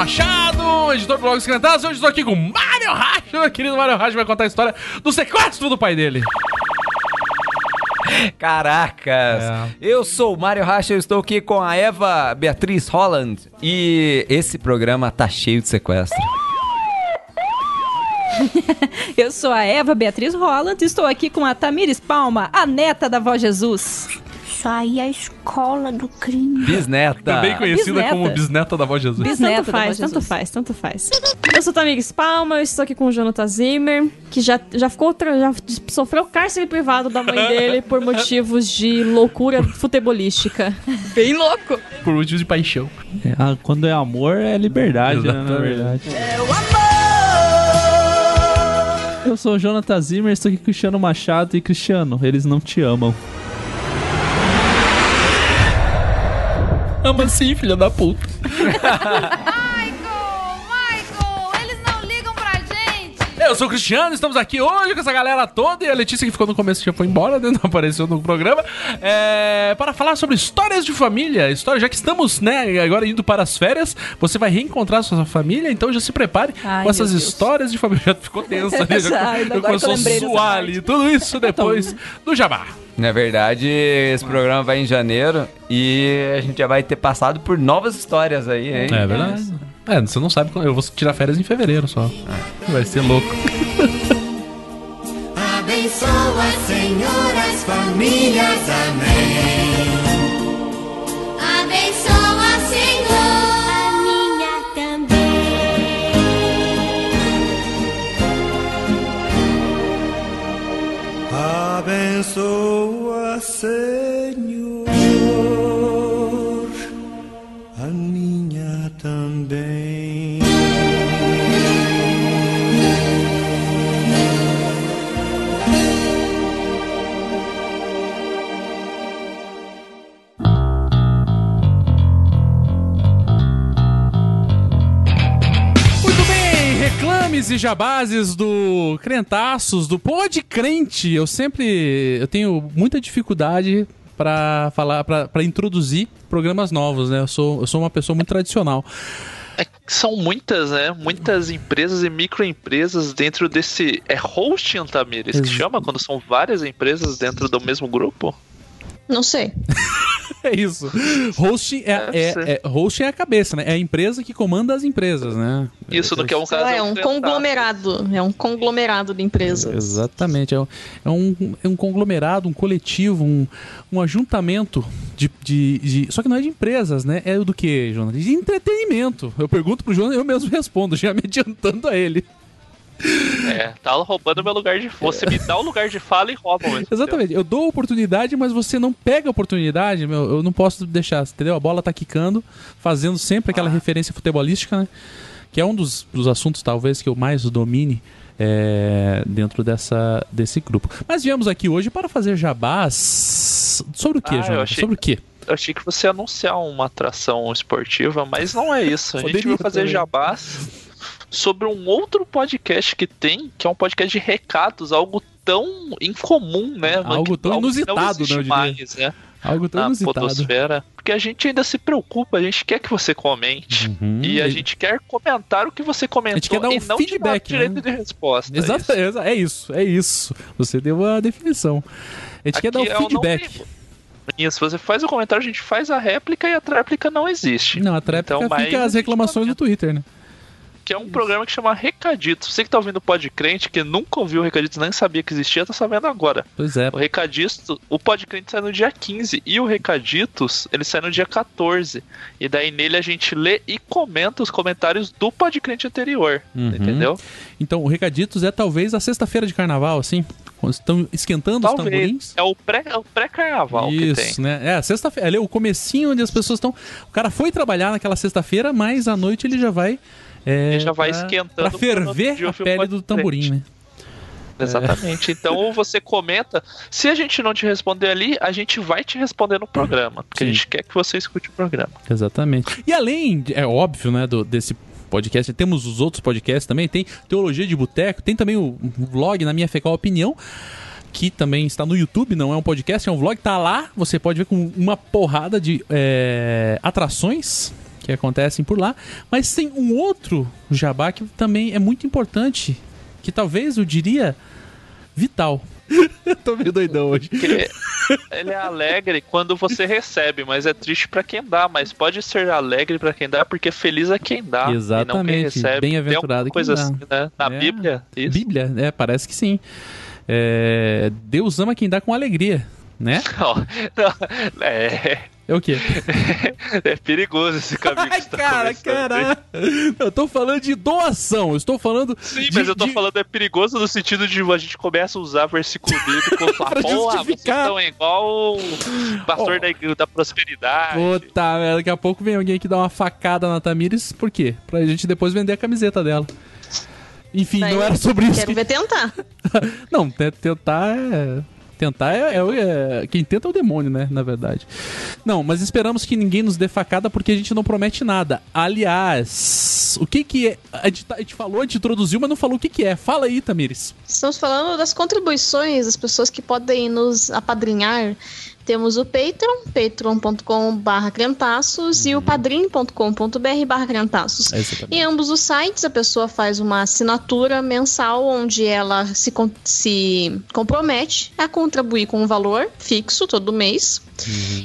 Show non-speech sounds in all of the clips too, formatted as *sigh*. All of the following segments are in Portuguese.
Machado, editor do Blog Esquentados. Hoje estou aqui com o Mário Racha. Meu querido Mário Racha vai contar a história do sequestro do pai dele. Caracas! É. Eu sou o Mário Racha, eu estou aqui com a Eva Beatriz Holland e esse programa tá cheio de sequestro. *laughs* Eu sou a Eva Beatriz Holland e estou aqui com a Tamires Palma, a neta da Vó Jesus. Aí é a escola do crime. Bisneta. Também conhecida bisneta. como bisneta da voz Jesus. Bisneta tanto faz, Jesus. tanto faz, tanto faz. Eu sou Tamires Palma, eu estou aqui com o Jonathan Zimmer, que já, já ficou já sofreu cárcere privado da mãe dele *laughs* por motivos de loucura futebolística. Bem louco. Por motivos de paixão. É, ah, quando é amor, é liberdade, né, na verdade. Eu sou o Jonathan Zimmer, estou aqui com o Cristiano Machado e Cristiano, eles não te amam. Ama sim, filha da puta. *laughs* Eu sou o Cristiano, estamos aqui hoje com essa galera toda e a Letícia que ficou no começo já foi embora, né? *laughs* não apareceu no programa, é, para falar sobre histórias de família. História, já que estamos, né, agora indo para as férias, você vai reencontrar sua família, então já se prepare Ai, com essas histórias de família. *laughs* Já ficou tenso ali, já, *laughs* Já, começou a suar ali. Tudo isso depois do Jabá. Na verdade, esse programa vai em janeiro e a gente já vai ter passado por novas histórias aí, hein? É verdade. É, você não sabe quando. Eu vou tirar férias em fevereiro só. Vai ser louco. *laughs* Abençoa, Senhor, as famílias. Amém. Abençoa, Senhor, a minha também. Abençoa, Senhor, reclames e jabases do Crentaços, do Pod Crente. Eu sempre eu tenho muita dificuldade pra falar, pra introduzir programas novos, né? Eu sou, eu sou uma pessoa muito tradicional. É são muitas, né? Muitas empresas e microempresas dentro desse. É hosting, Tamires, que chama quando são várias empresas dentro do mesmo grupo? Não sei. *laughs* É isso. Hosting é, é, é- hosting é a cabeça, né? É a empresa que comanda as empresas, né? Isso, no que é um caso. é um conglomerado. É um conglomerado de empresas. Exatamente. É um, é um, é um conglomerado, um coletivo, um, um ajuntamento de, de, de- Só que não é de empresas, né? É do que, Jonas? De entretenimento. Eu pergunto pro Jonas eu mesmo *laughs* respondo, já me adiantando a ele. É, tá roubando meu lugar de. Você me dá o lugar de fala e rouba. Exatamente. Eu dou oportunidade, mas você não pega a oportunidade, meu. Eu não posso deixar, entendeu? A bola tá quicando, fazendo sempre aquela referência futebolística, né? Que é um dos, dos assuntos, talvez, que eu mais domine. é, dentro dessa, desse grupo. Mas viemos aqui hoje para fazer jabás. Sobre o que, Ah, Jonas? achei- Sobre o quê? Eu achei que você ia anunciar uma atração esportiva, mas não é isso. A gente vai fazer também. jabás sobre um outro podcast que tem, que é um podcast de recados, algo tão incomum, né? Algo tão inusitado, não né, mais, né? Algo tão na inusitado. podosfera. Porque a gente ainda se preocupa, a gente quer que você comente. Uhum. E a gente quer comentar o que você comentou A gente quer dar um e não te dar feedback, direito né? de resposta. Exato, Isso. exa- é isso, é isso. Você deu a definição. A gente quer dar Aqui um é feedback. Isso, você faz o comentário, a gente faz a réplica e a tréplica não existe. Não, a tréplica Então, fica as reclamações no Twitter, né? Que é um programa que chama Recaditos. Você que tá ouvindo o Pod Crente, que nunca ouviu o Recaditos, nem sabia que existia, tá sabendo agora. Pois é. O Recaditos, o Pod Crente sai no dia 15 e o Recaditos, ele sai no dia 14. E daí nele a gente lê e comenta os comentários do Pod Crente anterior, Uhum. entendeu? Então, o Recaditos é talvez a sexta-feira de carnaval, assim? Quando estão esquentando os Talvez. tamborins. É o pré- é pré-carnaval que tem. Isso, né? É, sexta-feira. É o comecinho onde as pessoas estão. O cara foi trabalhar naquela sexta-feira, mas à noite ele já vai. É, Ele já vai pra- esquentando Pra ferver dia a pele do tamborim, né? Exatamente. Então você comenta. Se a gente não te responder ali, a gente vai te responder no programa. Porque Sim. a gente quer que você escute o programa. Exatamente. E além, é óbvio, né, do, desse podcast, temos os outros podcasts também, tem Teologia de Boteco, tem também o vlog na minha fecal opinião, que também está no YouTube, não é um podcast, é um vlog, tá lá, você pode ver com uma porrada de é, atrações que acontecem por lá. Mas tem um outro jabá que também é muito importante, que talvez eu diria vital. eu *laughs* tô meio doidão hoje. Porque ele é alegre quando você recebe, mas é triste pra quem dá. Mas pode ser alegre pra quem dá, porque feliz é quem dá. E não quem Exatamente. recebe. Bem-aventurado quem coisa dá. assim, né? Na É. Bíblia, isso. Bíblia, é, parece que sim. É, Deus ama quem dá com alegria, né? *laughs* Ó, não, é, É o quê? *laughs* é perigoso esse caminho que Ai, tá cara, caralho. Eu tô falando de doação, eu estou falando. Sim, de- mas eu tô de- falando é perigoso no sentido de a gente começa a usar versículo bíblico e falar, Pra porra, vocês justificar." estão igual o pastor da, igreja da prosperidade. Puta, daqui a pouco vem alguém que dá uma facada na Tamires, por quê? Pra gente depois vender a camiseta dela. Enfim, Daí, não era sobre isso. Quero que- ver tentar. *laughs* Não, te- tentar é. Tentar é, é- é- Quem tenta é o demônio, né? Na verdade. Não, mas esperamos que ninguém nos dê facada porque a gente não promete nada. Aliás, o que que é. A gente, tá- a gente falou, a gente introduziu, mas não falou o que que é. Fala aí, Tamires. Estamos falando das contribuições das pessoas que podem nos apadrinhar. Temos o Patreon, patreon.com.br crentaços e o padrim.com.br barra crentaços. É. Em ambos os sites, a pessoa faz uma assinatura mensal onde ela se, se compromete a contribuir com um valor fixo todo mês.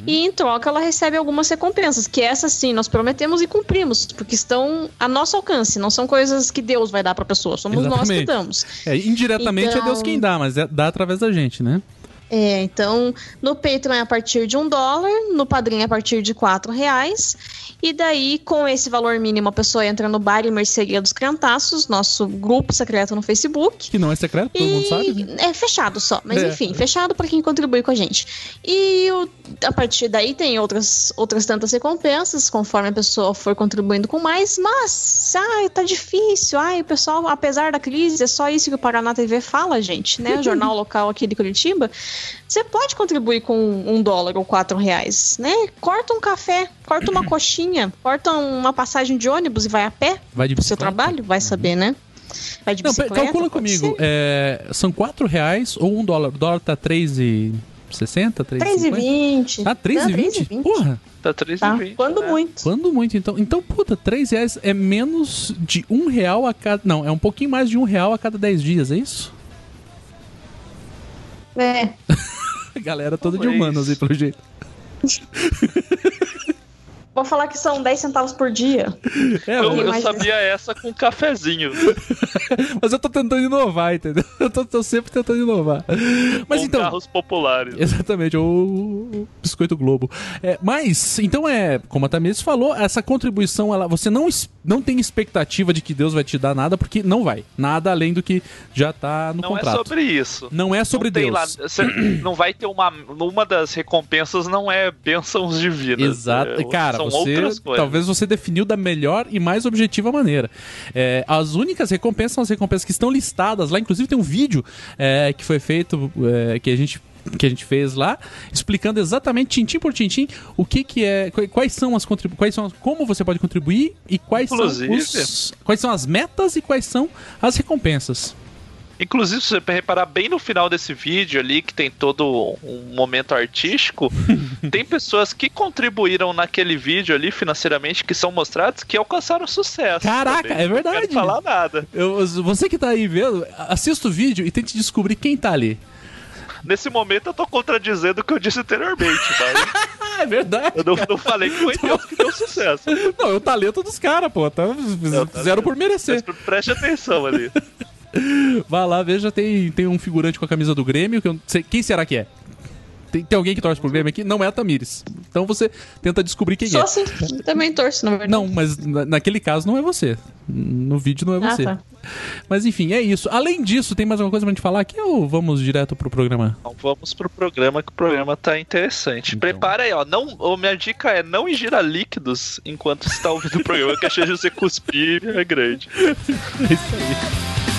E em troca ela recebe algumas recompensas, que essas sim nós prometemos e cumprimos, porque estão a nosso alcance, não são coisas que Deus vai dar para a pessoa, somos nós que Exatamente. damos. É, indiretamente é Então- Deus quem dá, mas é- dá através da gente, né? É, então, no Patreon é a partir de um dólar, no Padrim é a partir de quatro reais. E daí, com esse valor mínimo, a pessoa entra no Bar e Mercearia dos Crentaços, nosso grupo secreto no Facebook. Que não é secreto, todo mundo sabe. né? É fechado só, mas É. enfim, fechado para quem contribui com a gente. E o- a partir daí tem outras, outras tantas recompensas, conforme a pessoa for contribuindo com mais, mas, ai, tá difícil, ai, o pessoal, apesar da crise, é só isso que o Paraná TV fala, gente, né? O jornal local aqui de Curitiba. Você pode contribuir com um dólar ou quatro reais, né? Corta um café, corta uma *clears throat* coxinha, corta uma passagem de ônibus e vai a pé Vai de pro seu trabalho, vai saber, né? Vai de Não, bicicleta. calcula comigo. é, são 4 reais ou um dólar? O dólar tá 3,60? 3,20. Ah, 3,20? Porra! Tá 3 Tá, e 20, quando né? muito. Quando muito, então. Então, puta, 3 reais é menos de um real a cada. Não, é um pouquinho mais de um real a cada 10 dias, é isso? É. *laughs* Galera toda de Talvez. humanos aí, pelo jeito. Vou falar que são 10 centavos por dia. É, Eu, eu mais sabia essa com um cafezinho. *laughs* mas eu tô tentando inovar, entendeu? Eu tô, tô sempre tentando inovar. Mas com então. carros populares. Exatamente, o, o Biscoito Globo. É, mas, então é, como a Tamires falou, essa contribuição, ela, você não, es- não tem expectativa de que Deus vai te dar nada, porque não vai. Nada além do que já tá no Não contrato. é sobre isso. Não é sobre não Deus. lá- *clears throat* não vai ter uma. Uma das recompensas não é bênçãos divinas. Exato. É, Cara, são você outras coisas. talvez você definiu da melhor e mais objetiva maneira. É, as únicas recompensas são as recompensas que estão listadas lá. Inclusive tem um vídeo é, que foi feito é, que a gente que a gente fez lá, explicando exatamente tintim por tintim o que que é, qu- quais são as quais são como você pode contribuir e quais Inclusive- são os, quais são as metas e quais são as recompensas. Inclusive, se você reparar bem no final desse vídeo ali, que tem todo um momento artístico, *laughs* tem pessoas que contribuíram naquele vídeo ali financeiramente que são mostrados que alcançaram sucesso. Caraca, também. é Não verdade. quero falar nada. Eu- você que tá aí vendo, assista o vídeo e tente descobrir quem tá ali. Nesse momento eu tô contradizendo o que eu disse anteriormente, mas *laughs* é verdade. eu não, não falei que foi Deus que deu sucesso. *laughs* Não, é o talento dos caras, pô. Tá, fizeram por merecer. Mas preste atenção ali. *laughs* Vai lá, veja, tem, tem um figurante com a camisa do Grêmio. Que eu não sei, quem será que é? Tem, tem alguém que torce pro Grêmio aqui? Não é a Tamires. Então você tenta descobrir quem Só é. assim, também torço, na verdade. Não, mas na- naquele caso não é você. No vídeo não é Ah, você. tá. Mas enfim, é isso. Além disso, tem mais alguma coisa pra gente falar aqui ou vamos direto pro programa? Então vamos pro programa, que o programa tá interessante. Então. Prepara aí, ó. Não, a minha dica é não ingira líquidos enquanto você tá ouvindo o programa, que a chance de você cuspir é grande. *laughs* É isso aí.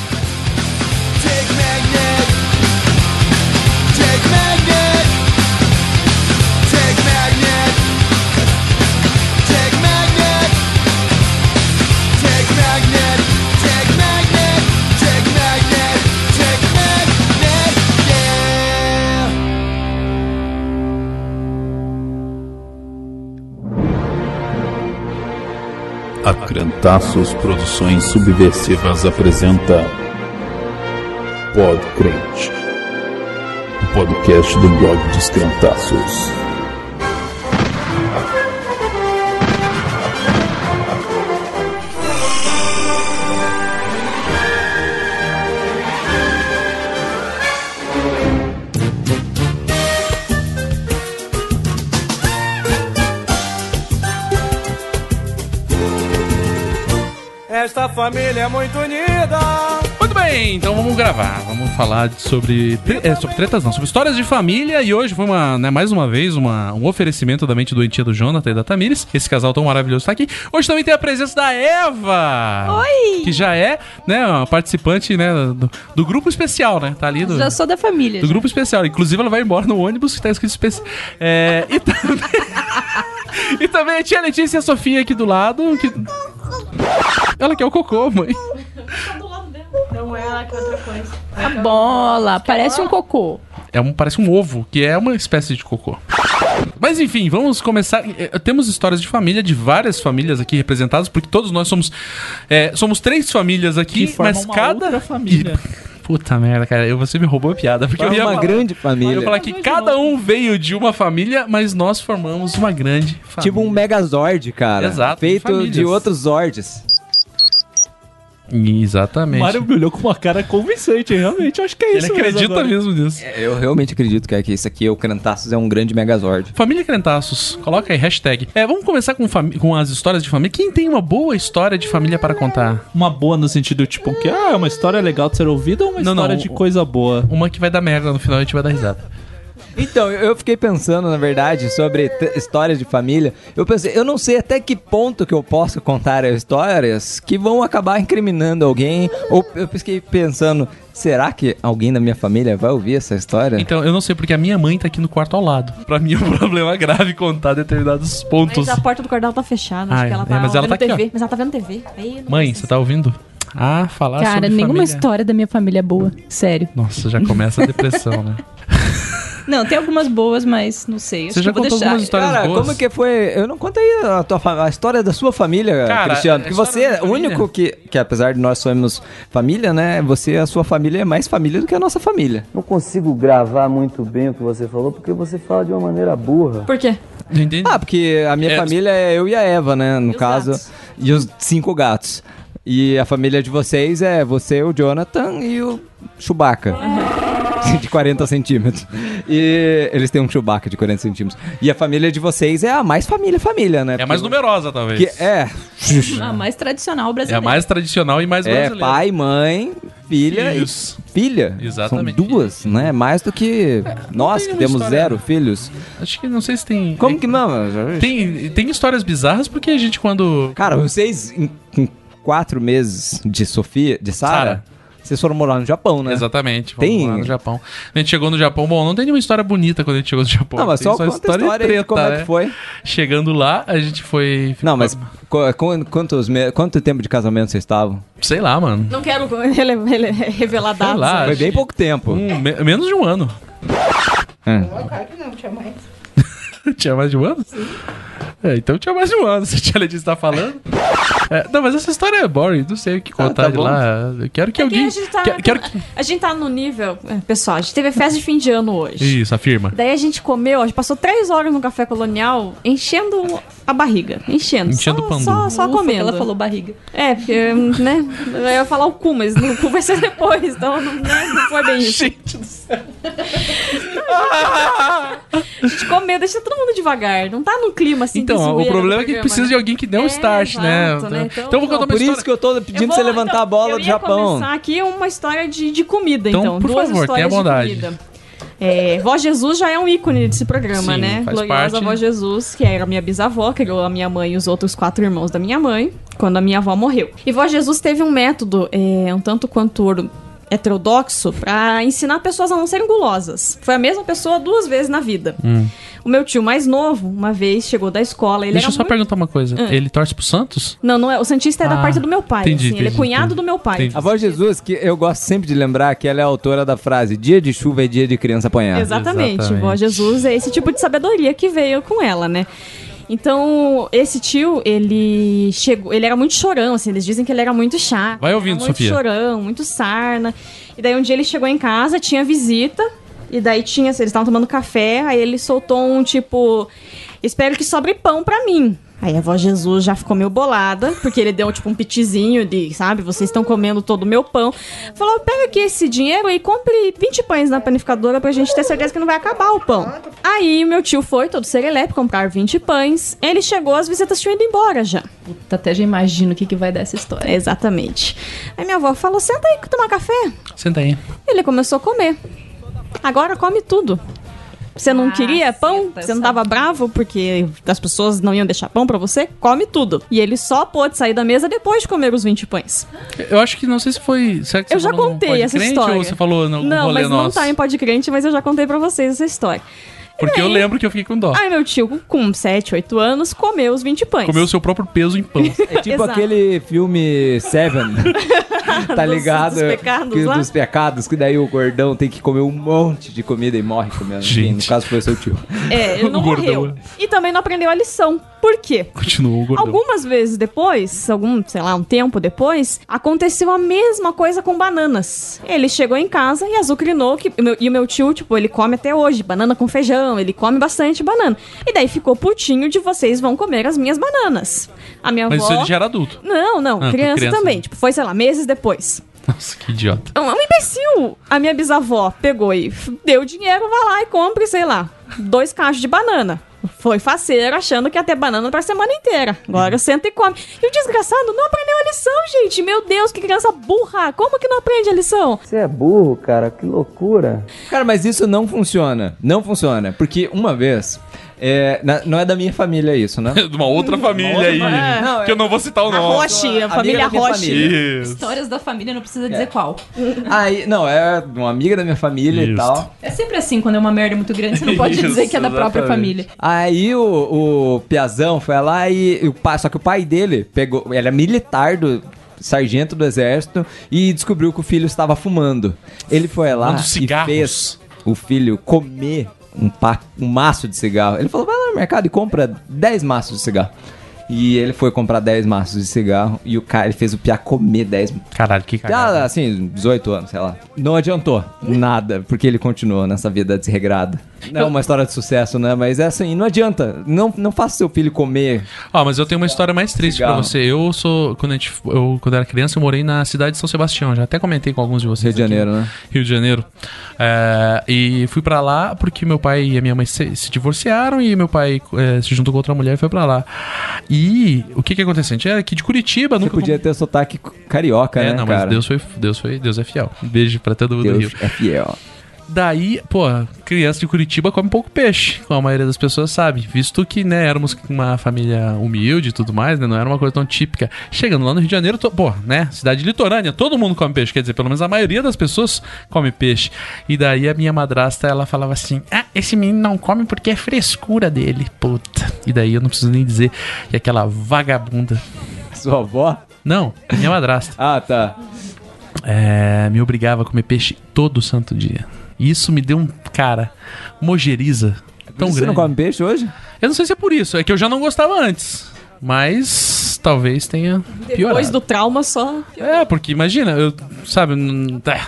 A Crentaços Produções Subversivas apresenta Pod Crente, o podcast do blog dos Crentaços. Esta família é muito unida. Muito bem, então vamos gravar. Vamos falar sobre. tre- É, sobre tretas não, sobre histórias de família. E hoje foi uma, né, mais uma vez, uma, um oferecimento da mente doentia do Jonathan e da Tamires. Esse casal tão maravilhoso está aqui. Hoje também tem a presença da Eva! Oi! Que já é, né, uma participante, né, do, do grupo especial, né? Tá ali do. Já sou da família. Do já. grupo especial. Inclusive, ela vai embora no ônibus que tá escrito especial. É, e também. *laughs* e também a tia Letícia e a Sofia aqui do lado. Que... Ela quer o cocô, mãe. Não é ela que é outra coisa. A bola, parece um cocô. É um, parece um ovo, que é uma espécie de cocô. Mas enfim, vamos começar. Eh, Temos histórias de família, de várias famílias aqui representadas, porque todos nós somos. eh, somos três famílias aqui, mas uma cada. outra família. E- *laughs* Puta merda, cara, eu- você me roubou a piada. Porque eu Forma ia uma falar- grande Eu família. ia falar que cada um veio de uma família, mas nós formamos uma grande família. Tipo um Megazord, cara. Exato, Feito famílias. de outros Zords. Exatamente. O Mário me olhou com uma cara convincente, hein? realmente. Eu acho que é Ele isso acredita agora. mesmo nisso. Eu realmente acredito que é que isso aqui, o Crantaços, é um grande Megazord. Família Crentaços, coloca aí, hashtag. É, vamos começar com, com as histórias de família. Quem tem uma boa história de família para contar? Uma boa no sentido, tipo, que ah, é uma história legal de ser ouvida ou uma Não, história não, de coisa boa? Uma que vai dar merda no final e a gente vai dar risada. Então, eu fiquei pensando, na verdade, sobre histórias de família. Eu pensei, eu não sei até que ponto que eu posso contar histórias que vão acabar incriminando alguém. Ou eu fiquei pensando, será que alguém da minha família vai ouvir essa história? Então, eu não sei, porque a minha mãe tá aqui no quarto ao lado. Pra mim é um *laughs* problema grave contar determinados pontos. Mas a porta do cordão tá fechada. Ah, acho que ela é, tá mas ela vendo tá aqui, TV. Mas ela tá vendo TV. Aí não Mãe, você tá ouvindo? Ah, falar Cara, sobre nenhuma família. história da minha família é boa. Sério. Nossa, já começa a depressão, né? *laughs* Não, tem algumas boas, mas não sei. Você que já contou deixar. algumas histórias Cara, boas? como que foi? Eu não contei a, tua a história da sua família, Cara, Cristiano. a Porque você é o único que, que, apesar de nós somos família, né? Você, a sua família é mais família do que a nossa família. Não consigo gravar muito bem o que você falou porque você fala de uma maneira burra. Por quê? Não entendi. Ah, porque a minha É, família é eu e a Eva, né? No caso. gatos? E os cinco gatos. E a família de vocês é você, o Jonathan e o Chewbacca. *laughs* De 40 centímetros. E eles têm um Chewbacca de 40 centímetros. E a família de vocês é a mais família, família, né? É a mais numerosa, talvez. que é, *laughs* A mais tradicional É a brasileira. mais tradicional e mais é brasileira. pai, mãe, filha Filhos. e filha. Exatamente. São duas, né? Mais do que nós tem que temos história- zero filhos. Acho que não sei se tem. Como é- que não? Tem, tem histórias bizarras porque a gente, quando. Cara, vocês, em, quatro meses de Sofia, de Sara, vocês foram morar no Japão, né? Exatamente, Tem- no Japão. A gente chegou no Japão, bom, não tem nenhuma história bonita quando a gente chegou no Japão. Não, mas tem só conta a história aí de como é né? que foi. Chegando lá, a gente foi. Não, mas qu- qu- quantos me- quanto tempo de casamento vocês estavam? Sei lá, mano. Não quero *laughs* revelar dados. lá, né? Foi bem pouco tempo. Um, me- menos de um ano. É. *laughs* tinha mais de um ano? É, então tinha mais de um ano, *laughs* se a tia Letícia tá falando. É, não, mas essa história é boring, não sei o que contar tá de bom. lá. Eu quero que É que alguém. a gente tá, quero, quero que... a gente tá no nível. é, Pessoal, a gente teve festa de fim de ano hoje. Isso, afirma. Daí a gente comeu, a gente passou três horas no café colonial enchendo a barriga. Enchendo. Enchendo só, o pandu. Só, só Ufa, comendo. Ela falou barriga. É, porque, né? Eu ia falar o cu, mas o cu vai ser depois, então não, né, não foi bem isso. Gente do céu. A gente comeu, deixa todo mundo devagar. Não tá no clima assim. de Então, o problema é que programa, precisa né? de alguém que dê um É, start, né? exato, né? Então, Então- eu vou contar uma Por história. isso que eu tô pedindo Eu pra você vou- levantar então, a bola eu do ia Japão. começar aqui uma história de, de comida, Então, então. por Duas favor, tenha bondade. É, Vó Jesus já é um ícone desse programa, Sim, né? Gloriosa parte. Vó Jesus, que era minha bisavó, criou a minha mãe e os outros quatro irmãos da minha mãe, quando a minha avó morreu. E Vó Jesus teve um método é, um tanto quanto heterodoxo pra ensinar pessoas a não serem gulosas. Foi a mesma pessoa duas vezes na vida. Hum. O meu tio mais novo, uma vez, chegou da escola. Ele Deixa eu só muito- perguntar uma coisa. Ah. Ele torce pro Santos? Não, não é. O Santista é da Ah, parte do meu pai. entendi, assim, ele é entendi, cunhado entendi. do meu pai. A voz de Jesus, que eu gosto sempre de lembrar que ela é a autora da frase Dia de chuva é dia de criança apanhar. Exatamente. Vó Jesus é esse tipo de sabedoria que veio com ela, né? Então, esse tio, ele chegou, ele era muito chorão, assim, eles dizem que ele era muito chato. Vai ouvindo, muito Sofia. chorão, muito sarna. E daí um dia ele chegou em casa, tinha visita, e daí tinha, eles estavam tomando café, aí ele soltou um tipo, espero que sobre pão pra mim. Aí a avó Jesus já ficou meio bolada, porque ele deu tipo um pitizinho de, sabe, vocês estão comendo todo o meu pão. Falou, pega aqui esse dinheiro e compre 20 pães na panificadora pra gente ter certeza que não vai acabar o pão. Aí o meu tio foi, todo serelepe, comprar 20 pães. Ele chegou, as visitas tinham ido embora já. Puta, até já imagino o que, que vai dar essa história. Exatamente. Aí minha avó falou, senta aí tomar café. Senta aí. Ele começou a comer. Agora come tudo. Você não queria pão? Você não tava bravo porque as pessoas não iam deixar pão pra você? Come tudo. E ele só pôde sair da mesa depois de comer os 20 pães. Eu acho que não sei se foi. Será que Eu você já falou no contei essa história. Ou você falou no não, rolê mas não nosso? tá em Pode Crente, mas eu já contei pra vocês essa história. Porque eu lembro que eu fiquei com dó. Aí meu tio, com 7, 8 anos, comeu os 20 pães. Comeu o seu próprio peso em pão. É tipo aquele filme Seven. *laughs* tá Dos- ligado? dos pecados que, lá? dos pecados, que daí o gordão tem que comer um monte de comida e morre comendo. Enfim, Gente. no caso foi seu tio. É, ele *laughs* não O gordão, morreu. E também não aprendeu a lição. Por quê? Continuou o gordão. Algumas vezes depois, algum, sei lá, um tempo depois, aconteceu a mesma coisa com bananas. Ele chegou em casa e azucrinou que. e o meu- E o meu tio, tipo, ele come até hoje banana com feijão, ele come bastante banana. E daí ficou putinho de vocês vão comer as minhas bananas. A minha Mas avó. isso ele já era adulto. Não, não, Ah, criança, criança. também. Tipo, foi, sei lá, meses depois. Nossa, que idiota. Um, um imbecil! A minha bisavó pegou e deu dinheiro, vai lá e compre, sei lá, dois cachos de banana. Foi faceiro achando que ia ter banana pra semana inteira. Agora senta e come. E o desgraçado não aprendeu a lição, gente. Meu Deus, que criança burra. Como que não aprende a lição? Você é burro, cara, que loucura. Cara, mas isso não funciona. Não funciona. Porque uma vez. É, na- não é da minha família isso, né? *laughs* De uma outra família aí. É. Não, que eu não vou citar o nome. Roche, a família Roche. família. Histórias da família, não precisa dizer qual. Aí, não, é uma amiga da minha família e tal. É sempre assim, quando é uma merda muito grande, você não pode *laughs* Isso, dizer que é da própria exatamente. família. Aí o, o Piazão foi lá e, o pai, só que o pai dele pegou, ele é militar do sargento do exército e descobriu que o filho estava fumando. Ele foi lá Fumando e cigarros. fez o filho comer um, pa, um maço de cigarro. Ele falou: "Vai lá no mercado e compra 10 maços de cigarro". E ele foi comprar 10 maços de cigarro e o cara ele fez o Piá comer 10 Caralho, que cagada. Já, assim, 18 anos, sei lá. Não adiantou nada, porque ele continuou nessa vida desregrada. Não é uma história de sucesso, né? Mas é assim, não adianta. Não, não faça seu filho comer. Ó, mas eu tenho uma história mais triste pra Cigarro. você. Eu sou. Quando, a gente, eu, quando era criança, eu morei na cidade de São Sebastião. Já até comentei com alguns de vocês. Rio de aqui. Janeiro, né? Rio de Janeiro. É, e fui pra lá porque meu pai e a minha mãe se, se divorciaram e meu pai é, se juntou com outra mulher e foi pra lá. E o que que aconteceu? A gente era aqui de Curitiba, Você nunca. podia ter sotaque carioca, É, né, não, cara? mas Deus foi, Deus foi, Deus é fiel. Um beijo pra todo mundo do Rio. Deus é fiel. Daí, pô, criança de Curitiba come pouco peixe, como a maioria das pessoas sabe. Visto que, né, éramos uma família humilde e tudo mais, né, não era uma coisa tão típica. Chegando lá no Rio de Janeiro, to- pô, né, cidade litorânea, todo mundo come peixe, quer dizer, pelo menos a maioria das pessoas come peixe. E daí a minha madrasta, ela falava assim, ah, esse menino não come porque é frescura dele, puta. E daí eu não preciso nem dizer que aquela vagabunda... Sua avó? Não, minha madrasta. Ah, tá. É, me obrigava a comer peixe todo santo dia. E isso me deu um, cara, mojeriza tão Você grande. não come peixe hoje? Eu não sei se é por isso, é que eu já não gostava antes. Mas talvez tenha piorado. Depois do trauma só. É, porque imagina, eu, sabe, é,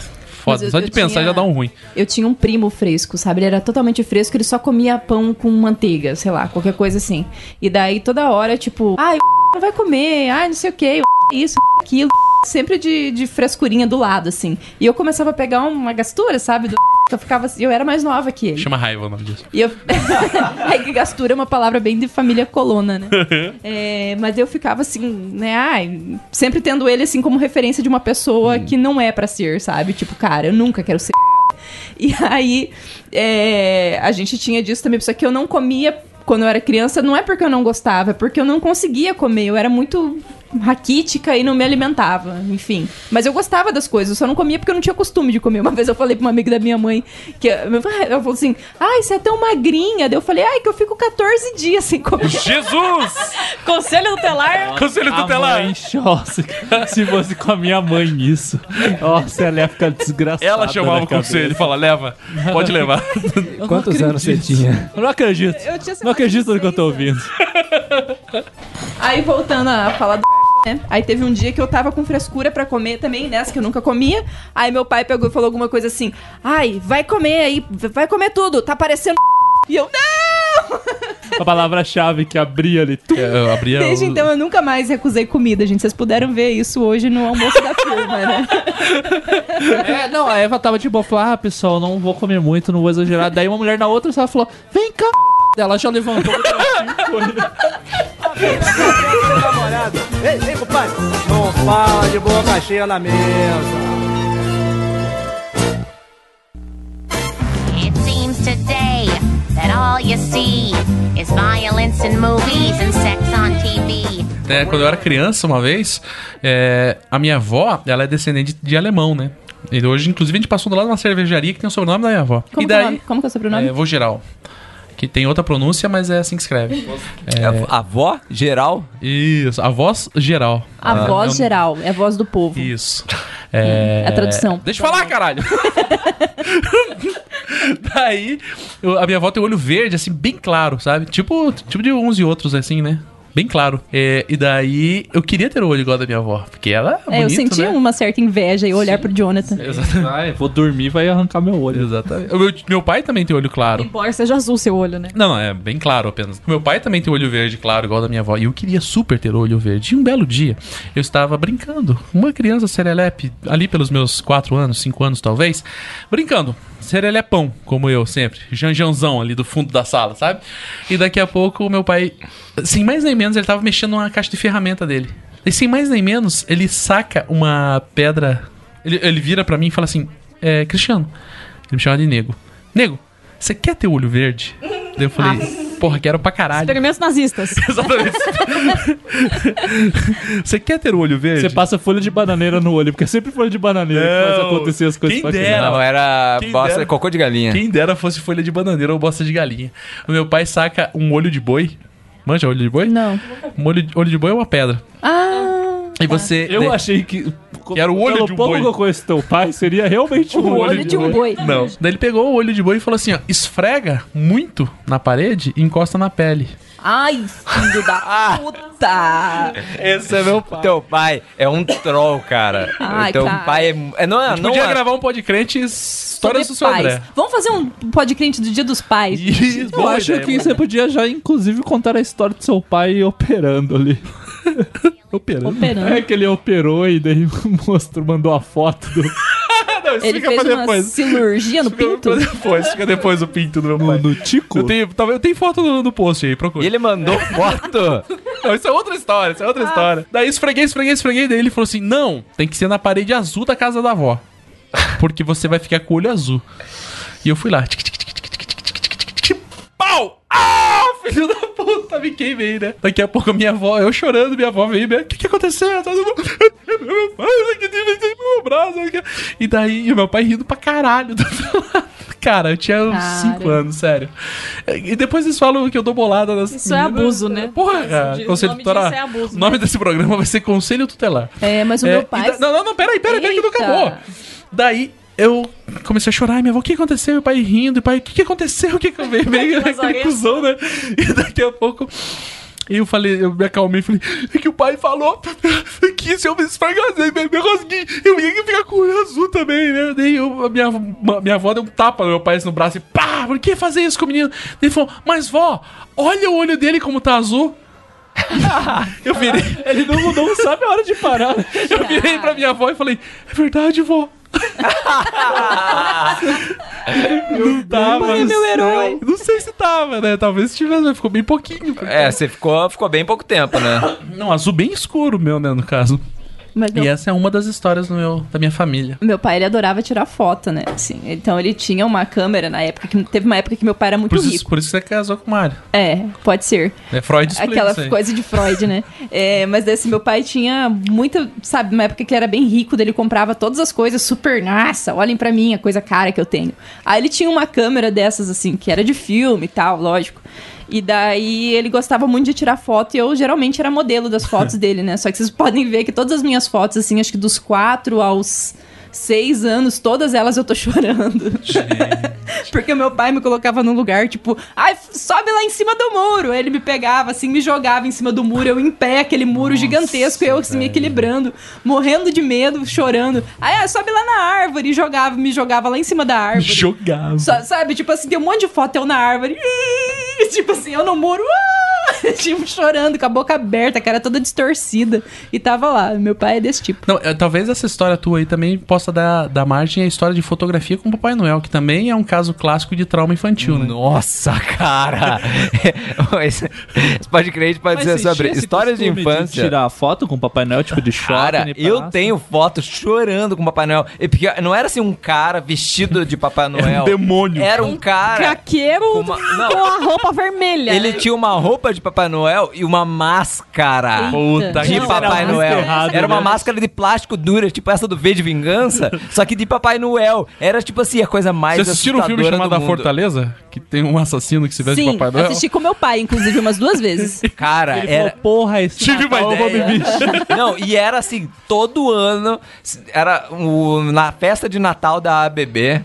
foda, eu- só de pensar tinha- já dá um ruim. Eu tinha um primo fresco, sabe? Ele era totalmente fresco, ele só comia pão com manteiga, sei lá, qualquer coisa assim. E daí toda hora, tipo, ai, o *laughs* não vai comer, ai, não sei o que, *laughs* isso, aquilo, sempre de, de frescurinha do lado, assim. E eu começava a pegar uma gastura, sabe? Do *laughs* eu ficava assim, eu era mais nova que ele. Chama raiva o nome disso. E eu... *laughs* é que gastura é uma palavra bem de família colona, né? *laughs* É, mas eu ficava assim, né? Ai, sempre tendo ele assim como referência de uma pessoa que não é pra ser, sabe? Tipo, cara, eu nunca quero ser. E aí, é, a gente tinha disso também, só que eu não comia quando eu era criança, não é porque eu não gostava, é porque eu não conseguia comer, eu era muito raquítica e não me alimentava, enfim. Mas eu gostava das coisas, eu só não comia porque eu não tinha costume de comer. Uma vez eu falei pra uma amiga da minha mãe, que ela falou assim, ai, você é tão magrinha. Daí eu falei, ai, que eu fico 14 dias sem comer. Jesus! *laughs* Conselho tutelar. Conselho A tutelar. mãe, nossa, se fosse com a minha mãe isso. Nossa, ela ia ficar desgraçada. Ela chamava o conselho e fala, leva, pode levar. Eu *laughs* Quantos anos você tinha? Eu não acredito. Eu tinha, sei Não acredito no que eu tô ouvindo. Aí voltando a falar do né? Aí teve um dia que eu tava com frescura pra comer também, nessa que eu nunca comia. Aí meu pai pegou e falou alguma coisa assim: "Ai, vai comer aí, vai comer tudo, tá parecendo *laughs* E eu não! A palavra-chave que abria ali. *laughs* Eu abria Desde o- então eu nunca mais recusei comida, gente. Vocês puderam ver isso hoje no almoço da firma, né? *laughs* É, não, a Eva tava de boa, falou, ah, pessoal, não vou comer muito, não vou exagerar. Daí uma mulher na outra, ela falou, vem cá, ela já levantou foi. Ei, ei, compadre. Não fala de boca cheia na mesa. It seems today that all you see is violence in movies and sex on TV. É, quando eu era criança, uma vez, é, a minha avó, ela é descendente de alemão, né? E hoje, inclusive, a gente passou do lado de uma cervejaria que tem o sobrenome da minha avó. Como, e que, é daí? Como que é o sobrenome? é, vô geral. Que tem outra pronúncia, mas é assim que escreve. É, avó geral? Isso, a voz geral. A Ah, voz é geral, é a voz do povo. Isso. É... É a tradução. Deixa eu falar, caralho. *laughs* Daí, eu- a minha avó tem o olho verde, assim, bem claro, sabe? Tipo, tipo de uns e outros, assim, né? Bem claro. É, e daí, eu queria ter o olho igual da minha avó. Porque ela é É, eu bonito, senti né? uma certa inveja e olhar pro Jonathan. Vai, vou dormir, vai arrancar meu olho. Exatamente. O Meu, meu pai também tem olho claro. Embora seja azul seu olho, né? Não, não, é bem claro apenas. Meu pai também tem olho verde, claro, igual da minha avó. E eu queria super ter olho verde. E um belo dia, eu estava brincando. Uma criança serelepe, ali pelos meus 4 anos, 5 anos talvez, brincando. Serelepão, como eu sempre. Janjanzão ali do fundo da sala, sabe? E daqui a pouco o meu pai, sem mais nem menos, ele tava mexendo numa caixa de ferramenta dele. E sem mais nem menos, ele saca uma pedra. Ele, ele vira pra mim e fala assim: é, Cristiano, ele me chama de nego. Nego, você quer ter olho verde? Daí eu falei, porra, quero pra caralho. Experimentos nazistas. *laughs* Exatamente. *laughs* Você quer ter o olho verde? Você passa folha de bananeira no olho, porque é sempre folha de bananeira que faz Não, acontecer as coisas quem pra dera. Não, era Quem bosta, dera. cocô de galinha. Quem dera fosse folha de bananeira ou bosta de galinha. O meu pai saca um olho de boi. Manja olho de boi? Não. Um olho de, olho de boi é uma pedra. Ah. E você. Eu achei que. Que era o olho pelo de um pouco boi. que eu conheço teu pai, seria realmente um O olho de um boi. Não. Daí ele pegou o olho de boi e falou assim: ó, esfrega muito na parede e encosta na pele. Ai, filho da *laughs* puta! Esse é meu pai. Teu pai é um troll, cara. Ai, Teu cara. pai é. é não, A é- gente não podia é- gravar um podcast histórias do seu pais. André. Vamos fazer um podcast do Dia dos Pais? Isso, Eu acho ideia, que boa você podia já, inclusive, contar a história do seu pai operando ali. Operando. Operando. É que ele operou e daí mostrou, mandou a foto do. Não, isso ele fica fez pra depois. Uma cirurgia no fica pinto? depois, fica depois o pinto do meu pai. No, tico? Eu tenho, eu tenho foto no, no post aí, procura. E ele mandou foto? não, isso é outra história, isso é outra ah. história. Daí esfreguei, esfreguei, esfreguei, daí ele falou assim, não, tem que ser na parede azul da casa da avó. Porque você vai ficar com o olho azul. E eu fui lá. Pau! Au! Filho da puta, me queimei, né? Daqui a pouco minha avó, eu chorando, minha avó veio, o que que aconteceu? Todo mundo, meu pai, aqui tem meu braço. aqui." E daí, meu pai rindo pra caralho. do outro lado. Cara, eu tinha uns Cara. 5 anos, sério. E depois eles falam que eu dou bolada nas Isso é meninas. abuso, né? Porra, cara, de- conselho tutelar. é abuso, o nome né? desse programa vai ser Conselho Tutelar. É, mas o É, meu pai. da- Não, não, não, peraí, peraí, peraí, que não acabou. Daí eu comecei a chorar, e minha avó, o que aconteceu? Meu pai rindo, e pai, o que, que aconteceu? O que que eu veio *laughs* meio aquele cuzão, né? *laughs* E daqui a pouco. Eu falei, eu me acalmei e falei, é que o pai falou que se eu me esfregasse, me, me rosguei, eu ia ficar com o olho azul também, né? Daí eu, a minha, minha avó deu um tapa no meu pai no braço e pá, por que fazer isso com o menino? Daí ele falou, mas vó, olha o olho dele como tá azul. *laughs* eu virei, Ele não, não sabe a hora de parar. né? eu virei pra minha avó e falei, é verdade, vó. Não tava. Pai é meu herói. Não sei se tava, né? Talvez tivesse, mas ficou bem pouquinho. porque- É, você ficou, ficou bem pouco tempo, né? Não, azul bem escuro meu, né, no caso. Mas E essa é uma das histórias meu, da minha família. meu pai, ele adorava tirar foto, né? Assim, então ele tinha uma câmera na época, que teve uma época que meu pai era muito Por isso, rico. por isso você casou com o Mário. É, pode ser. É Freud Aquela coisa de Freud, né? *laughs* É, mas desse meu pai tinha muita, sabe, uma época que ele era bem rico, dele comprava todas as coisas super, nossa, olhem pra mim, a coisa cara que eu tenho. Aí ele tinha uma câmera dessas, assim, que era de filme e tal, lógico. E daí ele gostava muito de tirar foto e eu geralmente era modelo das fotos *laughs* dele, né? Só que vocês podem ver que todas as minhas fotos, assim, acho que dos quatro aos seis anos, todas elas eu tô *laughs* chorando. Porque o meu pai me colocava num lugar, tipo, ai, sobe lá em cima do muro. Ele me pegava, assim, me jogava em cima do muro, eu em pé, aquele muro gigantesco, eu assim, me equilibrando, morrendo de medo, chorando. Aí, ah, sobe lá na árvore, e jogava, me jogava lá em cima da árvore. Jogava. Só- sabe, tipo assim, tem um monte de foto eu na árvore. *laughs* Tipo assim, eu no muro. ah! *laughs* Tipo, chorando, com a boca aberta, a cara toda distorcida. E tava lá. Meu pai é desse tipo. Não, é, talvez essa história tua aí também possa dar, dar margem à história de fotografia com o Papai Noel, que também é um caso clássico de trauma infantil, né? Nossa, cara! *laughs* esse, esse podcast pode Mas ser você sobre histórias de infância. tirar foto com o Papai Noel, tipo de shopping. Cara, e eu tenho fotos chorando com o Papai Noel. E porque não era assim um cara vestido de Papai *laughs* Noel. um demônio. Era um cara. Craqueiro Com uma- não. com a roupa vermelha. Ele tinha uma roupa de Papai Noel e uma máscara Puta de que Papai Noel. errado, era uma né? máscara de plástico dura, tipo essa do V de Vingança, só que de Papai Noel. Era tipo assim, a coisa mais Vocês assistiram um filme chamado do A. Fortaleza? Que tem um assassino que se veste de Sim, Papai Noel? assisti com meu pai, inclusive, umas duas vezes. *laughs* Cara, Ele era... falou, porra, esse Tive uma Natal ideia. *laughs* Não, e era assim, todo ano, era o, na festa de Natal da ABB,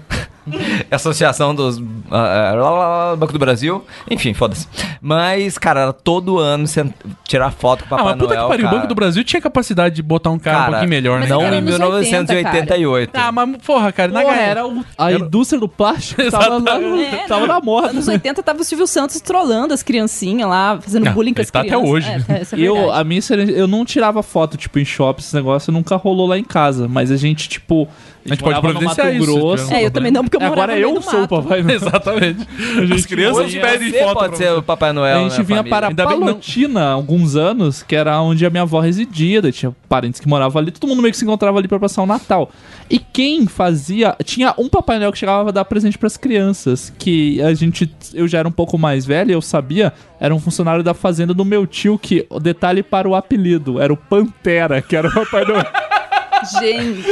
*laughs* Associação dos ah, ah, lá, lá, Banco do Brasil, enfim, foda-se. Mas, cara, era todo ano sent- tirar foto com o Ah, Papai mas puta Noel, que pariu. O cara. Banco do Brasil tinha capacidade de botar um cara, um Cara, pouquinho melhor, né? Não era em anos 1988. Ah, mas porra, cara, na Porra, galera. era o- a indústria do plástico *laughs* tava, lá no- É, tava na moda. Anos 80 tava o Silvio Santos trollando as criancinhas lá, fazendo Ah, bullying com as tá até crianças. hoje. É, tá, é eu, a minha experiência, eu não tirava foto, tipo, em shopping, esse negócio nunca rolou lá em casa. Mas a gente, tipo. A gente pode providenciar Mato isso, Grosso. É, eu também não, porque eu morava Agora no meio eu do sou o. Papai *laughs* Noel. Exatamente. As crianças pedem foto. pode pra ser o Papai Noel, A gente né, vinha família? para Ainda Palotina há alguns anos, que era onde a minha avó residia, daí tinha parentes que moravam ali, todo mundo meio que se encontrava ali pra passar o Natal. E quem fazia. Tinha um Papai Noel que chegava a dar presente pras crianças, que a gente. Eu já era um pouco mais velho, eu sabia, era um funcionário da fazenda do meu tio, que o detalhe para o apelido era o Pantera, que era o Papai Noel. *laughs* Gente,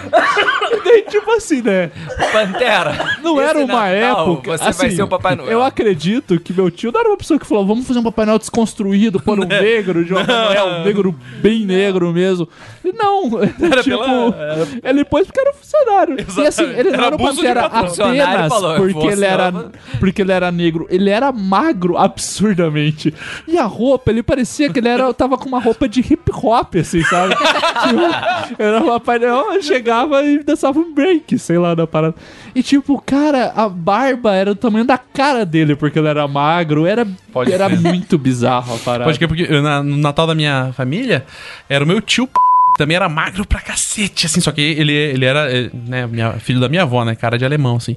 *laughs* E daí, tipo assim, né? Pantera. Não era uma Natal época. Você vai assim, ser o Papai Noel. Eu acredito que meu tio não era uma pessoa que falou: vamos fazer um Papai Noel desconstruído, pôr um *laughs* negro, de um Papai Noel um negro bem negro mesmo. E não, *laughs* era tipo. pela- Ele pôs porque era funcionário. E assim, ele Era não era o de Pantera apenas falou, porque "Você ele, era, não- porque ele era negro. Ele era magro absurdamente. E a roupa, ele parecia que ele era, tava com uma roupa de hip hop, assim, sabe? Tipo, era o Papai Noel, chegava e dançava um break, sei lá, na parada. E tipo, cara, a barba era o tamanho da cara dele, porque ele era magro. Era, Pode era muito bizarro a parada. Pode crer, porque na- no Natal da minha família, era o meu tio p... também era magro pra cacete, assim, só que ele, ele era, eh, né, minha- filho da minha avó, né, cara de alemão, assim.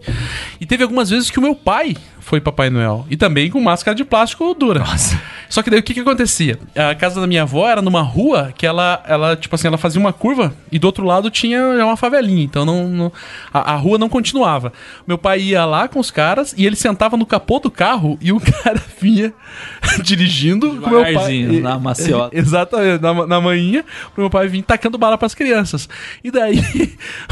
E teve algumas vezes que o meu pai foi Papai Noel, e também com máscara de plástico dura. Nossa. Só que daí o que que acontecia? A casa da minha avó era numa rua que ela, ela tipo assim, ela fazia uma curva e do outro lado tinha uma favelinha, então não, não- a, a rua não continuava. Meu pai ia lá com os caras e ele sentava no capô do carro e o *laughs* cara vinha *laughs* dirigindo com meu pai. Na *laughs* maciota. Exatamente, na, na manhinha, pro meu pai vir tacando bala pras crianças. E daí,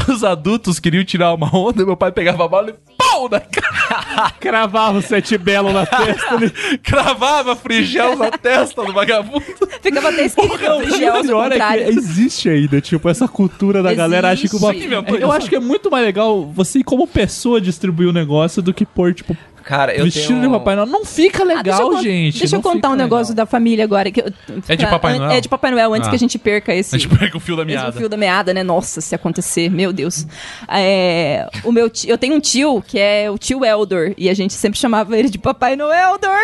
os adultos queriam tirar uma onda, meu pai pegava a bala e pau na cara. Cravava o sete belo na *laughs* testa. né? Cravava frigel na testa do vagabundo. ficava até escrito Frigel, o ao pior é que existe ainda, tipo, essa cultura da galera acha que uma... Existe. Eu acho que é muito mais legal você, como pessoa, distribuir o negócio do que pôr, tipo, Cara, eu vestido tenho... de Papai Noel. Não fica Ah, deixa legal, gente. Deixa eu contar um fica negócio da família agora. Que eu- É de Papai Noel? É de Papai Noel, antes Ah. que a gente perca esse. A gente pega o fio da meada. fio da meada, né? Nossa, se acontecer, meu Deus. É, o meu tio, eu tenho um tio que é o tio Eldor e a gente sempre chamava ele de Papai Noeldor.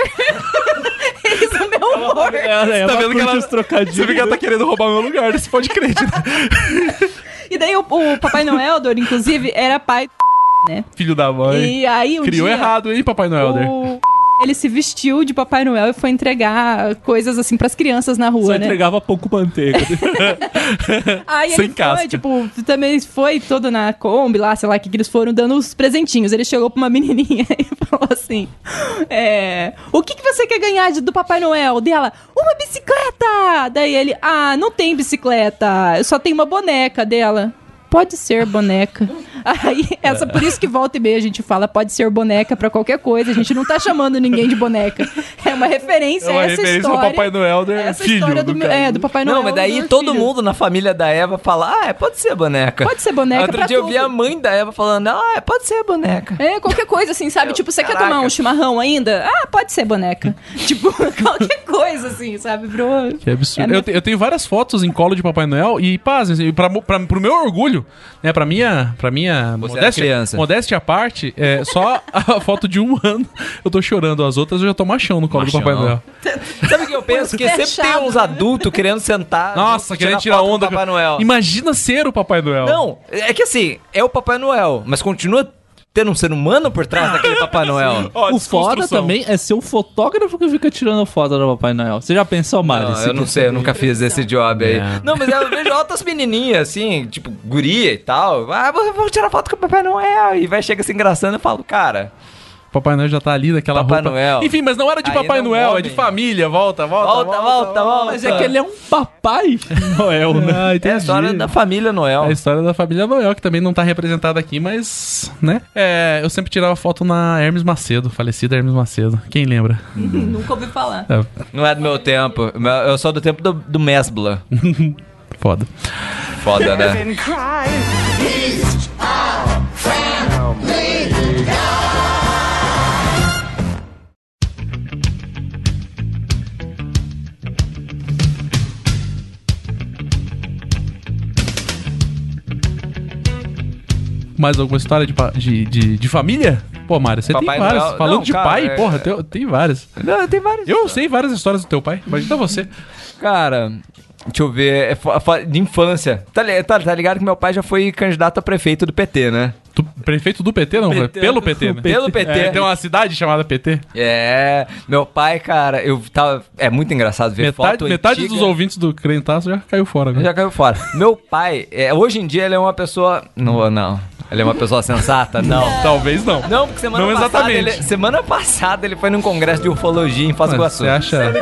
Eis *laughs* o meu humor. É, é, Tá ela vendo que ela-. Você vê que ela tá querendo roubar meu lugar nesse podcast. né? E daí o, o Papai Noeldor, inclusive, era pai, né? Filho da mãe. E aí um Criou dia, errado, hein, Papai Noel? O ele se vestiu de Papai Noel e foi entregar coisas assim pras crianças na rua, Só né? entregava pouco manteiga. *laughs* Aí Sem ele casca. foi, tipo, também foi todo na Kombi lá, sei lá, que, que eles foram dando os presentinhos. Ele chegou pra uma menininha *laughs* e falou assim: é, O que, que você quer ganhar de- do Papai Noel? Dela, uma bicicleta! Daí ele, ah, não tem bicicleta, eu só tenho uma boneca dela. Pode ser boneca. Aí, essa, por isso que volta e meia a gente fala pode ser boneca pra qualquer coisa. A gente não tá chamando ninguém de boneca. É uma referência É uma a essa referência ao história. Papai Noel, né? Essa Filho, história do, caso. é, do Papai Noel. Não, mas daí do todo filho. mundo na família da Eva fala, ah, é, pode ser boneca. Pode ser boneca Outro dia eu vi tudo. a mãe da Eva falando, ah, é, pode ser boneca. É, qualquer coisa assim, sabe? tipo, você quer tomar um chimarrão ainda? Ah, pode ser boneca. *laughs* tipo, qualquer coisa assim, sabe? Pro... Que absurdo. É minha- eu, te- eu tenho várias fotos em colo de Papai Noel e, paz, pra, pra, pro meu orgulho, né, pra minha, pra minha era modéstia, criança. modéstia à parte, é, só a *laughs* foto de um ano eu tô chorando, as outras eu já tô machão no colo Machão. do Papai Noel. Sabe o que eu penso? Que sempre tem uns adultos querendo sentar. Nossa, querendo tirar foto com o onda. Papai Noel. Imagina ser o Papai Noel. Não, é que assim, é o Papai Noel, mas continua tendo um ser humano por trás daquele Papai Noel. o foda também é ser o fotógrafo que fica tirando foto do Papai Noel. Você já pensou, Mari? Não, eu não sei, eu nunca fiz esse job aí. É. Não, mas eu vejo outras menininhas, assim, tipo, guria e tal. Ah, vou, vou tirar foto com o Papai Noel. E vai, chega se engraçando e eu falo, cara, Papai Noel já tá ali naquela Papai roupa. Noel. Enfim, mas não era de Ainda Papai Noel, é de família. Volta, volta, volta, volta, volta. Mas é que ele é um Papai *laughs* Noel, né? Ah, É a história da família Noel. É a história da família Noel, que também não tá representada aqui, mas, né? É, eu sempre tirava foto na Hermes Macedo, falecida Hermes Macedo. Quem lembra? *laughs* Nunca ouvi falar. É, Não é do meu tempo. Eu sou do tempo do, do Mesbla. *laughs* foda. Foda, né? Mais alguma história de, de, de, de família? Pô, Mário, você Papai tem várias. Noel- Falando Não, de cara, pai, é- porra, tem, tem várias. Não, tem várias. Eu sei várias histórias do teu pai. Imagina você. Cara, deixa eu ver. é de infância. Tá, tá, tá ligado que meu pai já foi candidato a prefeito do PT, né? Prefeito do PT, não? PT, Pelo PT, né? Pelo *laughs* PT. É, tem uma cidade chamada PT. É, meu pai, cara, eu tava. É muito engraçado ver Metade, foto metade antiga. dos ouvintes do Crentaço já caiu fora. Né? Já caiu fora. Meu pai, é, hoje em dia ele é uma pessoa. Não, não. Ele é uma pessoa sensata? Não. Talvez não. Não, porque semana Não passada. exatamente. Ele, semana passada ele foi num congresso de ufologia em Foz do Iguaçu. Você acha.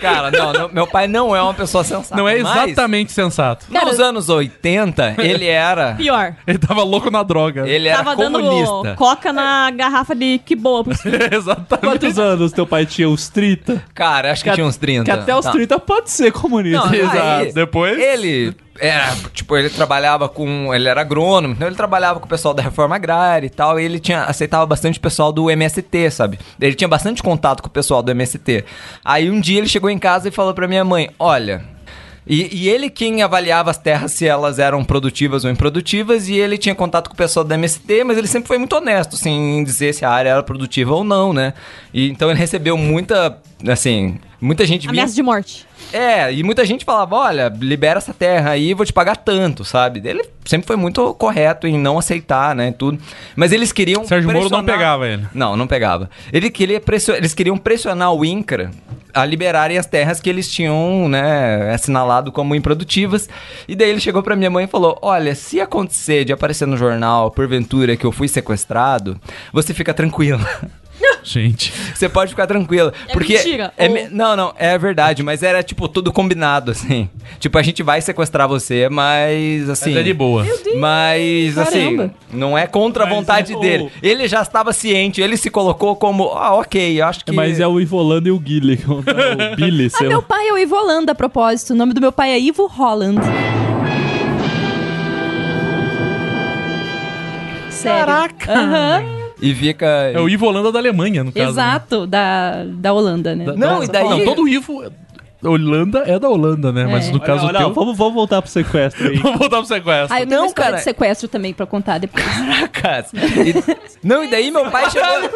Cara, não, não, meu pai não é uma pessoa sensata. Não é mas exatamente sensato. Nos anos 80, ele era. Pior. Ele tava louco na droga. Ele era Tava comunista. dando coca na garrafa de que boa. *laughs* Exatamente. Quantos anos teu pai tinha? Uns 30? Cara, acho que, tinha uns 30. Que até os Tá. 30 pode ser comunista. Não, Exato. aí, Depois- Ele era, tipo, ele trabalhava com. Ele era agrônomo, então ele trabalhava com o pessoal da reforma agrária e tal. E ele tinha, aceitava bastante o pessoal do MST, sabe? Ele tinha bastante contato com o pessoal do MST. Aí um dia ele chegou em casa e falou pra minha mãe: Olha. E, e ele quem avaliava as terras se elas eram produtivas ou improdutivas, e ele tinha contato com o pessoal do MST, mas ele sempre foi muito honesto, assim, em dizer se a área era produtiva ou não, né? E então ele recebeu muita, assim, muita gente vinha Ameaça de morte. é, e muita gente falava, olha, libera essa terra aí, vou te pagar tanto, sabe? Ele sempre foi muito correto em não aceitar, né, tudo. Mas eles queriam Sérgio Moro não pressionar- pegava ele. Não, não pegava. Ele queria Eles queriam pressionar o INCRA a liberarem as terras que eles tinham, né, assinalado como improdutivas. E daí ele chegou pra minha mãe e falou, olha, se acontecer de aparecer no jornal, porventura, que eu fui sequestrado, você fica tranquila. *laughs* *laughs* Gente. Você pode ficar tranquila. É porque mentira, é ou- me- Não, não, é verdade, mas era tipo tudo combinado, assim. Tipo, a gente vai sequestrar você, mas assim. Mas é de boa. Mas assim, Caramba. não é contra a Mas vontade é o- dele. Ele já estava ciente, ele se colocou como, ah, ok, acho que. Mas é o Ivolando e o Guile. *laughs* O Billy, Ah, sei meu lá. pai é o Ivo Holland, a propósito. O nome do meu pai é Ivo Holland. Sério. Caraca! Aham, E fica. É o Ivo Holanda da Alemanha, no caso. né? exato, da, da Holanda, né? Da- Não, da- e daí- Não, todo Ivo Holanda é da Holanda, né? Mas É. no caso olha, teu... vamos, vamos voltar pro sequestro aí. *laughs* Vamos voltar pro sequestro. Ah, eu tenho Não, cara. de sequestro também pra contar depois. Caracas. E- *laughs* não, e daí meu pai chegou.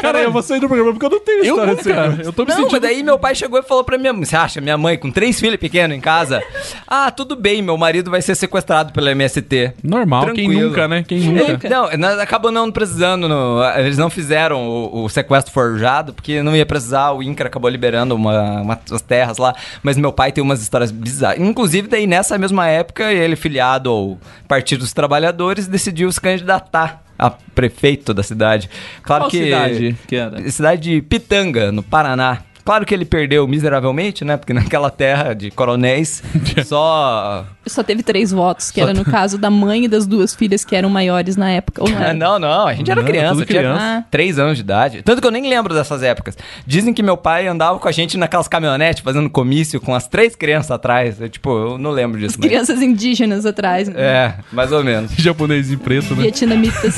Cara, eu vou sair do programa porque eu não tenho Eu história não, de cara. sequestro. Eu tô me Não, sentindo... mas daí meu pai chegou e falou pra minha mãe: Você acha, minha mãe com três filhos pequenos em casa? Ah, tudo bem, meu marido vai ser sequestrado pela MST. Normal, quem Tranquilo. nunca, né? Quem nunca. não, nós acabou não precisando. no- eles não fizeram o, o sequestro forjado, porque não ia precisar. O INCRA acabou liberando uma, uma- umas terras lá. Mas meu pai tem umas histórias bizarras. Inclusive, daí nessa mesma época, ele, filiado ao Partido dos Trabalhadores, decidiu se candidatar a prefeito da cidade. Claro Qual que. cidade que era? Cidade de Pitanga, no Paraná. Claro que ele perdeu miseravelmente, né? Porque *laughs* naquela terra de coronéis, *laughs* só. Só teve três votos, que era no caso da mãe e das duas filhas que eram maiores na época. Ou não Ah, *laughs* não, não, a gente era Não, criança, tinha criança. três anos de idade. Tanto que eu nem lembro dessas épocas. Dizem que meu pai andava com a gente naquelas caminhonetes fazendo comício com as três crianças atrás. Eu, tipo, eu não lembro disso. mas- Crianças indígenas atrás. né? É, mais ou menos. Japonês em preto, né? Vietnamitas.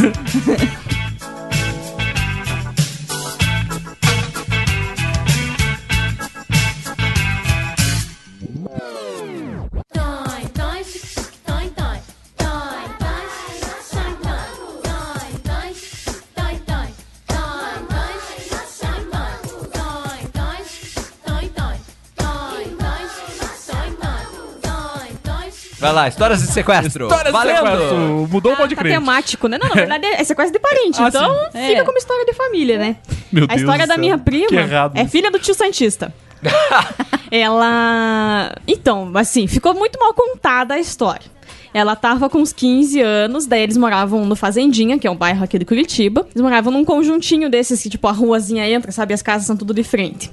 Vai lá, histórias de sequestro. Histórias de sequestro. Mudou o pode Tá crer. temático, né? Não, na verdade é sequestro de parente. Ah, então sim. fica É. como história de família, né? Meu a Deus história do da minha prima Que errado é isso. filha do tio Santista. *laughs* ela. Então, assim, ficou muito mal contada a história. Ela tava com uns 15 anos, daí eles moravam no Fazendinha, que é um bairro aqui de Curitiba. Eles moravam num conjuntinho desses que, tipo, a ruazinha entra, sabe? As casas são tudo de frente.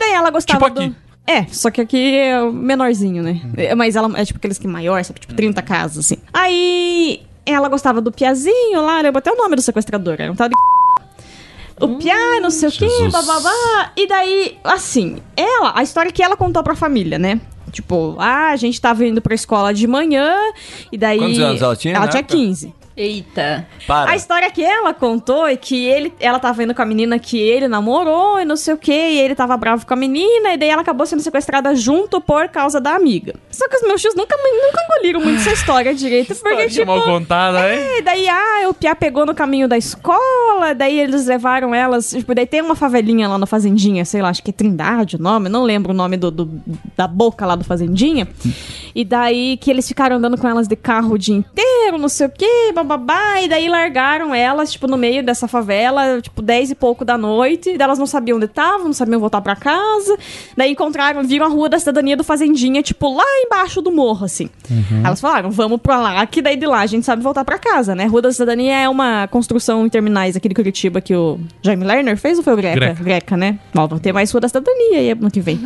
Daí ela gostava Tipo aqui. do. É, só que aqui é o menorzinho, né? É, Mas ela é tipo aqueles que maior, sabe? Tipo 30 casas, assim. Aí ela gostava do Piazinho lá, lembro até o nome do sequestrador, era um tal de. O Pia, não sei o quê, Jesus. bababá. E daí, assim, ela, a história que ela contou pra família, né? Tipo, ah, a gente tava indo pra escola de manhã, e daí. Quantos anos ela tinha Ela tinha época? 15. Eita. Para. A história que ela contou é que ele, ela tava indo com a menina que ele namorou e não sei o que, e ele tava bravo com a menina, e daí ela acabou sendo sequestrada junto por causa da amiga. Só que os meus tios nunca, nunca engoliram muito essa história direito, *laughs* porque, tipo. mal contada, hein? É, daí, ah, o Pia pegou no caminho da escola, daí eles levaram elas. Tipo, daí tem uma favelinha lá na Fazendinha, sei lá, acho que é Trindade o nome, não lembro o nome do, do- da boca lá do Fazendinha. E daí que eles ficaram andando com elas de carro o dia inteiro, não sei o que, bababá, e daí largaram elas, tipo, no meio dessa favela, tipo, 10 e pouco da noite, e daí elas não sabiam onde estavam, não sabiam voltar pra casa. Daí encontraram, viram a rua da cidadania do Fazendinha, tipo, lá embaixo do morro, assim. Elas falaram, vamos pra lá, que daí de lá a gente sabe voltar pra casa, né? Rua da Cidadania é uma construção em terminais aqui de Curitiba que o Jaime Lerner fez ou foi o Greca? Greca. Greca, né? Bom, vai ter mais Rua da Cidadania aí ano que vem.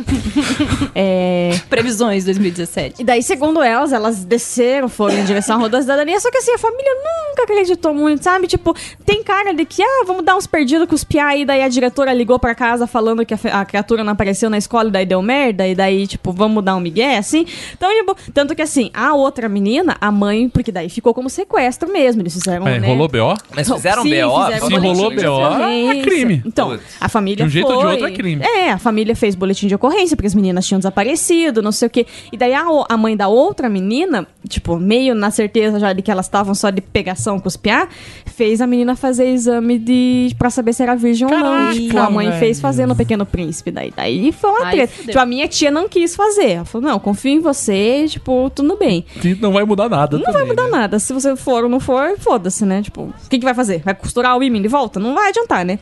*laughs* é... Previsões 2017. E daí, segundo elas, elas desceram, foram em direção à Rua da Cidadania, só que assim, a família nunca acreditou muito, sabe? Tipo, tem cara de que, ah, vamos dar uns perdidos com os piá aí, daí a diretora ligou pra casa falando que a, a criatura não apareceu na escola e daí deu merda, e daí, tipo, vamos dar um migué, assim. Então, tipo, tanto que assim, a outra menina, a mãe, porque daí ficou como sequestro mesmo, eles fizeram, É, né? rolou BO? Mas fizeram BO? Se rolou BO, é crime. Então, a família De um jeito ou de foi- outro é crime. É, a família fez boletim de ocorrência, porque as meninas tinham desaparecido, não sei o quê. E daí a, a mãe da outra menina, tipo, meio na certeza já de que elas estavam só de pegação piá, fez a menina fazer exame de pra saber se era virgem ou não. Tipo, a mãe velho. fez fazendo o Pequeno Príncipe. Daí, daí foi uma Aí treta. fudeu. Tipo, a minha tia não quis fazer. Ela falou, não, confio em você, tipo, tudo bem. E Não vai mudar nada Não também, vai mudar né? nada. Se você for ou não for, foda-se, né? Tipo, o que, que vai fazer? Vai costurar o imen de volta? Não vai adiantar, né?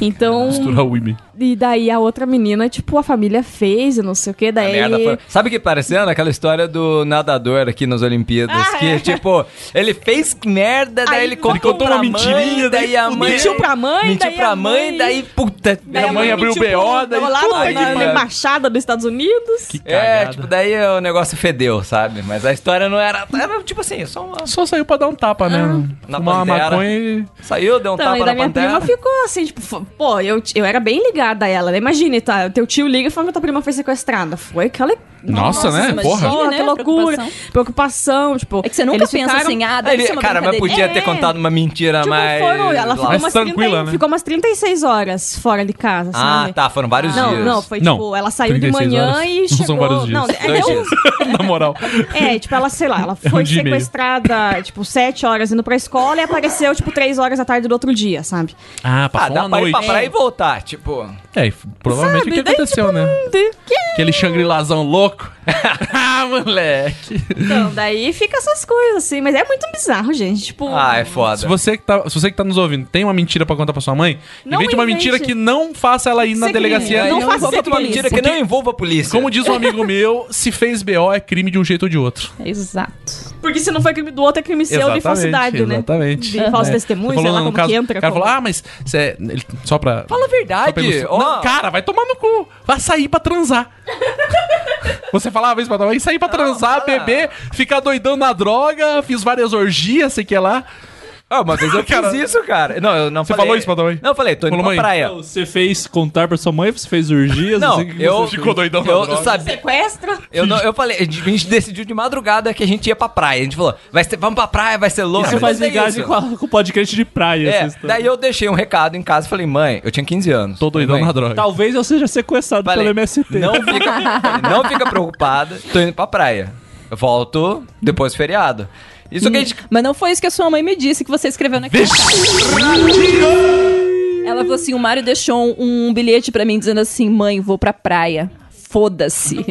Então. Misturar o Imi. E daí a outra menina, tipo, a família fez e não sei o que. A Daí. merda foi... Sabe o que parecendo? Aquela história do nadador aqui nas Olimpíadas. Ah, que, é. tipo, ele fez merda, daí Aí ele contou, contou uma mentirinha, mãe, daí a mãe... Mentiu pra mãe, Mentiu daí pra a mãe, mãe- daí, puta... Daí a mãe abriu o BO, daí lá puta na, na, na embaixada dos Estados Unidos. Que É, tipo, daí o negócio fedeu, sabe? Mas a história não era... Era, tipo assim, só uma... Só saiu pra dar um tapa, né? Na Fumar uma Pantera. maconha e... Saiu, deu um Então, tapa e na da minha pantera. prima ficou assim, tipo, pô, eu, eu era bem ligada apegada a ela, né? Imagine, tá? Teu tio liga e fala que tua prima foi sequestrada. Foi aquela. Nossa, né? mas Porra. né? que loucura. Preocupação. Preocupação, tipo. É que você nunca eles pensa ficaram- assim, ah, deve Ele- ser uma cara, mas podia ter É. contado uma mentira Tipo, mais. foram, ela ficou Mais umas, tranquila, 30, né? ficou umas 36 horas fora de casa, Ah, sabe? tá, foram vários Não, dias. não, foi Não, tipo, ela saiu de 36 manhã horas. e Não chegou. são vários dias. Não, é, dias. *laughs* Na moral. É, tipo, ela, sei lá, ela *laughs* um foi meio. sequestrada, tipo, 7 horas indo pra escola e apareceu, tipo, 3 horas da tarde do outro dia, sabe? Ah, Ah, passou dá uma pra ir noite. pra praia e voltar, tipo. É, e provavelmente Sabe, o que daí, aconteceu, né? Aquele xangrilazão louco. *laughs* ah, moleque. Então, daí fica essas coisas, assim, mas é muito bizarro, gente. Tipo, Ah, é foda. Se você, que tá, se você que tá nos ouvindo tem uma mentira pra contar pra sua mãe, Não invente uma invente. mentira que não faça ela ir na delegacia. não Aí, faça uma polícia. mentira que não envolva a polícia. Como diz um amigo meu, se fez BO é crime de um jeito ou de outro. *laughs* Exato. porque se não foi crime do outro, é crime seu de Exatamente, falsidade, né? exatamente. De falso É. testemunho, sei lá como caso, que entra. O cara falou, ah, mas é- ele- só pra... Fala a pra verdade. ilustrar. Ó, Não, cara, vai tomar no cu. Vai sair pra transar. *laughs* Você falava isso pra tua mãe, sair pra transar, beber, ficar doidão na droga, fiz várias orgias, sei que lá. Ah, uma vez eu *laughs* fiz Cara, isso, cara. Não, eu não Você falei. falou isso pra tua mãe? Não, eu falei, tô indo Falou, pra mãe? praia. Você fez contar pra sua mãe, você fez urgias? Não, eu, você ficou doidão na eu, droga. sabia. Sequestro? Eu, não, eu falei, a gente decidiu de madrugada que a gente ia pra praia. A gente falou, vai ser, vamos pra praia, vai ser louco. Você faz tem ligagem com, a- com o podcast de praia. É, essa história. daí eu deixei um recado em casa e falei, mãe, eu tinha 15 anos. Tô doidão na droga. Talvez eu seja sequestrado Falei, pelo MST. Não fica, falei, não fica preocupada, tô indo pra praia. Eu volto depois do feriado. Isso que a gente. Mas não foi isso que a sua mãe me disse que você escreveu naquele Ela falou assim: o Mário deixou um, um bilhete pra mim dizendo assim: mãe, vou pra praia. Foda-se. *laughs*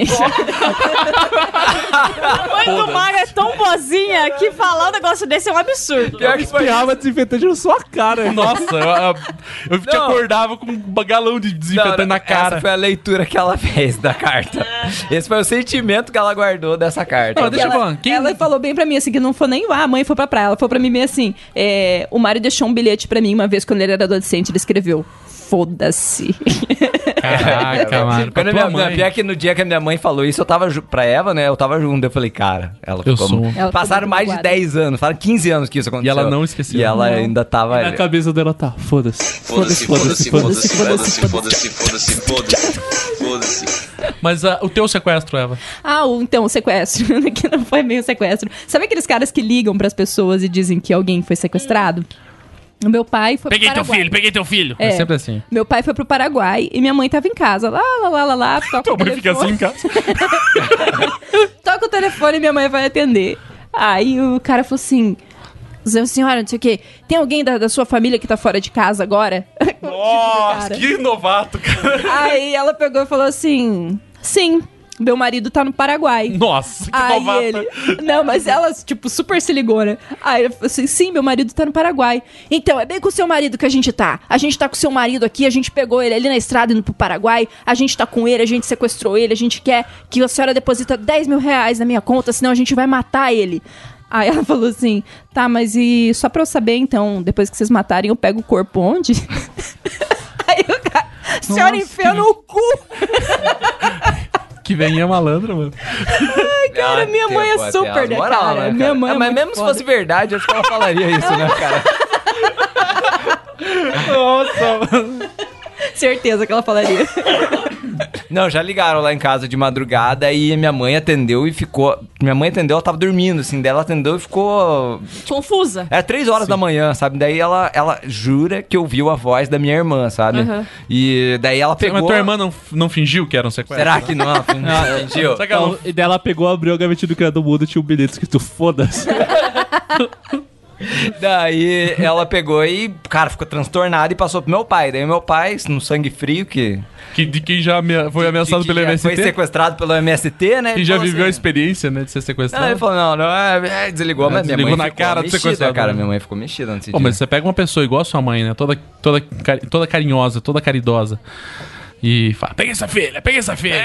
A mãe do Mário é tão boazinha que falar um negócio desse é um absurdo. Pior que foi. Espiava desinfetante na sua cara. Nossa, eu, eu, eu te Não. acordava com um galão de desinfetante Não, na cara. Essa foi a leitura que ela fez da carta. Esse foi o sentimento que ela guardou dessa carta. Não, deixa eu ela, falar, quem- ela falou bem pra mim, assim, que não foi nem ah, a mãe foi pra praia. Ela falou pra mim bem assim: é, o Mário deixou um bilhete pra mim uma vez quando ele era adolescente. Ele escreveu: Foda-se. Caraca, mano. Quando minha, mãe. pior que no dia que a minha mãe falou isso, eu tava pra Eva, né? Eu tava junto. Eu falei, cara, ela Eu ficou. sou. Ela ficou Passaram mais de magoada. 10 anos, falaram 15 anos que isso aconteceu. ela não esqueceu. E ela Não. ainda tava. Na cabeça dela tá, foda-se. Foda-se, foda-se, foda-se, foda-se, foda-se, foda-se, foda-se, foda-se. Mas ah, o teu sequestro, Eva. Ah, o- então, o sequestro. *laughs* que não foi meio sequestro. Sabe aqueles caras que ligam pras pessoas e dizem que alguém foi sequestrado? O meu pai foi Peguei pro teu Paraguai. filho, peguei teu filho. É. É sempre assim. Meu pai foi pro Paraguai e minha mãe tava em casa. Lá, lá, lá, lá, lá. *laughs* Toca Tua o mãe fica assim em casa. *laughs* Toca o telefone e minha mãe vai atender. Aí o cara falou assim: "Zé, senhora, não sei o quê, tem alguém da, da sua família que tá fora de casa agora? *laughs* Nossa, cara. que novato, cara. Aí ela pegou e falou assim: sim, meu marido tá no Paraguai. Nossa, que Aí novato. ele. Não, mas ela, tipo, super se ligou, né? Aí ele falou assim: sim, meu marido tá no Paraguai. Então, é bem com o seu marido que a gente tá. A gente tá com o seu marido aqui, a gente pegou ele ali na estrada indo pro Paraguai, a gente tá com ele, a gente sequestrou ele, a gente quer que a senhora deposita 10 mil reais na minha conta, senão a gente vai matar ele. Aí ela *laughs* falou assim: tá, mas e só pra eu saber, então, depois que vocês matarem, eu pego o corpo onde? *laughs* Aí o cara. Senhora enfia no cu! *laughs* Que venha malandra, mano. Cara, minha mãe é super, né, cara? Minha mãe é Mas muito mesmo se foda. fosse verdade, acho que ela falaria isso, né, cara? *laughs* Nossa, mano. *laughs* Certeza que ela falaria. Não, já ligaram lá em casa de madrugada e minha mãe atendeu e ficou. Minha mãe atendeu, ela tava dormindo, assim, dela atendeu e ficou. Confusa. Era três horas da manhã, sabe? Daí ela, ela jura que ouviu a voz da minha irmã, sabe? Aham. E daí ela pegou. Mas tua irmã não, não fingiu que era um sequestro? Será que não? Fingiu? Será que ela Então, e daí ela pegou, abriu a gavetinha do criado mudo e tinha um bilhete escrito foda-se. *laughs* Daí ela pegou e, cara, ficou transtornada e passou pro meu pai. Daí meu pai, no sangue frio, que. Que, de quem já foi ameaçado que pelo MST. Foi sequestrado pelo MST, né? Que Ele já viveu a assim- experiência, né, de ser Não, sequestrado. ele falou, não, não, é, é, desligou, mas minha Desligou mãe na ficou cara do mexida, sequestrador. cara, minha mãe ficou mexida nesse Pô, dia. mas você pega uma pessoa igual a sua mãe, né? Toda, toda, toda carinhosa, toda caridosa. E fala, peguei essa filha, peguei essa filha.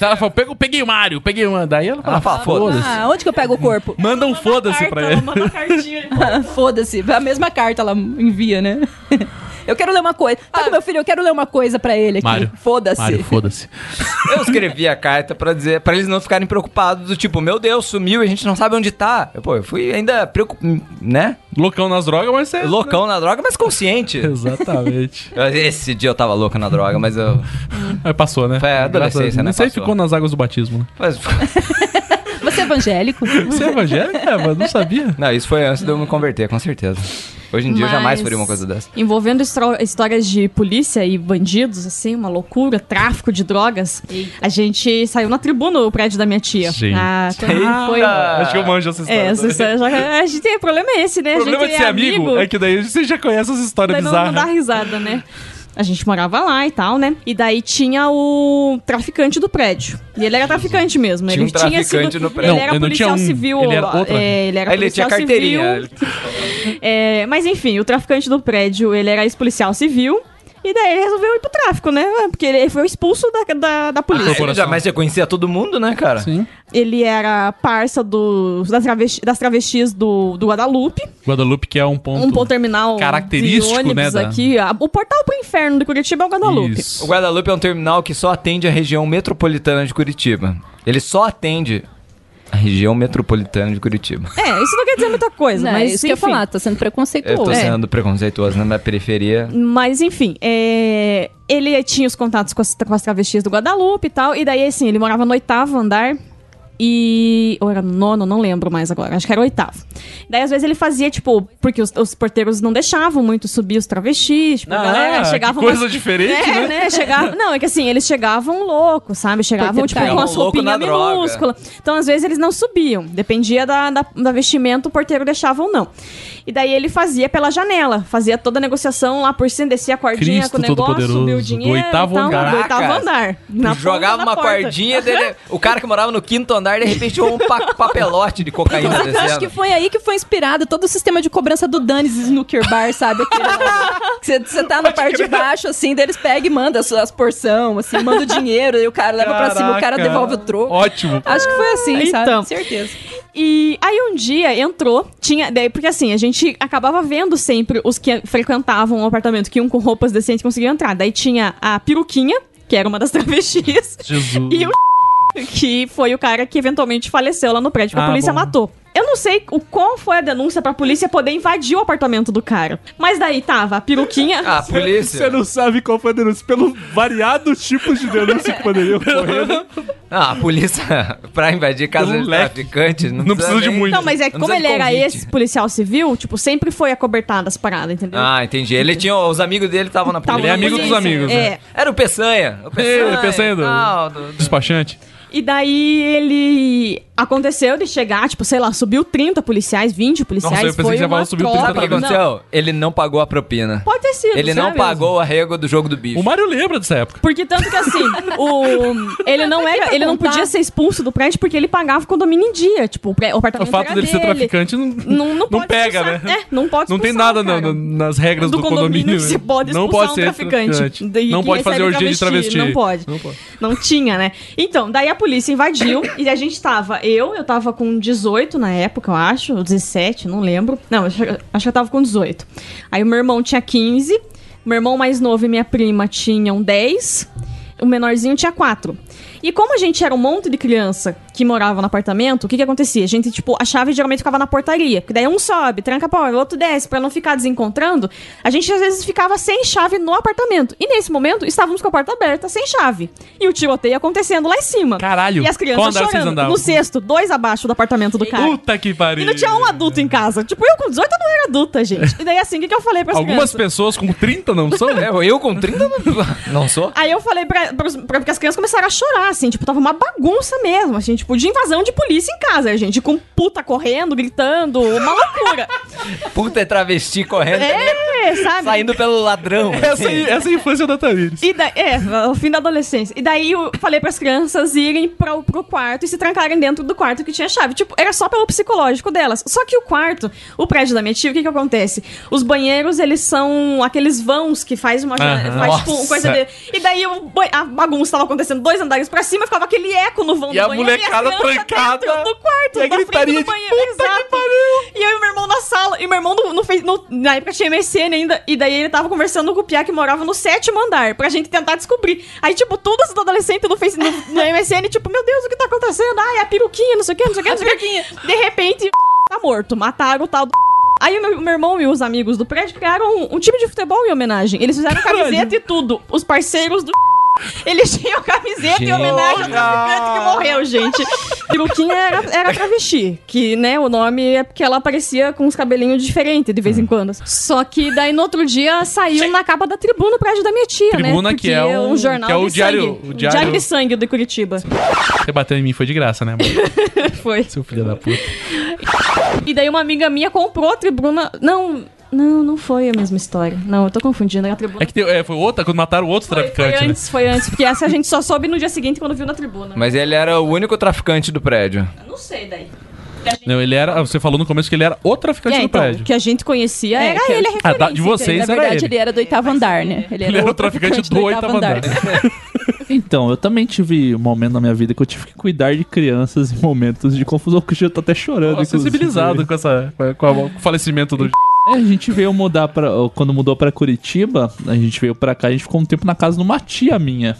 ela fala, peguei, peguei o Mário, peguei uma. Daí ela fala, Ela fala, foda-se. Ah, onde que eu pego o corpo? Manda um foda-se pra ele. Manda uma cartinha. *laughs* Foda-se. A mesma carta ela envia, né? Eu quero ler uma coisa. Tá com meu filho, eu quero ler uma coisa pra ele aqui. Mário. Foda-se. Mário, foda-se. *laughs* Eu escrevi a carta pra dizer, para eles não ficarem preocupados do tipo, meu Deus, sumiu e a gente não sabe onde tá. Eu, pô, eu fui ainda preocupado, né? Loucão nas drogas, mas você... Loucão na droga, mas consciente. *laughs* Exatamente. Esse dia eu tava louco na droga, mas eu. Aí passou, né? Foi a adolescência, né? Passou. ficou nas águas do batismo, né? Mas- *laughs* Você é evangélico? Você é evangélico? É, mas não sabia. Não, isso foi antes de eu me converter, com certeza. Hoje em dia eu jamais Mas- faria uma coisa dessa. Envolvendo histórias de polícia e bandidos, assim, uma loucura, tráfico de drogas. A gente saiu na tribuna o prédio da minha tia. Gente. Ah, foi. Acho que eu manjo essa história. É, essa história já- a gente tem o problema é esse, né? O a problema gente de ser amigo, é que daí você já conhece as histórias Daí não, não dá risada, né? A gente morava lá e tal, né? E daí tinha o traficante do prédio. E ele era traficante mesmo. Tinha ele um traficante sido, no prédio. Ele Não, era tinha policial um, civil. ele era outra. é, ele era ele tinha policial carteirinha. civil. É, mas enfim, o traficante do prédio, ele era ex-policial civil. E daí ele resolveu ir pro tráfico, né? Porque ele foi expulso da, da, da polícia. Ah, ele já, mas já conhecia todo mundo, né, cara? Sim. Ele era parça do, das, travesti- das travestis do, do Guadalupe. Guadalupe, que é um ponto... Um ponto terminal característico, de ônibus né, da- aqui. A- O portal pro inferno de Curitiba é o Guadalupe. Isso. O Guadalupe é um terminal que só atende a região metropolitana de Curitiba. Ele só atende a região metropolitana de Curitiba. É, isso não quer dizer muita coisa, Não, mas é isso que eu ia enfim. falar, tá sendo Eu preconceituoso. tô É. sendo preconceituoso na minha periferia. Mas enfim, é, ele tinha os contatos com as, com as travestis do Guadalupe e tal. E daí, assim, ele morava no oitavo andar. E. Ou era no nono, não lembro mais agora. Acho que era oitavo. Daí, às vezes, ele fazia, tipo, porque os, os porteiros não deixavam muito subir os travestis. Tipo, a Ah, galera que chegava. coisa umas- diferente, *laughs* é, né? Chegava, não, é que assim, eles chegavam loucos, sabe? Chegavam, Porteiro tipo, caiu. com as roupinhas droga. minúsculas. Então, às vezes, eles não subiam. Dependia da, da, da vestimenta, o porteiro deixava ou não. E daí ele fazia pela janela, fazia toda a negociação lá por cima, descia a cordinha Cristo com o negócio, subiu o do dinheiro. oitavo e tal, andar. Do oitavo andar. na Jogava uma porta. cordinha dele. *laughs* O cara que morava no quinto andar, de repente, tinha um pa- papelote de cocaína Inclusive, eu acho que foi aí que foi inspirado todo o sistema de cobrança do Danis Snooker Bar, sabe? Você você tá na parte de baixo, assim, daí eles pegam e mandam as, as porção, assim, manda o dinheiro, e o cara leva pra cima, o cara Caraca. devolve o troco. Ótimo. Acho que foi assim, Então. sabe? Certeza. E aí um dia entrou, tinha. Daí, porque assim, a gente acabava vendo sempre os que frequentavam o apartamento, que iam com roupas decentes conseguiam entrar. Daí tinha a peruquinha, que era uma das *laughs* travestis, Jesus. e o *laughs* que foi o cara que eventualmente faleceu lá no prédio, que a Ah, polícia bom. matou. Eu não sei o qual foi a denúncia pra polícia poder invadir o apartamento do cara. Mas daí tava a peruquinha. Ah, Você polícia. não sabe qual foi a denúncia. Pelo variados tipos de denúncia que poderiam *laughs* ocorrer. Ah, a polícia, *laughs* pra invadir casa de leque. traficante, não, Não precisa de nem- muito. Não, mas é que como ele era esse policial civil, tipo, sempre foi acobertado as paradas, entendeu? Ah, entendi. Ele tinha. Os amigos dele estavam na polícia. Ele é amigo dos amigos, É. né? Era o Peçanha. O Ei, Peçanha do- do- do- Despachante. E daí ele. Aconteceu de chegar, tipo, sei lá, subiu 30 policiais, 20 policiais. Nossa, eu pensei foi que uma subiu tropa. 30 Sabe o que Não, aconteceu? Ele não pagou a propina. Pode ter sido. Ele não sabe? pagou o arrego do jogo do bicho. O Mário lembra dessa época. Porque tanto que assim, o ele não era, ele não podia ser expulso do prédio porque ele pagava o condomínio em dia, tipo, o, pré- o O apartamento fato era dele ser traficante não, Não, não, *laughs* não pode pega, expulsar. né? É, não pode Não tem expulsar nada o cara. no- no- nas regras do, do condomínio, condomínio. que você pode não expulsar pode um ser traficante. Daí Não que pode fazer recebe orgia de travesti. Não pode. Não pode. Não tinha, né? Então, daí a polícia invadiu e a gente tava, eu, eu tava com 18 na época, eu acho, ou 17, não lembro. Não, acho, acho que eu tava com 18. Aí o meu irmão tinha 15, meu irmão mais novo e minha prima tinham 10, o menorzinho tinha 4. E como a gente era um monte de criança que morava no apartamento, o que que acontecia? A gente, tipo, a chave geralmente ficava na portaria. Porque daí um sobe, tranca a porta, o outro desce, pra não ficar desencontrando. A gente às vezes ficava sem chave no apartamento. E nesse momento, estávamos com a porta aberta, sem chave. E o tiroteio acontecendo lá em cima. Caralho. E as crianças chorando. No sexto, dois abaixo do apartamento do cara. Puta que pariu. E não tinha um adulto em casa. Tipo, eu com 18 não era adulta, gente. E daí assim, o que, que eu falei pras Algumas crianças? pessoas com 30 não são? É, eu com 30 não, não sou. Aí eu falei pra, pra, pra- Porque as crianças começaram a chorar, assim, tipo, tava uma bagunça mesmo, assim, tipo, de invasão de polícia em casa, gente, com puta correndo, gritando, uma loucura. *laughs* Puta é travesti correndo. é, sabe? Saindo pelo ladrão. Essa, assim. é a infância da Tamires. E daí, é, o fim da adolescência. E daí eu falei pras crianças irem pro, pro quarto e se trancarem dentro do quarto que tinha chave. Tipo, era só pelo psicológico delas. Só que o quarto, o prédio da minha tia, o que que acontece? Os banheiros, eles são aqueles vãos que faz uma... Faz tipo coisa dele. E daí a bagunça tava acontecendo dois andares pra cima, ficava aquele eco no vão E do a banheiro. molecada as crianças trancada. do quarto, E a gritaria do de banheiro. Exato. E eu e meu irmão na sala. E meu irmão não, não fez... não- na época tinha MSN ainda. E daí ele tava conversando com o Pia que morava no sétimo andar, pra gente tentar descobrir. Aí, tipo, todos os adolescentes no, face, no, no MSN, tipo, meu Deus, o que tá acontecendo? Ai, a peruquinha, não sei o que, não sei o que, não sei o que. De repente, tá morto. Mataram o tal do. Aí o meu, meu irmão e os amigos do prédio criaram um, um time de futebol em homenagem. Eles fizeram camiseta e tudo. Os parceiros do. *laughs* Eles tinham camiseta em Gente. homenagem ao traficante que morreu, gente. *laughs* Peruquinha era, era travesti, que, né, o nome é porque ela aparecia com uns cabelinhos diferentes de vez em quando. Só que daí no outro dia saiu na capa da tribuna o prédio da minha tia, Tribuna né? que é Porque um- jornal que é o de diário- sangue. o diário- de sangue de Curitiba. Você bateu em mim, foi de graça, né, mano? *laughs* Foi. Seu filho da puta. E daí uma amiga minha comprou a tribuna. Não, não, não foi a mesma história. Não, eu tô confundindo. Era a tribuna. É que tem- é, foi outra, quando mataram outro Foi traficante, né? antes, foi antes. Porque essa a gente só soube no dia seguinte quando viu na tribuna. Mas ele era o único traficante do prédio. Eu não sei daí. Não, ele era. Você falou no começo que ele era o traficante É, do então, prédio. o que a gente conhecia É, era que- ele a Ah, referência. da- de vocês Na era verdade, ele. ele era do oitavo andar, né? Ele Ele era o traficante do oitavo andar. *laughs* Então, eu também tive um momento na minha vida que eu tive que cuidar de crianças em momentos de confusão, que eu tô até chorando. Inclusive. sensibilizado com, essa, com, a- com o falecimento do. *laughs* É, a gente veio mudar pra. Quando mudou pra Curitiba, a gente veio pra cá, a gente ficou um tempo na casa de uma tia minha.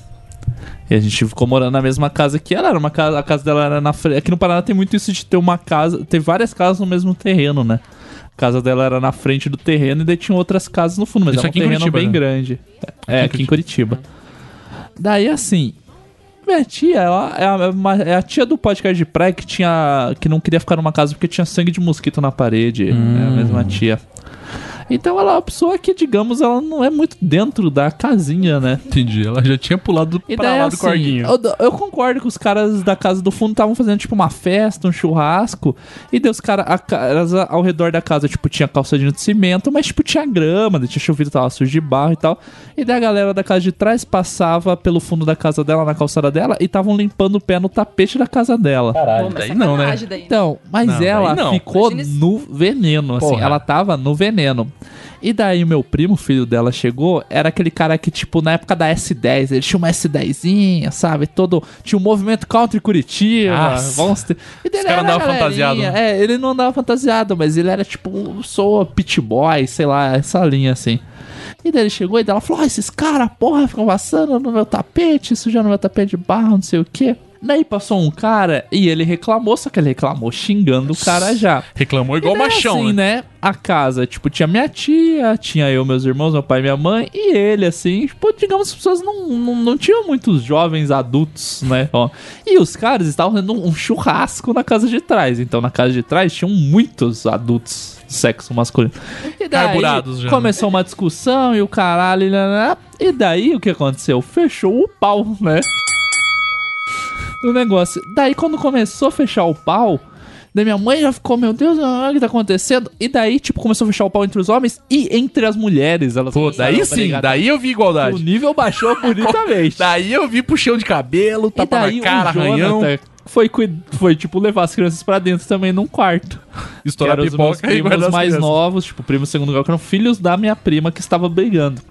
E a gente ficou morando na mesma casa que ela. Era uma casa, a casa dela era na frente. Aqui no Paraná tem muito isso de ter uma casa. Ter várias casas no mesmo terreno, né? A casa dela era na frente do terreno e daí tinha outras casas no fundo, mas Isso era um aqui em terreno Curitiba, bem né? grande. É, aqui em Curitiba. Daí assim. Minha tia, ela é a, uma- é a tia do podcast de praia que tinha. que não queria ficar numa casa porque tinha sangue de mosquito na parede. É a mesma tia. Então ela é uma pessoa que, digamos, ela não é muito dentro da casinha, né? Entendi. Ela já tinha pulado E pra daí, lá do assim, corguinho. eu, eu concordo que os caras da casa do fundo estavam fazendo, tipo, uma festa, um churrasco. E daí os cara- a casa ao redor da casa, tipo, tinha calçadinho de cimento, mas, tipo, tinha grama, daí tinha chovido, tava sujo de barro e tal. E daí a galera da casa de trás passava pelo fundo da casa dela, na calçada dela, e estavam limpando o pé no tapete da casa dela. Caralho, daí não, né? Então, mas Não, ela daí não. ficou no veneno, assim. Porra. Ela tava no veneno. E daí o meu primo, filho dela, chegou, era aquele cara que, tipo, na época da S10, ele tinha uma S10zinha, sabe? Todo. Tinha um movimento country Curitiba. Nossa. Vamos ter... E daí Os ele caras andavam fantasiado, né? É, ele não andava fantasiado, mas ele era tipo, sou pit boy, sei lá, essa linha assim. E daí ele chegou e daí ela falou: Ó, esses caras, porra, ficam passando no meu tapete, sujando meu tapete de barro, não sei o quê. Daí passou um cara e ele reclamou, só que ele reclamou xingando o cara já. Reclamou igual E daí, machão, assim, né? né? A casa, tipo, tinha minha tia, tinha eu, meus irmãos, meu pai e minha mãe, e ele, assim, tipo, digamos, as pessoas não, não, não tinham muitos jovens adultos, né? Ó. E os caras estavam fazendo um churrasco na casa de trás. Então, na casa de trás tinham muitos adultos de sexo masculino. E daí, Carburados já, Começou uma discussão e o caralho, e, lá, lá. e daí o que aconteceu? Fechou o pau, né? Do negócio. Daí, quando começou a fechar o pau, daí minha mãe já ficou, meu Deus, o que tá acontecendo? E daí, tipo, começou a fechar o pau entre os homens e entre as mulheres. Elas Pô, daí a sim, daí eu vi igualdade. O nível baixou *laughs* bonitamente. Daí eu vi puxão de cabelo, e tapa daí na cara, o arranhão. Foi, foi, tipo, levar as crianças pra dentro também num quarto. Estourar os meus primos mais crianças. novos, tipo, primo segundo grau, que eram filhos da minha prima que estava brigando.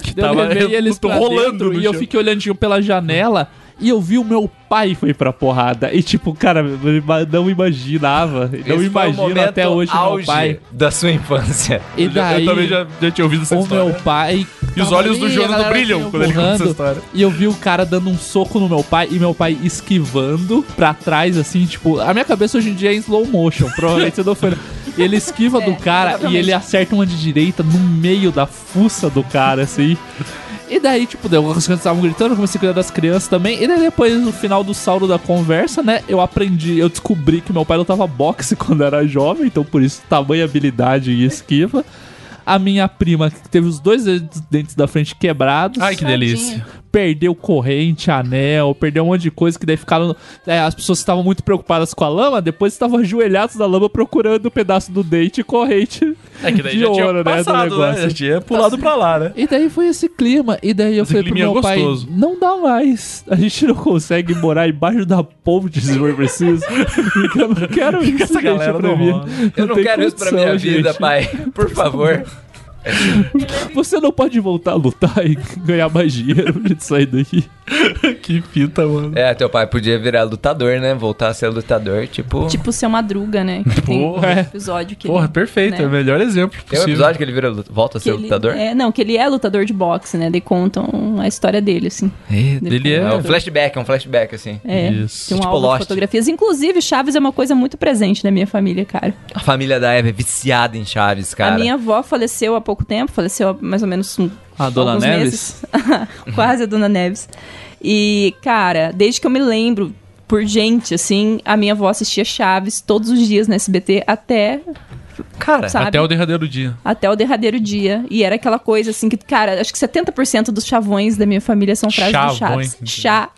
Que Eu tava levei eles rolando dentro no e eu chão. fiquei olhando pela janela e eu vi o meu pai foi pra porrada. E tipo, cara, eu não imaginava. Não Esse foi o imagino até hoje meu pai. da sua infância. *laughs* E Eu já- daí, eu também já, já tinha ouvido essa o história. meu pai. E os olhos do ali, Jonathan a galera brilham assim, quando ele conta essa história. E eu vi o cara dando um soco no meu pai e meu pai esquivando pra trás, assim, tipo. A minha cabeça hoje em dia é em slow motion, provavelmente você não foi. E ele esquiva *laughs* do cara e ele acerta uma de direita no meio da fuça do cara, assim. E daí, tipo, deu, as crianças estavam gritando, eu comecei a cuidar das crianças também. E daí depois, no final do saldo da conversa, né, eu aprendi, eu descobri que meu pai lutava boxe *laughs* quando era jovem, então por isso tamanha habilidade e esquiva. A minha prima, que teve os dois dentes da frente quebrados. Ai, que delícia. Perdeu corrente, anel, perdeu um monte de coisa que daí ficaram. é, as pessoas estavam muito preocupadas com a lama, depois estavam ajoelhados na lama procurando o pedaço do dente e corrente. É que daí de já tinha ouro, né, do passado, né? negócio. Já tinha pulado pra lá, né? E daí foi esse clima. E daí eu Esse falei pro climinha meu pai: gostoso. não dá mais. A gente não consegue morar embaixo da ponte se for preciso. Eu não quero *laughs* isso, essa gente, galera pra não mim. Eu não tem vida, condição, pai. *laughs* Por favor. Você não pode voltar a lutar e ganhar mais dinheiro de sair daí. *laughs* que fita, mano. É, teu pai podia virar lutador, né? Voltar a ser lutador, tipo. Tipo, ser Madruga, né? Que tem um Porra. episódio que Porra, ele, perfeito. né? É o melhor exemplo Tem um possível. episódio que ele vira, volta a Que ser ele- lutador? É, não, que ele é lutador de boxe, né? Daí contam a história dele, assim. Ele É é. um flashback, é um flashback, assim. É, Isso. tem um Tipo álbum fotografias. Inclusive, Chaves é uma coisa muito presente na minha família, cara. A família da Eva é viciada em Chaves, cara. A minha avó faleceu há pouco tempo, faleceu há mais ou menos um, A Dona alguns Neves? meses. *laughs* Quase a Dona Neves. E, cara, desde que eu me lembro, por gente, assim, a minha avó assistia Chaves todos os dias no SBT até. Cara, sabe? Até o derradeiro dia. Até o derradeiro dia. E era aquela coisa assim que, cara, acho que 70% dos chavões da minha família são frases do Chavões, Chaves.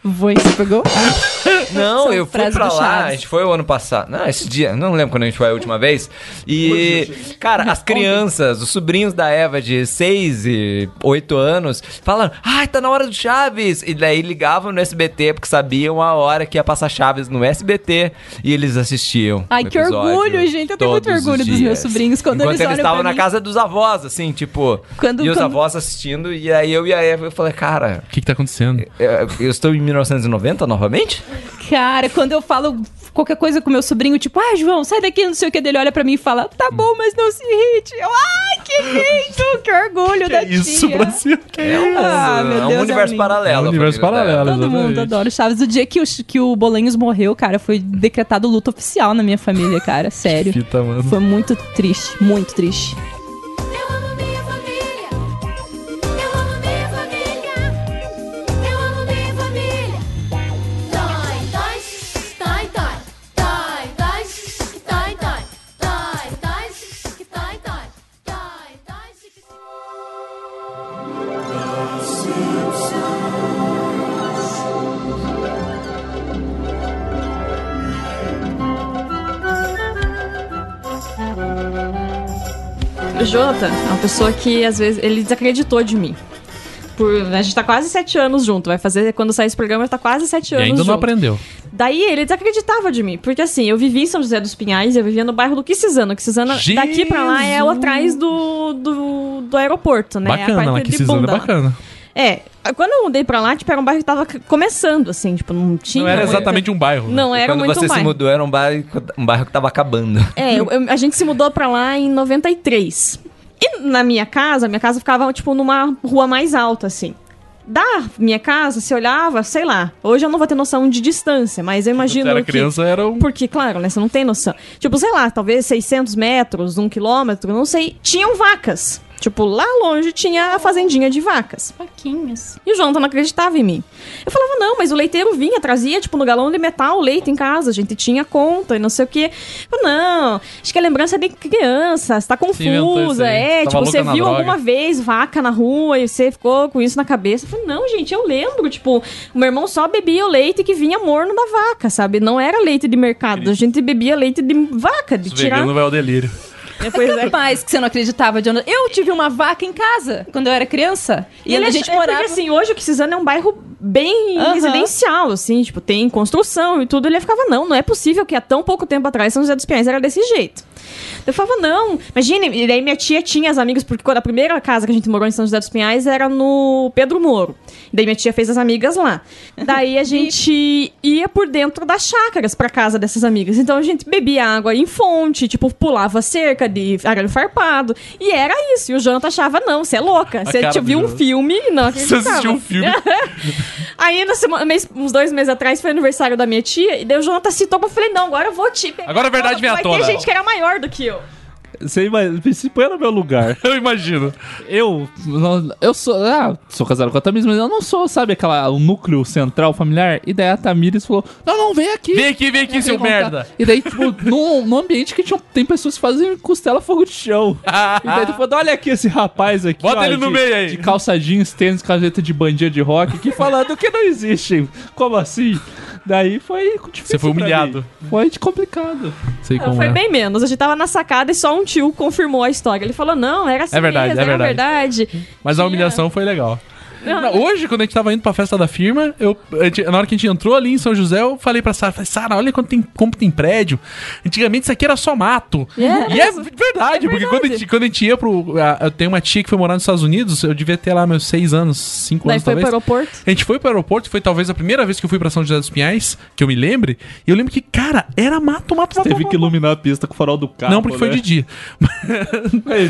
Chavões, você pegou? *laughs* *laughs* Não, São eu fui pra lá, a gente foi o ano passado. Não, esse dia, não lembro quando a gente foi a última vez. E, cara, as crianças, os sobrinhos da Eva de 6 e 8 anos, falaram: ai, tá na hora do Chaves. E daí ligavam no SBT, porque sabiam a hora que ia passar Chaves no SBT. E eles assistiam. Ai, que orgulho, gente. Eu tenho muito orgulho dos meus sobrinhos quando Enquanto eles eles estavam na mim. casa dos avós, assim, tipo. Quando- e os quando- avós assistindo, e aí eu e a Eva, eu falei, cara. O que, que tá acontecendo? Eu, eu estou em 1990 novamente? Cara, quando eu falo qualquer coisa com meu sobrinho, tipo, ah, João, sai daqui, não sei o que, dele olha pra mim e fala, tá bom, mas não se irrite. Eu, ai, que lindo, que orgulho *laughs* da Isso, tia. Brasil. Que É um, Ah, meu é um Deus, universo é paralelo. É um universo paralelo. Todo mundo adora o Chaves. O dia que o, que o Bolanhos morreu, cara, foi decretado luto oficial na minha família, cara. Sério. Fita, mano. Foi muito triste, muito triste. Jonathan é uma pessoa que, às vezes, ele desacreditou de mim. Por, a gente tá quase sete anos junto. Vai fazer, quando sair esse programa, tá quase sete E anos ainda não junto. aprendeu. Daí ele desacreditava de mim. Porque assim, eu vivi em São José dos Pinhais, eu vivia no bairro do Quisizano. Quisizano, daqui pra lá, é o atrás do, do, do aeroporto, né? Bacana, a lá parte que de Cisano é bunda lá. bacana. É, quando eu mudei pra lá, tipo, era um bairro que tava começando, assim, tipo, não tinha... Não era muita- exatamente um bairro. né? Não era Quando muito você um se bairro. mudou, era um bairro, um bairro que tava acabando. É, eu- eu- a gente se mudou pra lá em 93. E na minha casa, minha casa ficava, tipo, numa rua mais alta, assim. Da minha casa, se olhava, sei lá. Hoje eu não vou ter noção de distância, mas eu imagino Você era que... criança, era um... Porque, claro, né, você não tem noção. Tipo, sei lá, talvez 600 metros, um quilômetro, não sei. Tinham vacas. Tipo, lá longe tinha a fazendinha de vacas. Vaquinhas. E o Jonathan não acreditava em mim. Eu falava, não, mas o leiteiro vinha, trazia, tipo, no galão de metal, leite em casa, a gente tinha conta e não sei o quê. Eu, não, acho que é lembrança de criança, você tá confusa, é, tipo, você viu droga. alguma vez vaca na rua e você ficou com isso na cabeça. Eu falei, não, gente, eu lembro, tipo, o meu irmão só bebia o leite que vinha morno da vaca, sabe? Não era leite de mercado, a gente bebia leite de vaca, de Os tirar... vai ao delírio. Depois é Capaz que você não acreditava, Jonathan. Eu tive uma vaca em casa quando eu era criança. E a é- gente é morava. Porque, assim, hoje o Quisizano é um bairro bem Aham. residencial, assim, tipo, tem construção e tudo. Ele ficava, não, não é possível que há tão pouco tempo atrás São José dos Pinhais era desse jeito. Eu falava, não, imagine, e daí minha tia tinha as amigas, porque quando a primeira casa que a gente morou em São José dos Pinhais era no Pedro Moro. Daí minha tia fez as amigas lá. Daí a *laughs* gente ia por dentro das chácaras pra casa dessas amigas. Então a gente bebia água em fonte, tipo, pulava cerca de arame farpado. E era isso. E o Jonathan achava, não, você é louca. Você do viu um filme e não Você assistiu um filme. *laughs* Aí, na semana, mês- uns dois meses atrás, foi aniversário da minha tia, e daí o Jonathan citou, eu falei, não, agora eu vou te pegar. Agora a verdade vem à Vai tona. ter gente que era maior do que eu. Você imagina, se põe no meu lugar. *laughs* Eu imagino. Eu, eu sou, ah, sou casado com a Tamires, mas eu não sou, sabe, aquela, o núcleo central familiar. E daí a Tamires falou, não, não, vem aqui. Vem aqui, vem aqui, seu contar. merda. E daí, tipo, *laughs* num, num ambiente que tinha, tem pessoas que fazem costela fogo de chão. *laughs* e daí tu falou, olha aqui esse rapaz aqui, Bota ó, ele no de- meio aí. De calça jeans, tênis, caseta de bandinha de rock, que falando que não existe. Como assim? Daí foi difícil Você foi pra humilhado. mim. Foi de complicado. Sei Não, como foi é. bem menos. A gente tava na sacada e só um tio confirmou a história. Ele falou, não, era assim É verdade, mesmo, é era verdade. verdade. Mas a humilhação foi legal. Não, hoje, quando a gente tava indo pra festa da firma, eu, gente- na hora que a gente entrou ali em São José, eu falei pra Sara, falei, Sara, olha quanto tem, como tem prédio. Antigamente isso aqui era só mato. É. E é verdade, porque quando a, gente, quando a gente ia pro. a- eu tenho uma tia que foi morar nos Estados Unidos, eu devia ter lá meus seis anos, cinco Daí anos foi pro talvez. aeroporto. A gente foi pro aeroporto, foi talvez a primeira vez que eu fui pra São José dos Pinhais, que eu me lembre. E eu lembro que, cara, era mato, mato, mato. Teve mato, que iluminar a pista com o farol do carro. Não, porque foi né? de dia. *laughs*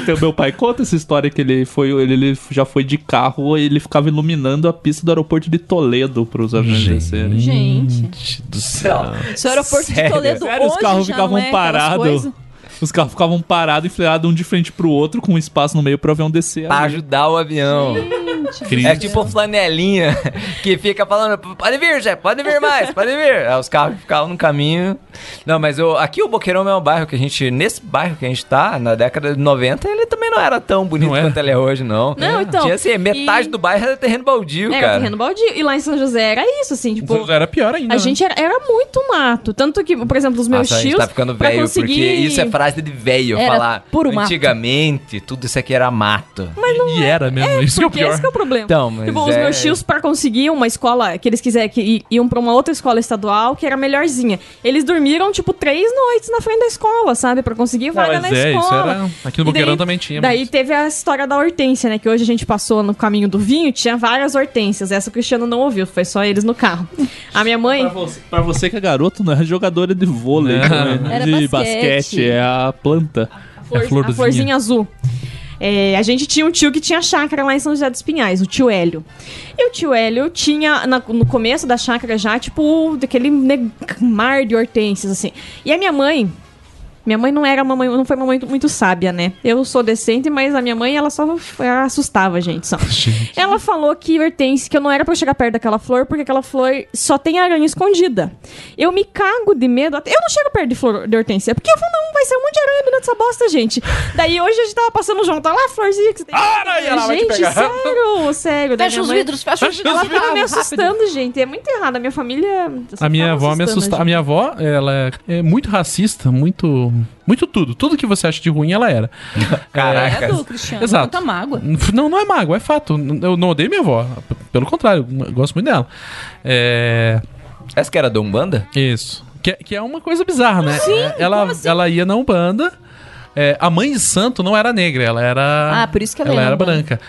Então, meu pai conta essa história que ele foi, ele, ele já foi de carro e ele ficava iluminando a pista do aeroporto de Toledo pros aviões descerem. Gente. do céu. Se o aeroporto de Sério? Toledo Sério, os hoje carros já ficavam não é parados. Os carros ficavam parados, enfiados um de frente pro outro, com um espaço no meio pro avião descer. Pra ali. ajudar o avião. *laughs* É tipo flanelinha que fica falando, pode vir, Zé, pode vir mais, pode vir. Aí os carros ficavam no caminho. Não, mas o, aqui o Boqueirão é um bairro que a gente, nesse bairro que a gente tá, na década de 90, ele também não era tão bonito Não é? quanto ele é hoje, não. Não, então, Tinha assim, metade e- do bairro era terreno baldio, Era cara. terreno baldio. E lá em São José era isso, assim, tipo. São José era pior ainda. A né? gente era, era muito mato. Tanto que, por exemplo, os meus Nossa, a gente tios. tá ficando velho, conseguir... porque isso é frase de velho falar. puro mato. Antigamente, tudo isso aqui era mato. E era mesmo, isso que é o Porque pior. esse que é o problema. Então, mas tipo, os é- meus tios, pra conseguir uma escola que eles quiserem, que iam pra uma outra escola estadual, que era melhorzinha. Eles dormiram, tipo, três noites na frente da escola, sabe? Pra conseguir vaga mas na é, isso escola. era- aqui no Boqueirão daí- também tinha, Daí mas- teve a história da hortência, né? Que hoje a gente passou no caminho do vinho, tinha várias hortênsias. Essa o Cristiano não ouviu, foi só eles no carro. A minha mãe. Pra você, pra você que é garoto, não é jogadora de vôlei, Não. não é Era de basquete. basquete, é a planta. flor- a florzinha. a florzinha azul. É, a gente tinha um tio que tinha chácara lá em São José dos Pinhais, o tio Hélio. E o tio Hélio tinha, na- no começo da chácara já, tipo, daquele mar de hortênsias, assim. E a minha mãe. Minha mãe não era uma mãe, não foi uma mãe muito sábia, né? Eu sou decente, mas a minha mãe, ela só ela assustava a gente, só. *laughs* Ela falou que hortênsia, que eu não era pra eu chegar perto daquela flor, porque aquela flor só tem aranha escondida. Eu me cago de medo. até- Eu não chego perto de flor de hortência, porque eu falo, não, vai ser um monte de aranha dentro dessa bosta, gente. Daí hoje a gente tava passando junto, olha lá florzinha que você tem. Aranha, ela vai te gente, pegar. sério, sério. Fecha os mãe- vidros, fecha os vidros. Ela tava me rápido. assustando, gente. É muito errado. A minha família. A minha avó me assustando assusta. A gente. minha avó, ela é, é muito racista, muito. Muito tudo. Tudo que você acha de ruim, ela era. *laughs* Caraca. É do Cristiano, Exato. muita mágoa. Não, não é mágoa, é fato. Eu não odeio minha avó. Pelo contrário, eu gosto muito dela. É. Essa que era da Umbanda? Isso. Que, que é uma coisa bizarra, né? Sim, É, ela, como assim? ela ia na Umbanda. é, a mãe de santo não era negra, ela era. Ah, por isso que ela ela era branca.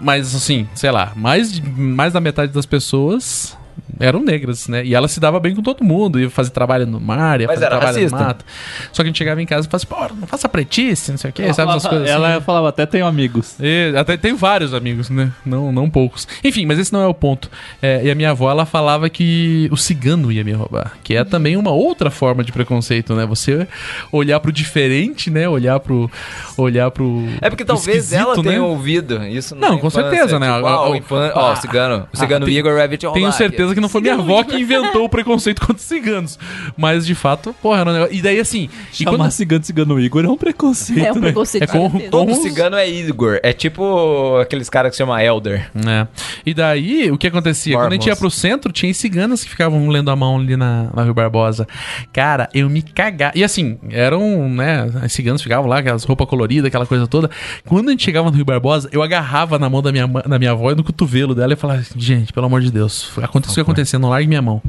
Mas assim, sei lá, mais, mais da metade das pessoas eram negras, né? E ela se dava bem com todo mundo, ia fazer trabalho no mar, ia Mas fazer era trabalho racista? no mato. Só que a gente chegava em casa e falava assim, pô, não faça pretice, não sei o quê, sabe essas coisas assim. Ela falava, até tenho amigos. É, até tem vários amigos, né? Não, não poucos. Enfim, mas esse não é o ponto. É, e a minha avó, ela falava que o cigano ia me roubar. Que é também uma outra forma de preconceito, né? Você olhar pro diferente, né? Olhar pro. Olhar pro. É porque pro talvez ela tenha né? ouvido isso Não, com infância, certeza, né? Tipo, Ah, ah, o ah, infan- ó, ah, o cigano, o cigano ah, Igor te roubar. Tenho certeza que não foi minha avó que inventou o preconceito contra os ciganos. Mas de fato, porra, era um negócio. E daí assim. E Chamar quando... cigano cigano Igor é um preconceito, É um né? preconceito. É com, com Todo os- cigano é Igor. É tipo aqueles caras que se chama Elder. É. E daí, o que acontecia? Quando a gente ia pro centro, tinha ciganas que ficavam lendo a mão ali na, na Rio Barbosa. Cara, eu me cagava. E assim, eram, né? As ciganas ficavam lá, aquelas roupas coloridas, aquela coisa toda. Quando a gente chegava no Rio Barbosa, eu agarrava na mão da minha, da minha avó e no cotovelo dela e falava: gente, pelo amor de Deus, aconteceu o que acontecendo, largue minha mão.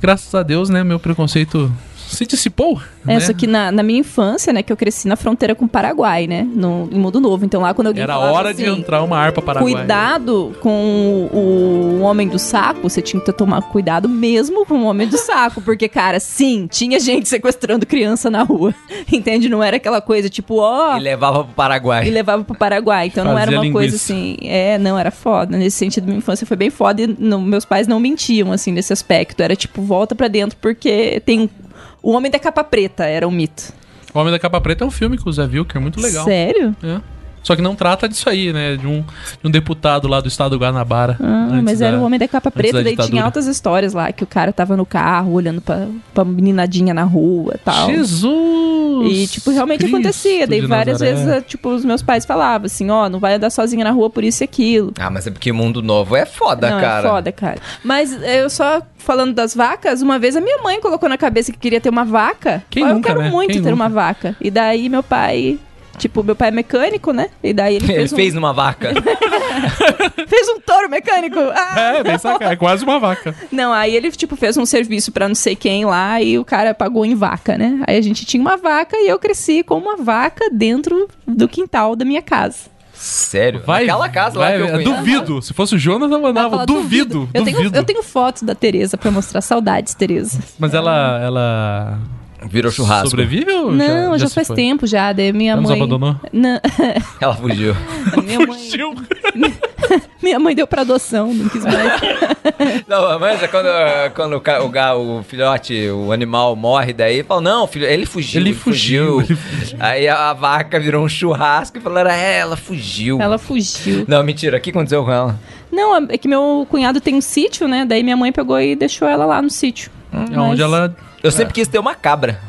Graças a Deus, né? Meu preconceito se dissipou. É, né? só que na, na minha infância, né, que eu cresci na fronteira com o Paraguai, né, no, em Mundo Novo. Então lá quando alguém Era hora de assim, entrar uma harpa paraguaia. Cuidado com o, o homem do saco, você tinha que tomar cuidado mesmo com o homem do saco, porque, cara, sim, tinha gente sequestrando criança na rua, *laughs* entende? Não era aquela coisa tipo, ó, E levava pro Paraguai. e levava pro Paraguai. Então não Fazia era uma coisa linguiça. assim. É, não, era foda. Nesse sentido, minha infância foi bem foda e não- meus pais não mentiam, assim, nesse aspecto. Era tipo, volta pra dentro porque tem. O Homem da Capa Preta era um mito. O Homem da Capa Preta é um filme com o Zé Vilker, muito legal. Sério? É. Só que não trata disso aí, né? De um, de um deputado lá do estado do Guanabara. Ah, mas era da- o Homem da Capa Preta, da daí ditadura. tinha altas histórias lá, que o cara tava no carro olhando pra, pra meninadinha na rua e tal. Jesus! E, tipo, realmente Cristo acontecia. Daí várias Nazaré. vezes, tipo, os meus pais falavam assim, ó, não vai andar sozinha na rua por isso e aquilo. Ah, mas é porque mundo novo é foda, não, cara. é foda, cara. Mas eu só falando das vacas, uma vez a minha mãe colocou na cabeça que queria ter uma vaca. Quem Ó, nunca, eu quero né? muito Quem ter nunca? uma vaca. E daí meu pai Tipo, meu pai é mecânico, né? E daí ele *laughs* Ele fez, um, fez numa vaca. *laughs* fez um touro mecânico. *laughs* Ah! É, bem saca, é quase uma vaca. Não, aí ele, tipo, fez um serviço pra não sei quem lá e o cara pagou em vaca, né? Aí a gente tinha uma vaca e eu cresci com uma vaca dentro do quintal da minha casa. Sério? Vai, Naquela casa vai, lá que eu é, conheço. duvido. Se fosse o Jonas, eu mandava. Ela duvido, Eu duvido. tenho, eu tenho fotos da Tereza pra mostrar. Saudades, Tereza. Mas ela, ela Virou churrasco. sobrevive ou Não, já, se faz foi? tempo já. Daí minha Ela nos mãe. abandonou? Não, *laughs* Ela fugiu. minha mãe. *laughs* minha mãe deu pra adoção, não quis mais. *laughs* Não, mas é quando, quando o, ca- o, ga- o filhote, o animal morre daí, fala, não, filho, ele fugiu, Ele ele, fugiu, fugiu. Aí a, a vaca virou um churrasco e falaram, é, ela fugiu. Ela fugiu. Não, mentira, o que aconteceu com ela? Não, é que meu cunhado tem um sítio, né? Daí minha mãe pegou e deixou ela lá no sítio. É onde ela. Eu sempre quis ter uma cabra.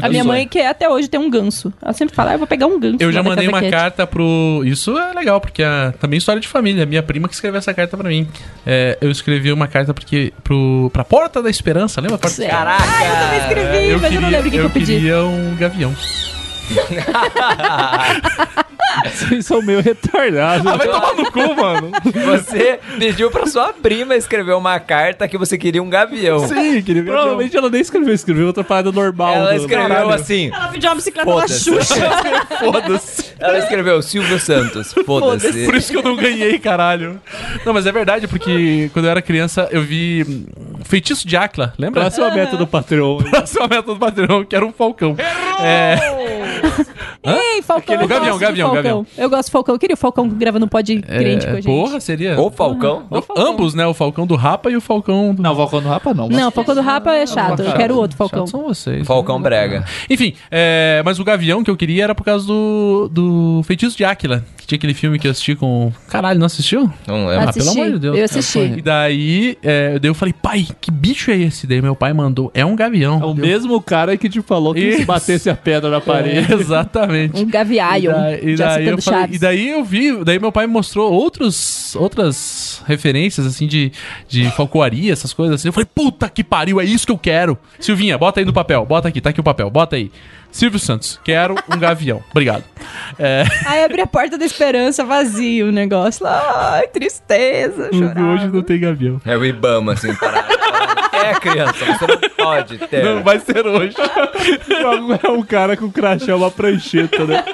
A minha mãe quer até hoje ter um ganso. Ela sempre fala, ah, eu vou pegar um ganso. Eu lá já da mandei Casa uma Cat. carta pro. Isso é legal, porque é também história de família. Minha prima que escreveu essa carta pra mim. É, eu escrevi uma carta porque, pro, pra Porta da Esperança, lembra? a Porta... Caraca! Ah, eu também escrevi, mas eu não lembro o que, que eu pedi. queria um gavião. Vocês são meio retardados. Ah, vai tomar no cu, mano. Você pediu pra sua prima escrever uma carta que você queria um gavião. Sim, queria um gavião. Provavelmente ela nem escreveu, escreveu outra parada normal. Ela escreveu Caralho. assim. Ela pediu uma bicicleta da. Xuxa. *laughs* Foda-se. Ela escreveu Silvio Santos. Foda-se. Por isso que eu não ganhei, caralho. Não, mas é verdade, porque quando eu era criança eu vi hum, Feitiço de Acla, lembra? Próxima meta do Patreon. Próxima meta do Patreon, que era um falcão. É, *laughs* Ei, Falcão. Aquele- Gavião, gavião, Falcão. gavião. Eu gosto do Falcão. Eu queria o Falcão gravando um pod crente com a gente. porra, seria. Ou Falcão. Não, ambos, né? O Falcão do Rapa e o Falcão do. Não, Falcão do Rapa não. Não, o Falcão do Rapa é chato. Eu quero outro Falcão. Chato são vocês. Falcão Brega. Enfim, é, mas o Gavião que eu queria era por causa do, do Feitiço de Áquila. Tinha aquele filme que eu assisti com. Caralho, não assistiu? Não Ah, lembro. Assisti. pelo amor de Deus. Eu assisti. E daí, é, daí eu falei, pai, que bicho é esse? Daí meu pai mandou, é um gavião. É o mesmo cara que te falou que se Isso. batesse a pedra na parede. É, *laughs* exatamente. Um gaviaio. E daí, e daí eu falei- e daí eu vi, daí meu pai me mostrou outros, outras referências, assim, de, de falcoaria, essas coisas assim. Eu falei, puta que pariu, é isso que eu quero. Silvinha, bota aí no papel, bota aqui, tá aqui o papel, bota aí. Silvio Santos, quero um gavião. Obrigado. É, Aí abri a porta da esperança, vazio o negócio. Ai, tristeza, chorar. hoje não tem gavião. É o Ibama, assim, parado. É, criança, você não pode ter. Não vai ser hoje. é um cara com crachá, uma prancheta, né?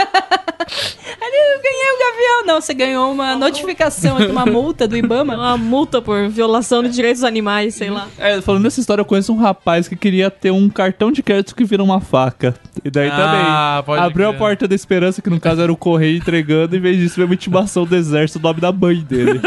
Ali eu ganhei um gavião. Não, você ganhou uma notificação, aqui, uma multa do Ibama. Uma multa por violação de direitos dos animais, sei lá. É, falando nessa história, eu conheço um rapaz que queria ter um cartão de crédito que vira uma faca. E daí Ah, pode também abriu a crer. porta da esperança, que no caso era o correio entregando, em vez disso veio uma intimação do exército, o nome da mãe dele.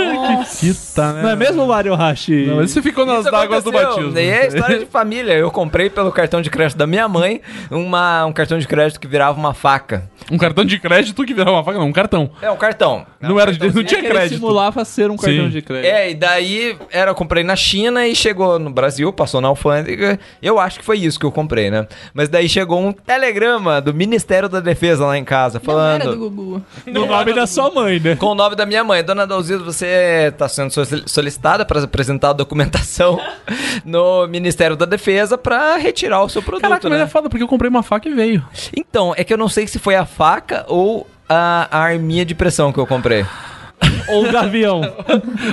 Quita, né? Não é mesmo, Mario Hashi? Não, mas você ficou nas Isso águas do aconteceu. Batismo. Daí é história de família. Eu comprei pelo cartão de crédito da minha mãe uma, um cartão de crédito que virava uma faca. Um cartão de crédito que virava uma faca, não, um cartão. É um cartão. Não, era de, não tinha ele crédito. simulava ser um cartão Sim. de crédito. É, e daí era, eu comprei na China e chegou no Brasil, passou na alfândega. Eu acho que foi isso que eu comprei, né? Mas daí chegou um telegrama do Ministério da Defesa lá em casa, Não era do falando. Gugu. No nome da sua mãe, né? Com o nome da minha mãe, Dona Dalzida, você está sendo solici- solicitada para apresentar a documentação *laughs* no Ministério da Defesa para retirar o seu produto, Caraca, mas né? é foda, porque eu comprei uma faca e veio. Então, é que eu não sei se foi a faca ou a, a arminha de pressão que eu comprei. Ou o gavião.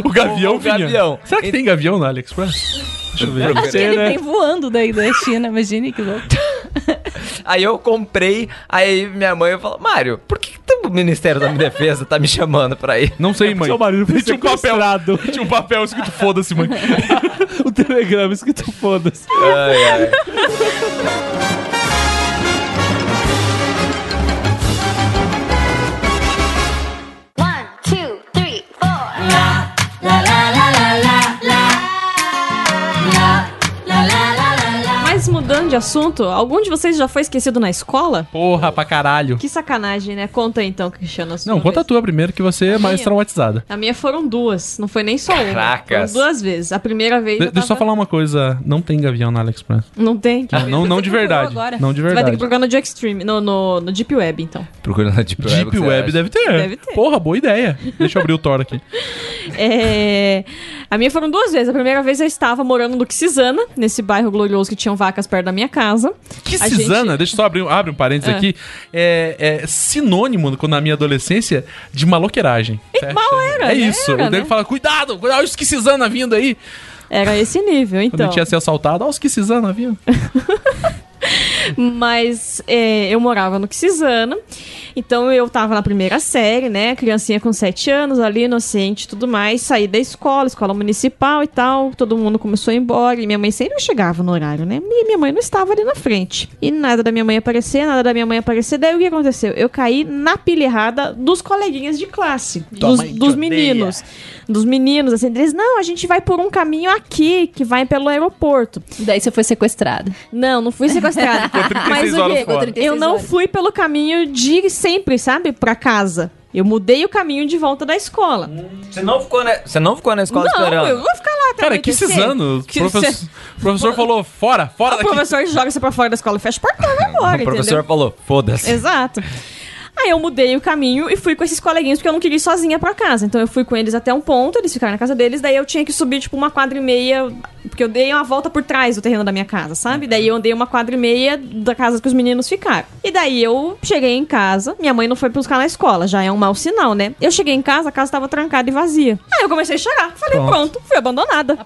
O gavião O vinha. gavião. Será que tem gavião na AliExpress? Deixa eu ver. Deve ser, Ele né? vem voando daí da China, imagine que louco. *laughs* Aí eu comprei, aí minha mãe falou, Mário, por que, que o Ministério da Defesa tá me chamando pra ir? Não sei, mãe. Seu marido foi Tinha um papel. *laughs* Tinha um papel escrito foda-se, mãe. *laughs* o telegrama escrito foda-se. Ai, ai. Mudando de assunto, algum de vocês já foi esquecido na escola? Porra, pra caralho. Que sacanagem, né? Conta então, Cristiano. a sua Não, conta a tua primeiro, que você é mais minha? traumatizada. A minha foram duas, não foi nem só uma. Caracas. Foram duas vezes. A primeira vez. De- eu deixa eu só tava- falar uma coisa. Não tem gavião na AliExpress. Não tem. que Não, não, não de verdade. agora. Não de Você vai ter que verdade. procurar no Extreme, no, no, no Deep Web, então. Procura na Deep Web. Deep Web deve ter. Deve ter. Porra, boa ideia. Deixa eu abrir o Tor aqui. *laughs* É, A minha foram duas vezes. A primeira vez eu estava morando no Quisizana, nesse bairro glorioso que tinham vacas perto da minha casa. Que A Cisana, gente- deixa eu só abrir, abre um parênteses Ah. aqui, é, é sinônimo, quando na minha adolescência, de maloqueiragem. Mal era, É né? isso. Era, o nego né? fala, cuidado, cuidado, olha os que Cisana vindo aí. Era esse nível, Quando a então. gente ia ser assaltado, olha os que Cisana vindo. *laughs* Mas é, eu morava no Quisizana, então eu tava na primeira série, né? Criancinha com 7 anos, ali, inocente e tudo mais. Saí da escola, escola municipal e tal. Todo mundo começou a ir embora. E minha mãe sempre chegava no horário, né? E minha mãe não estava ali na frente. E nada da minha mãe aparecer, nada da minha mãe aparecer. Daí o que aconteceu? Eu caí na pilha errada dos coleguinhas de classe, Tua dos, dos odeia. Dos meninos, assim, eles, não, a gente vai por um caminho aqui, que vai pelo aeroporto. Daí você foi sequestrada. Não, não fui sequestrada. *laughs* Ficou 36 Mas o horas quê? Eu não fui pelo caminho de sempre, sabe? Pra casa. Eu mudei o caminho de volta da escola. Você não ficou na, você não ficou na escola não, esperando? eu vou ficar lá até Cara, que anoitecer. Cisano. O Que professor, cê- o professor falou, fora, fora O daqui. professor joga você pra fora da escola, fecha o portão e vai *laughs* embora, o professor entendeu? falou, foda-se. Exato. Aí eu mudei o caminho e fui com esses coleguinhas porque eu não queria ir sozinha pra casa. Então eu fui com eles até um ponto, eles ficaram na casa deles, daí eu tinha que subir tipo uma quadra e meia, porque eu dei uma volta por trás do terreno da minha casa, sabe? Daí eu andei uma quadra e meia da casa que os meninos ficaram. E daí eu cheguei em casa, minha mãe não foi buscar na escola, já é um mau sinal, né? Eu cheguei em casa, a casa tava trancada e vazia. Aí eu comecei a chorar, falei, Pronto. pronto, fui abandonada.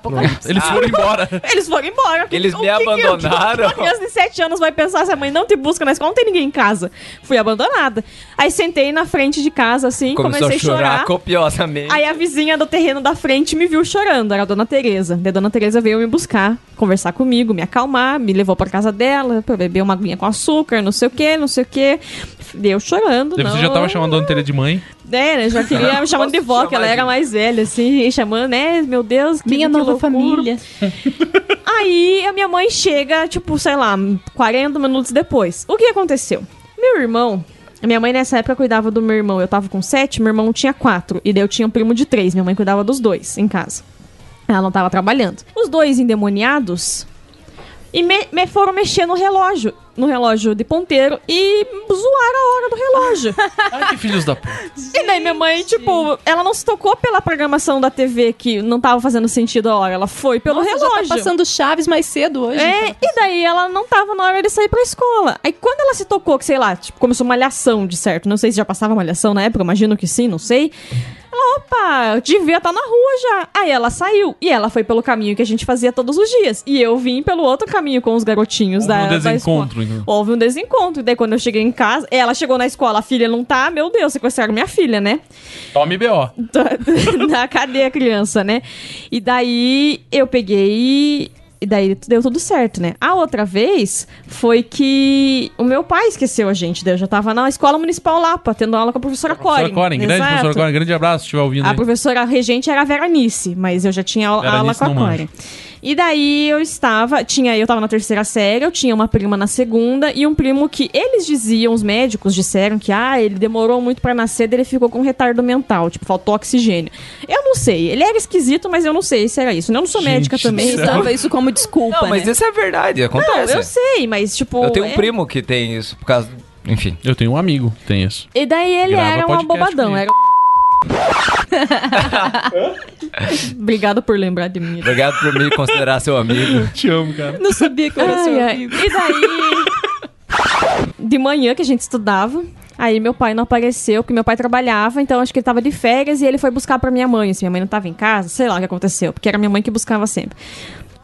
Eles foram embora. Eles foram embora. Eles me que que- abandonaram? que Uma criança de 7 anos vai pensar se a mãe não te busca na escola, não tem ninguém em casa. Fui abandonada. Aí sentei na frente de casa, assim, Começou comecei a chorar, chorar. copiosamente. Aí a vizinha do terreno da frente me viu chorando, era a dona Tereza. Daí a dona Tereza veio me buscar, conversar comigo, me acalmar, me levou pra casa dela pra beber uma aguinha com açúcar, não sei o que, não sei o que. Deu chorando, não. Você já tava chamando a Dona Teresa de mãe. É, né, já queria me chamando de vó, que ela era mais velha, assim, e chamando, né, meu Deus, que Minha que nova loucura. família. *laughs* Aí a minha mãe chega, tipo, sei lá, 40 minutos depois. O que aconteceu? Meu irmão. Minha mãe nessa época cuidava do meu irmão. Eu tava com sete, meu irmão tinha quatro. E daí eu tinha um primo de três. Minha mãe cuidava dos dois em casa. Ela não tava trabalhando. Os dois endemoniados e me, me foram mexer no relógio. No relógio de ponteiro e zoaram a hora do relógio. *laughs* Ai, que filhos da puta. E daí minha mãe, tipo, ela não se tocou pela programação da TV que não tava fazendo sentido a hora. Ela foi pelo Nossa, relógio. Já tá passando Chaves mais cedo hoje. É, e daí ela não tava na hora de sair pra escola. Aí quando ela se tocou, que sei lá, tipo, começou malhação de certo. Não sei se já passava malhação na época, imagino que sim, não sei. Ela, opa, eu devia estar na rua já. Aí ela saiu. E ela foi pelo caminho que a gente fazia todos os dias. E eu vim pelo outro caminho com os garotinhos da, um da desencontro, escola. Então. Houve um desencontro. E daí quando eu cheguei em casa, ela chegou na escola, a filha não tá, meu Deus, sequestraram minha filha, né? Tome B.O. da *laughs* cadeia criança, né? E daí eu peguei. E daí deu tudo certo, né? A outra vez foi que o meu pai esqueceu a gente. Daí eu já tava na escola municipal Lapa, tendo aula com a professora Professora Corin. Corin, grande Exato. professora Corin, grande abraço se estiver ouvindo A aí. professora regente era a Veranice, mas eu já tinha aula, aula com a manjo. E daí eu estava, tinha, eu tava na terceira série, eu tinha uma prima na segunda e um primo que eles diziam, os médicos disseram que ah, ele demorou muito pra nascer, daí ele ficou com retardo mental, tipo, faltou oxigênio. Eu não sei, ele era esquisito, mas eu não sei se era isso. Eu não sou Gente médica também, então Usava isso como desculpa, Não, mas né? isso é verdade, acontece. Não, eu sei, mas tipo, Eu tenho um é- primo que tem isso, por causa. Enfim. Eu tenho um amigo que tem isso. E daí ele Grava era um bobadão, comigo. era *laughs* Obrigado por lembrar de mim. Obrigado por me considerar seu amigo. *laughs* Te amo, cara. Não sabia que eu era Ai, seu ai. amigo. E daí, de manhã que a gente estudava, aí meu pai não apareceu, porque meu pai trabalhava, então acho que ele tava de férias e ele foi buscar pra minha mãe. Se minha mãe não tava em casa, sei lá o que aconteceu, porque era minha mãe que buscava sempre.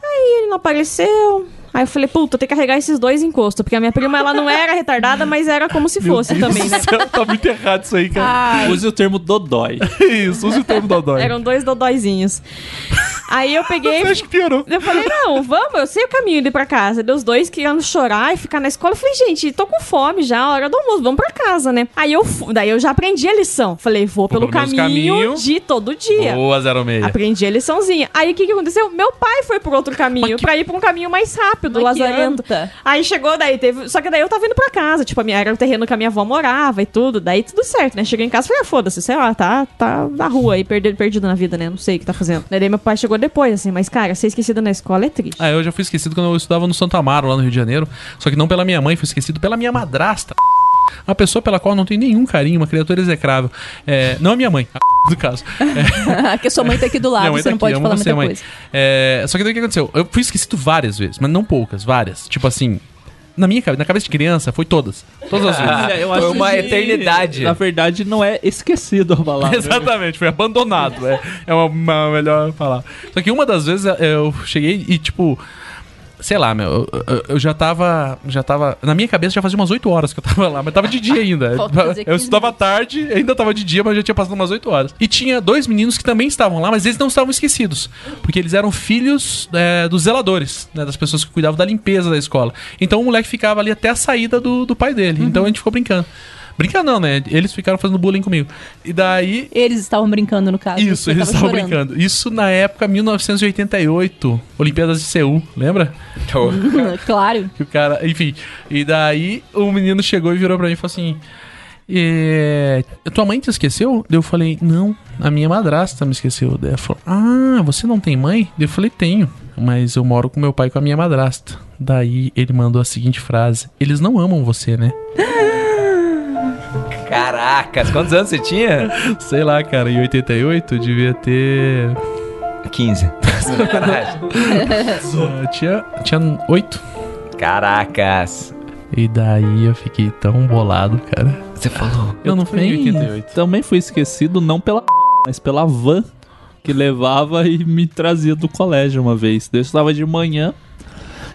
Aí ele não apareceu. Aí eu falei, puta, tem que carregar esses dois encostos, porque a minha prima ela não era retardada, mas era como se fosse também, né? tá muito errado isso aí, cara. Use o termo dodói. *laughs* Isso, use o termo dodói. Eram dois dodóizinhos. Aí eu peguei. Acho que piorou. Eu falei, não, vamos, eu sei o caminho de ir pra casa. Deu os dois querendo chorar e ficar na escola. Eu falei, gente, tô com fome já, hora do almoço, vamos pra casa, né? Aí eu daí eu já aprendi a lição. Falei, vou pelo pelo caminho, caminho. de todo dia. Boa, 06. Aprendi a liçãozinha. Aí o que, que aconteceu? Meu pai foi por outro caminho, pra ir pra um caminho mais rápido, Mas que lazarento. Aí chegou, daí teve. Só que daí eu tava indo pra casa, tipo, a minha era o terreno que a minha avó morava e tudo. Daí tudo certo, né? Cheguei em casa e falei, ah, foda-se, sei lá, tá, tá na rua aí, perdido, perdido na vida, né? Não sei o que tá fazendo. Daí meu pai chegou depois, assim, mas cara, ser esquecida na escola é triste. Ah, eu já fui esquecido quando eu estudava no Santo Amaro, lá no Rio de Janeiro. Só que não pela minha mãe, fui esquecido pela minha madrasta. Uma pessoa pela qual não tem nenhum carinho, uma criatura execrável. É, não a minha mãe, a *laughs* do caso. *laughs* que a sua mãe tá aqui do lado, você tá não aqui, pode falar você, muita mãe. coisa. É, só que daí o que aconteceu? Eu fui esquecido várias vezes, mas não poucas, várias. Tipo assim, na minha cabeça, na cabeça de criança, foi todas. Todas as vezes. Olha, eu acho que, Na verdade, não é esquecido a palavra. *laughs* Exatamente, foi abandonado. É, é uma, uma melhor palavra. Só que uma das vezes é, eu cheguei e, tipo. Sei lá, meu, eu, eu- já tava. Já tava. Na minha cabeça já fazia umas 8 horas que eu tava lá, mas tava de dia ainda. *laughs* Eu 15 estudava tarde, ainda tava de dia, mas já tinha passado umas 8 horas. E tinha dois meninos que também estavam lá, mas eles não estavam esquecidos. Porque eles eram filhos é, dos zeladores, né? Das pessoas que cuidavam da limpeza da escola. Então o moleque ficava ali até a saída do, do pai dele. Então a gente ficou brincando. Brincando não, né? Eles ficaram fazendo bullying comigo. E daí Eles estavam brincando, no caso. isso, eles tava estavam chorando. brincando. Isso na época 1988, Olimpíadas de Seul, lembra? claro. Que o cara, enfim. E daí o menino chegou e virou pra mim e falou assim: "É, Tua mãe te esqueceu? Daí eu falei: Não, a minha madrasta me esqueceu. Daí ela falou: Ah, você não tem mãe? Daí eu falei: Tenho, mas eu moro com meu pai e com a minha madrasta. Daí ele mandou a seguinte frase: Eles não amam você, né? *laughs* Caracas, quantos anos você tinha? Sei lá, cara, em 88 eu devia ter. 15. Eu *laughs* tinha, tinha 8. Caracas. E daí eu fiquei tão bolado, cara. Você falou. Eu não fui em 88. Também fui esquecido, não pela mas pela van que levava e me trazia do colégio uma vez. Eu estava de manhã.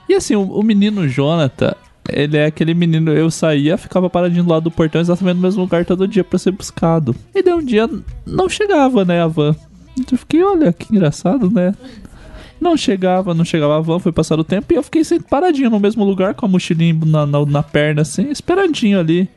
E assim, o, o menino Jonathan, ele é aquele menino, eu saía, ficava paradinho do lado do portão, exatamente no mesmo lugar todo dia pra ser buscado. E daí um dia não chegava, né, a van. Eu fiquei, olha, que engraçado, né? Não chegava, não chegava a van, foi passar o tempo e eu fiquei sempre paradinho no mesmo lugar, com a mochilinha na, na, na perna, assim, esperandinho ali.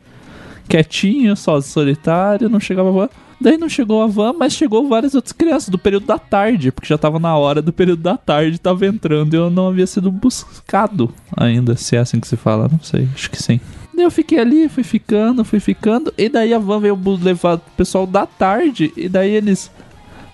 Quietinho, só solitário, não chegava a van. Daí não chegou a van, mas chegou várias outras crianças do período da tarde, porque já tava na hora do período da tarde, tava entrando e eu não havia sido buscado ainda, se é assim que se fala, não sei, acho que sim. Daí eu fiquei ali, fui ficando, fui ficando, e daí a van veio levar o pessoal da tarde, e daí eles.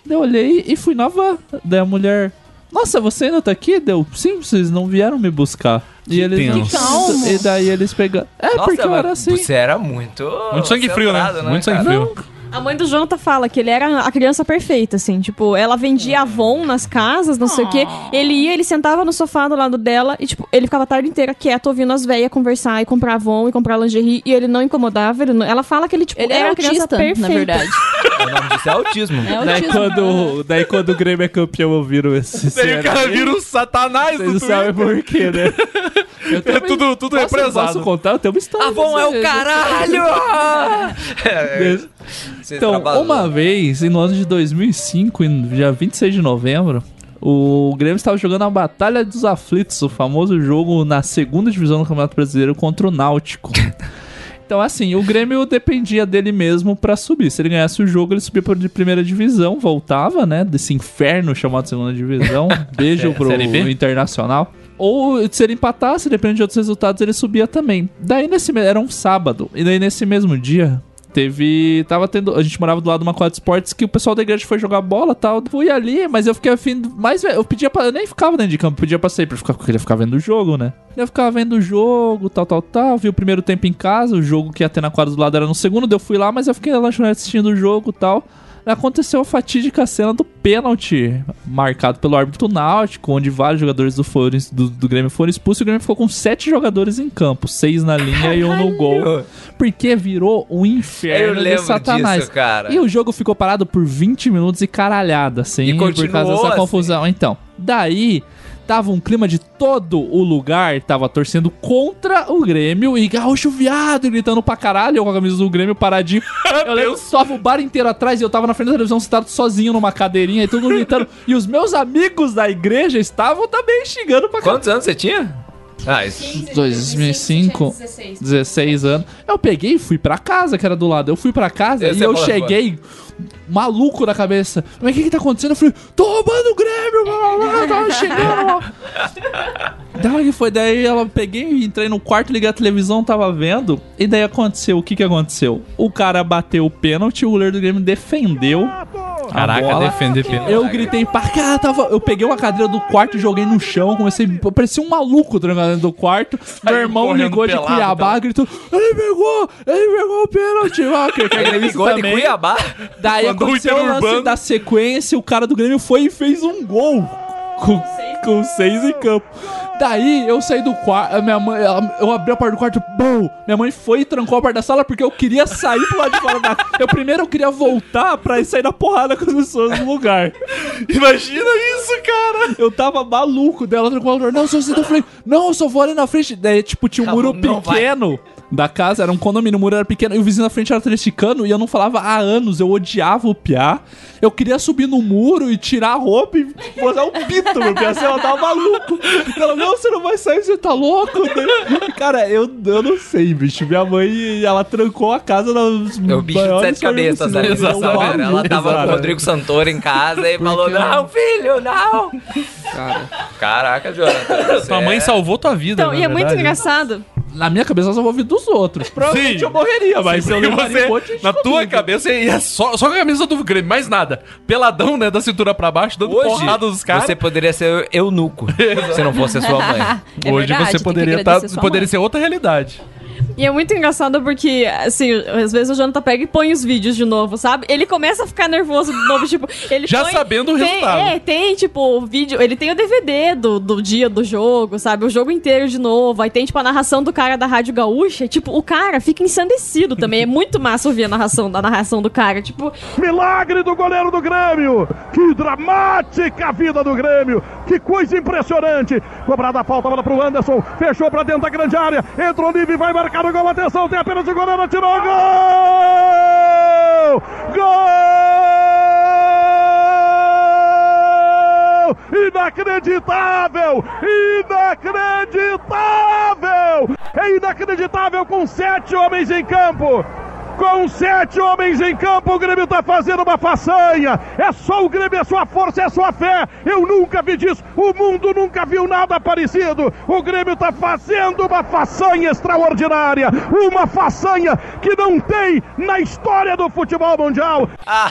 Daí eu olhei e fui na van. Daí a mulher. Nossa, você ainda tá aqui? Deu. Sim, vocês não vieram me buscar. E eles. tenso. E daí eles pegaram. É, Nossa, porque eu era assim. Você era muito. Muito sangue frio, né? centrado, Muito sangue frio. A mãe do Jonathan fala que ele era a criança perfeita, assim. Tipo, ela vendia Avon nas casas, não sei o quê. Ele ia, ele sentava no sofá do lado dela e, tipo, ele ficava a tarde inteira quieto, ouvindo as velhas conversar e comprar Avon e comprar lingerie. E ele não incomodava. Ele não- Ela fala que ele, tipo, Ele era era uma criança autista, perfeita. na verdade. O nome disso é autismo. É Daí autismo. quando, daí quando o Grêmio é campeão, ouviram esse Daí o cara vira um satanás Vocês do sabem Twitter. por quê, né? *laughs* Eu É também- tudo, tudo posso, represado. Posso contar? Eu tenho uma história. Avon é o caralho! *laughs* É, você Então, extravasou. uma vez, no ano de 2005, em- dia 26 de novembro, o Grêmio estava jogando a Batalha dos Aflitos, o famoso jogo na segunda divisão do Campeonato Brasileiro contra o Náutico. *laughs* Então, assim, o Grêmio dependia dele mesmo pra subir. Se ele ganhasse o jogo, ele subia de primeira divisão, voltava, né? Desse inferno chamado segunda divisão. *laughs* Beijo Sé- pro? Internacional. Ou se ele empatasse, dependendo de outros resultados, ele subia também. Daí nesse era um sábado. E daí nesse mesmo dia. Teve. Tava tendo. A gente morava do lado de uma quadra de esportes que o pessoal da igreja foi jogar bola e tal. Fui ali, mas eu fiquei afim. Mais, eu pedia pra. Eu nem ficava dentro de campo, pedia pra sair pra ficar, porque eu queria ficar vendo o jogo, né? Eu ficava vendo o jogo, tal, tal, tal. Vi o primeiro tempo em casa, o jogo que ia ter na quadra do lado era no segundo. Eu fui lá, mas eu fiquei na lanchonete assistindo o jogo e tal. Aconteceu a fatídica cena do pênalti marcado pelo árbitro náutico, onde vários jogadores do, foram, do, do Grêmio foram expulsos e o Grêmio ficou com sete jogadores em campo, seis na linha e um no gol. Porque virou um Eu inferno de satanás. disso, cara. E o jogo ficou parado por 20 minutos e caralhada, assim, E por causa dessa assim. confusão. Então, daí tava um clima de todo o lugar, tava torcendo contra o Grêmio e gaúcho viado gritando pra caralho, eu com a camisa do Grêmio paradinho. *laughs* eu lembro que tava o bar inteiro atrás e eu tava na frente da televisão sentado sozinho numa cadeirinha e todo mundo gritando. e os meus amigos da igreja estavam também xingando pra caralho. Quantos anos você tinha? Ah, isso. 2005, 16 anos. Eu peguei e fui pra casa, que era do lado. Eu fui pra casa Esse e é eu bola cheguei maluco na cabeça. Mas o que que tá acontecendo? Eu falei, tô roubando o Grêmio, blá, blá, blá, tava *laughs* chegando. daí que foi, daí ela peguei, entrei no quarto, liguei a televisão, tava vendo. E daí aconteceu, o que que aconteceu? O cara bateu o pênalti, o goleiro do Grêmio defendeu. Caraca, bola. defender pênalti. Eu gritei pra cá, tava. Eu peguei uma cadeira do quarto e joguei no chão. Comecei. Parecia um maluco trancado dentro do quarto. *laughs* Meu irmão ligou de pelado, Cuiabá, gritou: Ele pegou! Ele pegou o pênalti! Ah, *laughs* que- Ele ligou de também. Cuiabá. Daí Mandou aconteceu o lance da sequência, o cara do Grêmio foi e fez um gol. Com, com seis em campo. Daí eu saí do quarto, minha mãe, ela- eu abri a porta do quarto, bom, minha mãe foi e trancou a porta da sala porque eu queria sair pro lado de fora da. Eu primeiro eu queria voltar pra ir sair na porrada com as pessoas no lugar. Imagina isso, cara! Eu tava maluco dela, trancou a porta, não, só você da frente, não, eu só vou ali na frente. Daí, tipo, tinha um Não, muro não vai. Da casa, era um condomínio, o muro era pequeno, e o vizinho na frente era atleticano, e eu não falava há anos, eu odiava o Piá. Eu queria subir no muro e tirar a roupa e botar um pito no Piá, assim, ela tava maluco. Ela, não, você não vai sair, você tá louco. Daí- Cara, eu, eu não sei, bicho. Minha mãe, ela trancou a casa nas É o bicho de sete cabeças, né? Ela tava, com o. Rodrigo Santoro em casa e falou: Não, filho, não! Caraca, Jonathan. Tua mãe salvou tua vida. Então, e é muito verdade. engraçado. Na minha cabeça eu só vou ouvir dos outros. Provavelmente Sim. eu morreria, mas Sim, eu levaria um monte você, de na tua cabeça, ia só, só com a camisa do Grêmio, mais nada. Peladão, né, da cintura pra baixo, dando Hoje, porrada dos caras. você poderia ser eunuco *laughs* se não fosse a sua mãe. É Hoje verdade, você poderia tá, poderia mãe. ser outra realidade. E é muito engraçado porque, assim, às vezes o Jonathan pega e põe os vídeos de novo, sabe? Ele começa a ficar nervoso de novo, tipo, ele Já põe- sabendo o tem, resultado. É, tem, tipo, o vídeo, ele tem o DVD do, do dia do jogo, sabe? O jogo inteiro de novo. Aí tem, tipo, a narração do cara da Rádio Gaúcha. Tipo, o cara fica ensandecido também. É muito massa ouvir a narração, da narração do cara. Tipo, Milagre do goleiro do Grêmio! Que dramática a vida do Grêmio! Que coisa impressionante! Cobrada a falta, bola pro Anderson, fechou pra dentro da grande área, entrou livre, vai marcar o gol, atenção, tem apenas o goleiro, atirou, gol! Gol! Inacreditável! Inacreditável! É inacreditável com sete homens em campo! Com sete homens em campo, o Grêmio tá fazendo uma façanha. É só o Grêmio, é sua força, é sua fé. Eu nunca vi disso. O mundo nunca viu nada parecido. O Grêmio tá fazendo uma façanha extraordinária. Uma façanha que não tem na história do futebol mundial.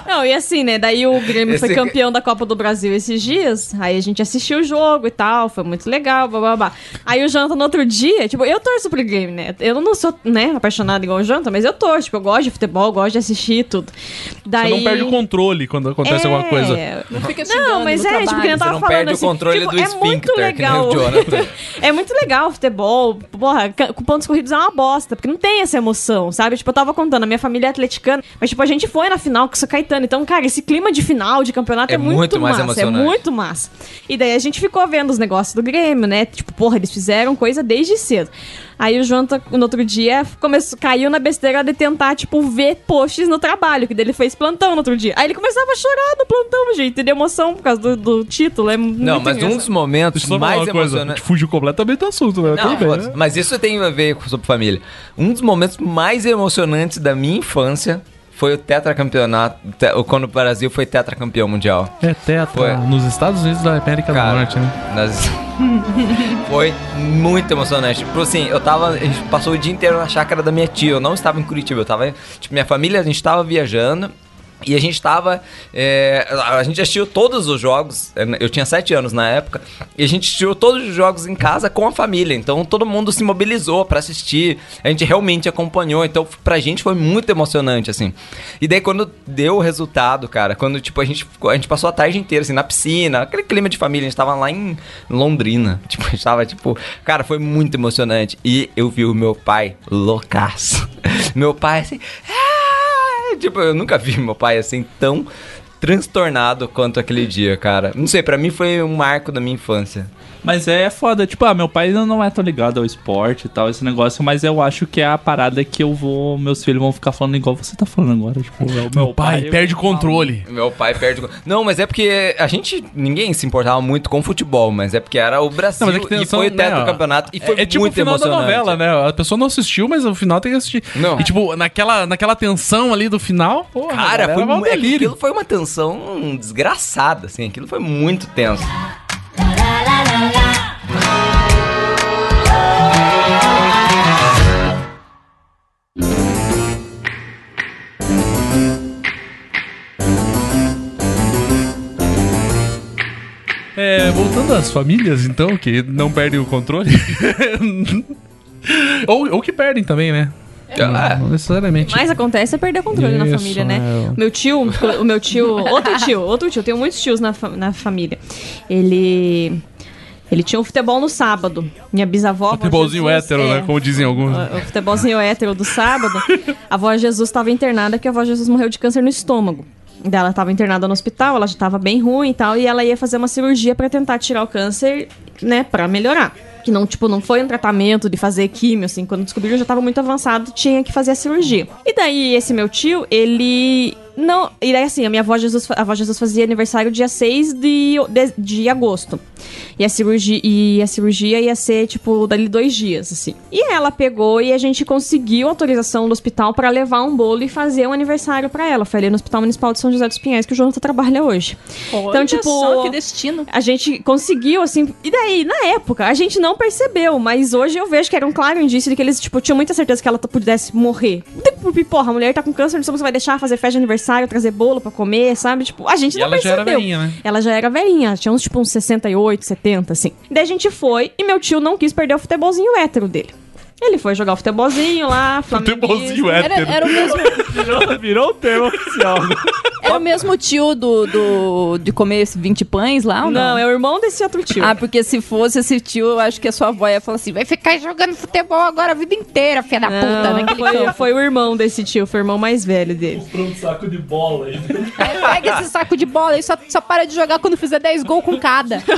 Não, e assim, né? Daí o Grêmio Esse foi ca- campeão da Copa do Brasil esses dias. Aí a gente assistiu o jogo e tal, foi muito legal, blá blá blá. Aí o Janta no outro dia, tipo, eu torço pro Grêmio, né? Eu não sou, né, apaixonado igual o Janta, mas eu torço, tipo, eu gosto de futebol, gosto de assistir tudo. Daí... Você não perde o controle quando acontece alguma coisa. Não fica Não, xingando mas é, tipo, que eu Você tava não falando perde o assim, controle tipo, do é muito esfíncter, que nem legal. o *laughs* é muito legal o futebol. Porra, pontos corridos é uma bosta, porque não tem essa emoção, sabe? Tipo, eu tava contando, a minha família é atleticana, mas tipo, a gente foi na final com o São Caetano. Então, cara, esse clima de final, de campeonato é, É muito, muito mais massa. emocionante. É muito massa. E daí a gente ficou vendo os negócios do Grêmio, né? Tipo, porra, eles fizeram coisa desde cedo. Aí o Jonathan, no outro dia, começou, caiu na besteira de tentar, tipo, ver posts no trabalho, que daí ele fez plantão no outro dia. Aí ele começava a chorar no plantão, gente, de emoção por causa do, do título. É Não, muito mas um engraçado. dos momentos Deixa mais emocionantes. Fugiu completamente do assunto, né? Não, bem, né? mas isso tem a ver com sobre família. Um dos momentos mais emocionantes da minha infância foi o tetracampeonato, te- quando o Brasil foi tetracampeão mundial. É tetra. Foi. Nos Estados Unidos da América Cara, do Norte, né? Nós- *laughs* foi muito emocionante. Tipo assim, eu tava. A gente passou o dia inteiro na chácara da minha tia. Eu não estava em Curitiba, eu tava. Tipo, minha família, a gente tava viajando. E a gente tava. é, a gente assistiu todos os jogos. é, Eu tinha sete anos na época. E a gente assistiu todos os jogos em casa com a família. Então todo mundo se mobilizou pra assistir. A gente realmente acompanhou. Então pra gente foi muito emocionante, assim. E daí quando deu o resultado, cara, quando tipo a gente, a gente passou a tarde inteira, assim, na piscina, aquele clima de família. A gente tava lá em Londrina. *laughs* Tipo, a gente tava, tipo. Cara, foi muito emocionante. E eu vi o meu pai loucaço. *laughs* meu pai assim. "Ah!" Tipo, eu nunca vi meu pai assim tão transtornado quanto aquele dia, cara. Não sei, pra mim foi um marco da minha infância. Mas é foda, tipo, ah, meu pai não é tão ligado ao esporte e tal, esse negócio, mas eu acho que é a parada que eu vou, meus filhos vão ficar falando igual você tá falando agora, tipo, é o Meu pai perde o controle. Meu pai perde. o- Não, mas é porque a gente. Ninguém se importava muito com futebol, mas é porque era o Brasil Não, mas é que tem e noção, foi o teto né, do campeonato. E foi é, é tipo muito o final emocionante. da novela, né? A pessoa não assistiu, mas o final tem que assistir. Não. E tipo, naquela, naquela tensão ali do final, porra, Cara, foi, um é que delírio. aquilo foi uma tensão tensão desgraçada, assim. Aquilo foi muito tenso. É, voltando às famílias, então, que não perdem o controle. *laughs* ou, ou que perdem também, né? Não, não necessariamente. Mas acontece é perder o controle na Isso, família, né? é. O meu tio, o meu tio, outro tio, outro tio, tenho muitos tios na, fa- na família. Ele. Ele tinha um futebol no sábado. Minha bisavó. Futebolzinho Jesus, hétero, é, né? Como dizem alguns. o o futebolzinho hétero do sábado. A avó Jesus estava internada porque a avó Jesus morreu de câncer no estômago. Daí ela estava internada no hospital, ela já estava bem ruim e tal, e ela ia fazer uma cirurgia para tentar tirar o câncer, né, para melhorar. Que não, tipo, não foi um tratamento de fazer químio, assim, quando descobriram já estava muito avançado, tinha que fazer a cirurgia. E daí esse meu tio, ele não, e daí assim, a minha avó Jesus, a avó Jesus fazia aniversário dia 6 de, de, de agosto. E a cirurgia e a cirurgia ia ser tipo dali dois dias, assim. E ela pegou e a gente conseguiu autorização do hospital pra levar um bolo e fazer um aniversário pra ela. Foi ali no Hospital Municipal de São José dos Pinhais que o Jonathan trabalha hoje. Olha só que destino. A gente conseguiu, assim. E daí, na época, a gente não percebeu, mas hoje eu vejo que era um claro indício de que eles, tipo, tinham muita certeza que ela pudesse morrer. Tipo, porra, a mulher tá com câncer, não sei se você vai deixar fazer festa de aniversário, trazer bolo pra comer, sabe? Tipo, a gente E não ela já percebeu. era velhinha, né? Ela já era velhinha, tinha uns, tipo, uns 68, 70, assim. Daí a gente foi e meu tio não quis perder o futebolzinho hétero dele. Ele foi jogar o futebolzinho lá, Futebolzinho Era, era o mesmo, Virou, virou o tema oficial. né? era o mesmo tio do, do, de comer esse 20 pães lá ou não? Não, é o irmão desse outro tio. Ah, porque se fosse esse tio, eu acho que a sua avó ia falar assim, vai ficar jogando futebol agora a vida inteira, filha da puta, naquele foi, foi o irmão desse tio, foi o irmão mais velho dele. um saco de bola aí. Pega esse saco de bola e só, só para de jogar quando fizer 10 gols com cada. *laughs*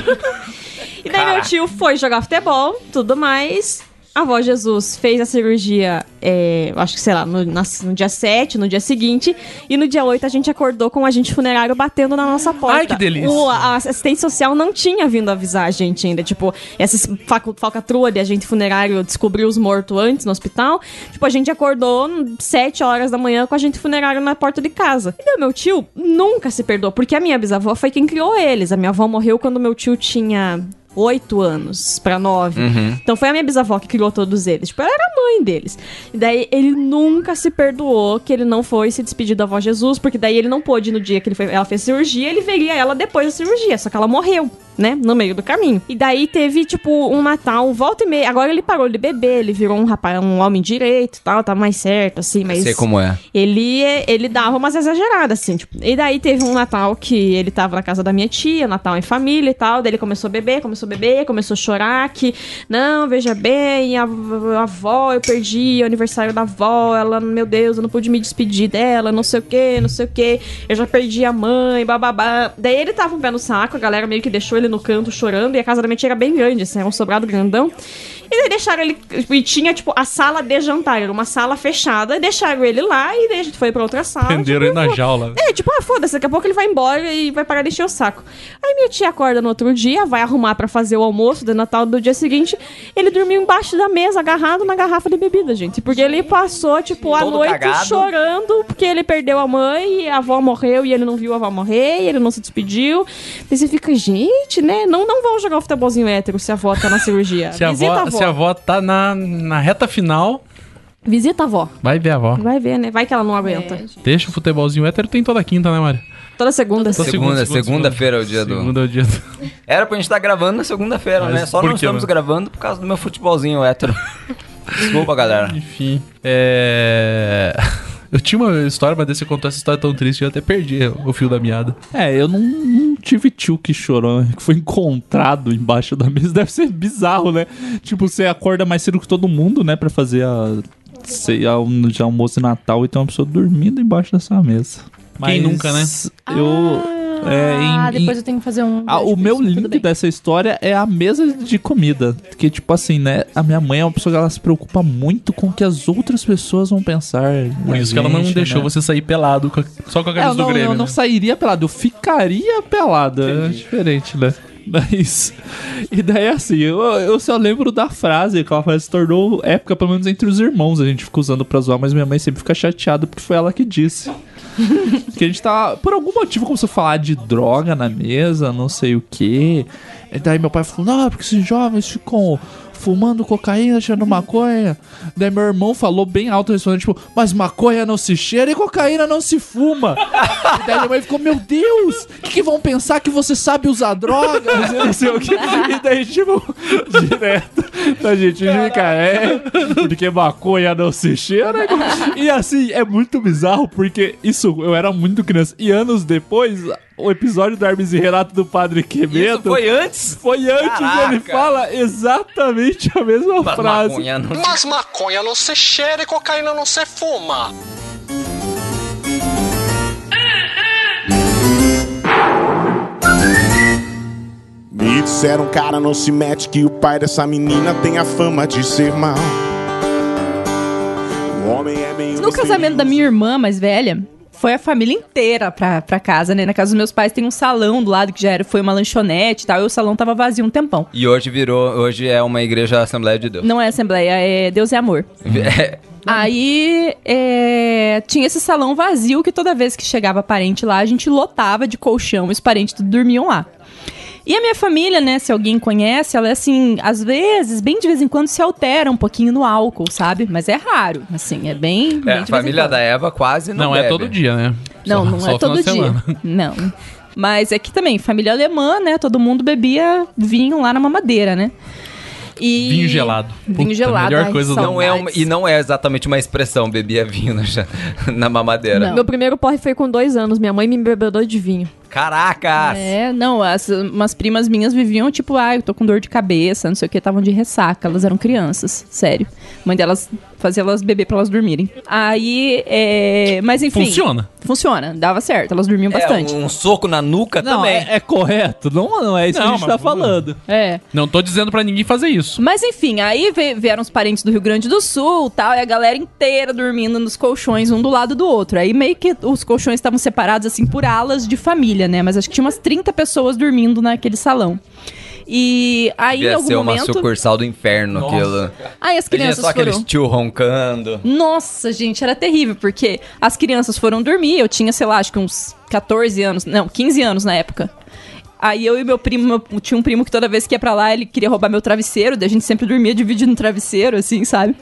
E daí meu tio foi jogar futebol, tudo mais. A avó Jesus fez a cirurgia, é, acho que sei lá, no, no dia 7, no dia seguinte. E no dia 8 a gente acordou com o agente funerário batendo na nossa porta. Ai, que delícia. O, a assistente social não tinha vindo avisar a gente ainda. Tipo, essa falcatrua de agente funerário descobriu os mortos antes no hospital. Tipo, a gente acordou 7 horas da manhã com o agente funerário na porta de casa. E meu tio nunca se perdoou, porque a minha bisavó foi quem criou eles. A minha avó morreu quando meu tio tinha oito anos pra nove. Uhum. Então foi a minha bisavó que criou todos eles. Tipo, ela era a mãe deles. E daí ele nunca se perdoou que ele não foi se despedir da avó Jesus, porque daí ele não pôde no dia que ele foi- ela fez cirurgia, ele veria ela depois da cirurgia. Só que ela morreu, né? No meio do caminho. E daí teve, tipo, um Natal, volta e meia. Agora ele parou de beber, ele virou um rapaz, um homem direito e tal, tá mais certo, assim, mas. Sei como é. Ele, ele dava umas exageradas, assim, tipo. E daí teve um Natal que ele tava na casa da minha tia, Natal em família e tal. Daí ele começou a beber, começou a beber, começou a chorar que, não, veja bem, a, a avó, eu perdi o aniversário da avó, ela, meu Deus, eu não pude me despedir dela, não sei o que, não sei o que. Eu já perdi a mãe, bababá. Daí ele tava um pé no saco, a galera meio que deixou ele no canto chorando, e a casa da tia era bem grande, assim, era um sobrado grandão. E daí deixaram ele. E tinha, tipo, a sala de jantar, era uma sala fechada, e deixaram ele lá e daí a gente foi pra outra sala. Prenderam tipo, ele na pô, jaula. É, tipo, ah, foda-se, daqui a pouco ele vai embora e vai parar de encher o saco. Aí minha tia acorda no outro dia, vai arrumar pra fazer o almoço de Natal do dia seguinte. Ele dormiu embaixo da mesa, agarrado na garrafa de bebida, gente. Porque ele passou, tipo, a Todo noite cagado. chorando porque ele perdeu a mãe e a avó morreu e ele não viu a avó morrer e ele não se despediu. Daí você fica, gente, né? Não, não vão jogar o futebolzinho hétero se a avó tá na cirurgia. Se a, Visita avó, se a avó tá na, na reta final, Visita a avó. vai ver a avó. Vai ver, né? Vai que ela não aguenta. Deixa o futebolzinho hétero, tem toda quinta, né, Mário? Toda segunda. Toda Segunda, segunda-feira é o dia do. Segunda é o dia do... *laughs* Era pra gente estar gravando na segunda-feira, né? Só não estamos né? gravando por causa do meu futebolzinho hétero. *laughs* Desculpa, galera. Enfim. É. *laughs* Eu tinha uma história, mas daí você contou essa história tão triste que eu até perdi o fio da meada. É, eu não, não tive tio que chorou, que foi encontrado embaixo da mesa. Deve ser bizarro, né? Tipo, você acorda mais cedo que todo mundo, né? Pra fazer a. Sei, a, de almoço de Natal e tem uma pessoa dormindo embaixo dessa mesa. Quem nunca, né? Eu. é, Ah, em- depois em- eu tenho que fazer um. Ah, o meu link dessa história é a mesa de comida. Que, tipo assim, né? A minha mãe é uma pessoa que ela se preocupa muito com o que as outras pessoas vão pensar. Por isso que ela não gente, deixou né? você sair pelado só com a É, camisa não, do Grêmio. eu não né? sairia pelado, eu ficaria pelado. É diferente, né? *laughs* Mas. E daí, assim, eu, eu só lembro da frase que ela frase se tornou época, pelo menos entre os irmãos. A gente fica usando pra zoar, mas minha mãe sempre fica chateada porque foi ela que disse. *laughs* que a gente tá. Por algum motivo começou a falar de droga na mesa, não sei o quê. E daí meu pai falou: não, é porque esses jovens ficam fumando cocaína, cheirando maconha. Daí meu irmão falou bem alto, respondendo, tipo, mas maconha não se cheira e cocaína não se fuma. e daí minha mãe ficou, meu Deus, o que, que vão pensar que você sabe usar drogas? *laughs* Eu não sei o que. E daí, tipo, direto, a gente fica, é, porque maconha não se cheira. E assim, é muito bizarro, porque isso, eu era muito criança. E anos depois, o episódio do Hermes e Renato do Padre Quevedo... Isso foi antes? Foi antes, Caraca. ele fala exatamente a mesma frase. Mas maconha não se cheira e cocaína não se fuma. Me disseram, cara, não se mete que o pai dessa menina tem a fama de ser mal. O homem é meio. No casamento da minha irmã mais velha, foi a família inteira pra, pra casa, né? Na casa dos meus pais tem um salão do lado que já era, foi uma lanchonete e tal, e o salão tava vazio um tempão. E hoje virou, hoje é uma igreja Assembleia de Deus. Não é assembleia, é Deus é amor. *laughs* É, Aí é, tinha esse salão vazio que toda vez que chegava parente lá, a gente lotava de colchão os parentes tudo dormiam lá. E a minha família, né, se alguém conhece, ela é assim, às vezes, bem de vez em quando se altera um pouquinho no álcool, sabe? Mas é raro, assim, é bem, bem é, de a vez em família da Eva quase não Não é bebe. todo dia, né? Não, Só- não só é o final todo dia. *laughs* Não. Mas é que também, família alemã, né? Todo mundo bebia vinho lá na mamadeira, né? E... Vinho gelado. Vinho Puta, gelado. melhor ai, coisa Não é uma, e não é exatamente uma expressão, bebia vinho na, *laughs* na mamadeira. Meu primeiro porre foi com dois anos. Minha mãe me embebedou de vinho. Caracas! É, não, as, umas primas minhas viviam tipo, ah, eu tô com dor de cabeça, não sei o que, estavam de ressaca, elas eram crianças, sério. A mãe delas fazia elas beber pra elas dormirem. Aí, é... Mas enfim. Funciona. Funciona, dava certo, elas dormiam bastante. É, um soco na nuca Não, também. é, é correto. Não, não é isso Não, que a gente tá falando. É. Não tô dizendo pra ninguém fazer isso. Mas enfim, aí vieram os parentes do Rio Grande do Sul tal, e a galera inteira dormindo nos colchões, um do lado do outro. Aí meio que os colchões estavam separados assim por alas de família, né? Mas acho que tinha umas 30 pessoas dormindo naquele salão. E aí, em Devia algum ser uma momento. sucursal do inferno aquilo. Aí as crianças só aqueles foram. tio roncando. Nossa, gente, era terrível, porque as crianças foram dormir, eu tinha, sei lá, acho que uns 14 anos, não, 15 anos na época. Aí eu e meu primo, meu- tinha um primo que toda vez que ia pra lá, ele queria roubar meu travesseiro, daí a gente sempre dormia dividindo no travesseiro, assim, sabe?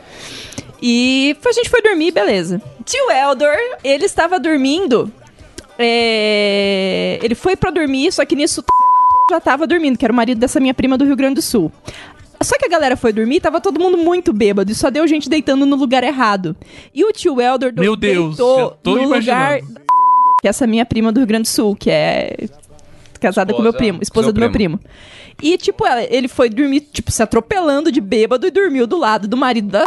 E a gente foi dormir, beleza. Tio Eldor, ele estava dormindo, é, ele foi pra dormir, só que nisso já tava dormindo, que era o marido dessa minha prima do Rio Grande do Sul. Só que a galera foi dormir, tava todo mundo muito bêbado e só deu gente deitando no lugar errado. E o tio Elder do- Meu Deus, já deitou tô no lugar imaginando. que essa minha prima do Rio Grande do Sul, que é casada com meu Esposa primo, esposa do seu meu primo. E tipo, ele foi dormir, tipo, se atropelando de bêbado e dormiu do lado do marido da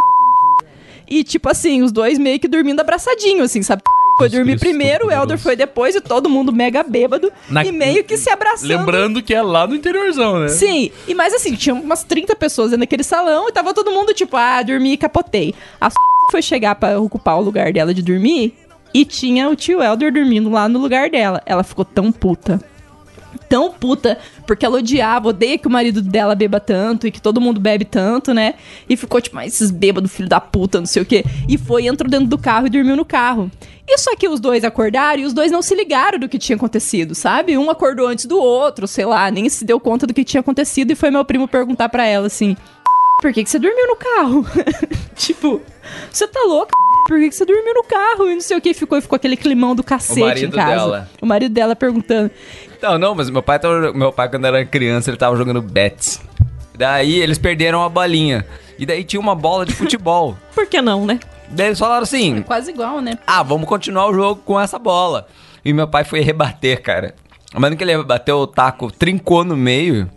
E tipo assim, os dois meio que dormindo abraçadinho, assim, sabe? Foi dormir Cristo primeiro, o Elder foi depois e todo mundo mega bêbado Na- e meio que se abraçando. Lembrando que é lá no interiorzão, né? Sim, e mais assim, tinha umas 30 pessoas dentro daquele salão e tava todo mundo tipo, ah, dormi e capotei. A foi chegar pra ocupar o lugar dela de dormir e tinha o tio Elder dormindo lá no lugar dela. Ela ficou tão puta. Tão puta, porque ela odiava, odeia que o marido dela beba tanto e que todo mundo bebe tanto, né? E ficou tipo, mas esses bêbados, filho da puta, não sei o quê. E foi, entrou dentro do carro e dormiu no carro. E só que os dois acordaram e os dois não se ligaram do que tinha acontecido, sabe? Um acordou antes do outro, sei lá, nem se deu conta do que tinha acontecido e foi meu primo perguntar pra ela assim: Por que, que você dormiu no carro? *laughs* tipo, você tá louca? Por que, que você dormiu no carro? E não sei o que, ficou, ficou aquele climão do cacete em marido casa. dela. O marido dela perguntando. Não, não, mas meu pai, tava, meu pai, quando era criança, ele tava jogando bets. Daí eles perderam a bolinha. E daí tinha uma bola de futebol. *laughs* Por que não, né? Daí eles falaram assim: Quase igual, né? ah, vamos continuar o jogo com essa bola. E meu pai foi rebater, cara. Mas no que ele rebateu, o taco trincou no meio,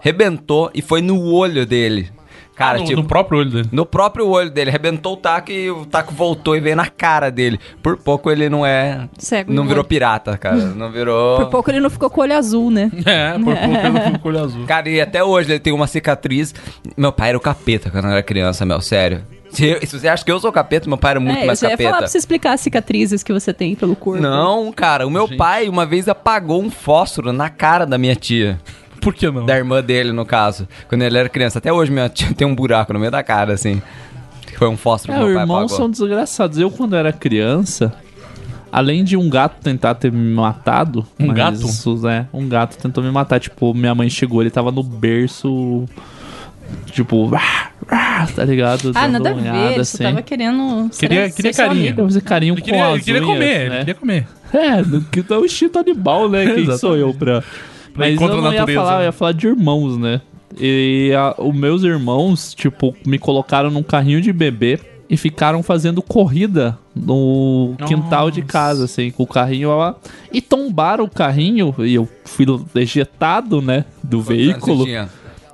rebentou e foi no olho dele. Cara, Ah, no- tipo, no próprio olho dele. No próprio olho dele. Rebentou o taco e o taco voltou e veio na cara dele. Por pouco ele não é. Cego não no virou olho. pirata, cara. *laughs* Não virou. Por pouco ele não ficou com o olho azul, né? *laughs* É, por pouco ele não ficou com o olho azul. Cara, e até hoje ele tem uma cicatriz. Meu pai era o capeta quando eu era criança, meu, sério. Se, eu- se você acha que eu sou capeta, meu pai era muito é, mais eu já ia falar capeta. pra você explicar as cicatrizes que você tem pelo corpo. Não, cara, o meu pai uma vez apagou um fósforo na cara da minha tia. Por que não? Da irmã dele, no caso. Quando ele era criança. Até hoje minha tia *laughs* tem um buraco no meio da cara, assim. Foi um fósforo É, que meu pai irmãos apagou. são desgraçados. Eu, quando era criança, além de um gato tentar ter me matado. Um mas gato? Isso, é, um gato tentou me matar. Tipo, minha mãe chegou, ele tava no berço Tipo, ah, ah, tá ligado? Ah, nada a ver. assim. Você tava querendo. Queria- ser- queria carinho. Fazer carinho Ele com queria, as ele queria unhas, comer, ele né? queria comer. É, que é o instinto animal, né? Quem sou eu pra. Mas eu não ia natureza, falar, eu né? ia falar de irmãos, né? E a- os meus irmãos, tipo, me colocaram num carrinho de bebê e ficaram fazendo corrida no quintal de casa, assim, com o carrinho lá. E tombaram o carrinho e eu fui ejetado, né, do veículo. Você tinha?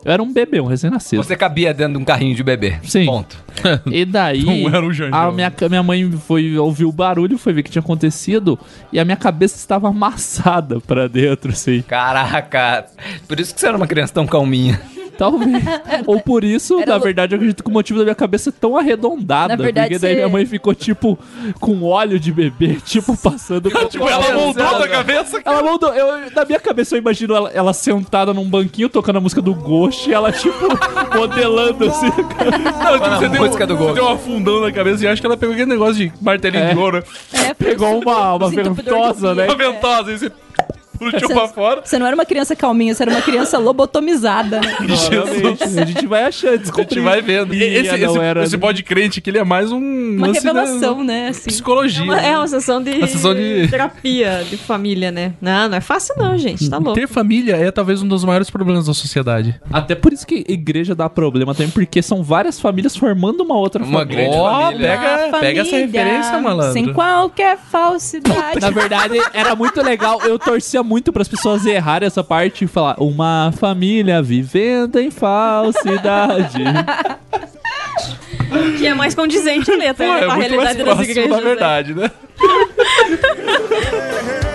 Eu era um bebê, um recém-nascido. Você cabia dentro de um carrinho de bebê. Sim. Ponto. *laughs* E daí, Não era o Janjão. a minha, minha mãe foi ouvir o barulho, foi ver o que tinha acontecido, e a minha cabeça estava amassada pra dentro, assim. Caraca. Por isso que você era uma criança tão calminha. Talvez. *laughs* Ou por isso, Era na verdade, eu acredito que o motivo da minha cabeça é tão arredondada. Na verdade, porque daí você- minha mãe ficou, tipo, com óleo de bebê, *laughs* tipo, passando. Tipo, ela moldou na cabeça. Ela moldou. Eu, na minha cabeça eu imagino ela, ela sentada num banquinho tocando a música do Ghost e ela, tipo, *laughs* modelando assim. Não, tipo, a você deu, música do você Ghost. deu um afundão na cabeça e acho que ela pegou aquele negócio de martelinho É. de ouro. É, Pegou uma, uma ventosa, né? Uma ventosa, aí você pra fora. Você não era uma criança calminha, você era uma criança lobotomizada. né? *laughs* Provavelmente. A gente vai achando, A descobrir. gente vai vendo. E Esse, não esse, era- esse bode crente aqui, ele é mais um... Uma lance da- revelação, né? Assim. Psicologia. Uma- é uma sessão de, Uma sessão de- *laughs* terapia de família, né? Não, não é fácil não, gente. Tá louco. Ter família é talvez um dos maiores problemas da sociedade. Até por isso que igreja dá problema também, porque são várias famílias formando uma outra Uma família. grande Ó, família. pega, Uma pega essa referência, malandro. Sem qualquer falsidade. Na verdade, era muito legal. Eu torcia muito para as pessoas errarem essa parte e falar uma família vivendo em falsidade. Que é mais condizente a letra, Pô, né? é Com a realidade das igrejas. da né? verdade, né? *laughs*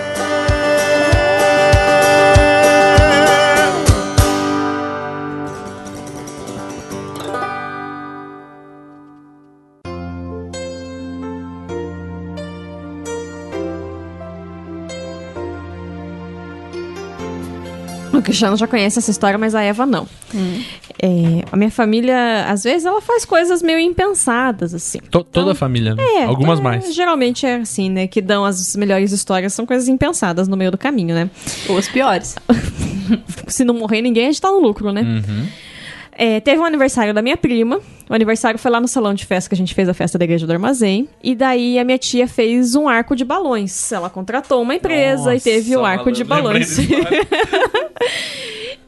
Cristiano já conhece essa história, mas a Eva não. É, a minha família, às vezes, ela faz coisas meio impensadas, assim. To- toda a família, né? É, Algumas é, mais. Geralmente é assim, né? Que dão as melhores histórias, são coisas impensadas no meio do caminho, né? Ou os piores. *laughs* Se não morrer ninguém, a gente tá no lucro, né? Uhum. É, teve um aniversário da minha prima. O aniversário foi lá no salão de festa que a gente fez a festa da igreja do armazém. E daí a minha tia fez um arco de balões. Ela contratou uma empresa e teve o Nossa, arco de balões. *laughs*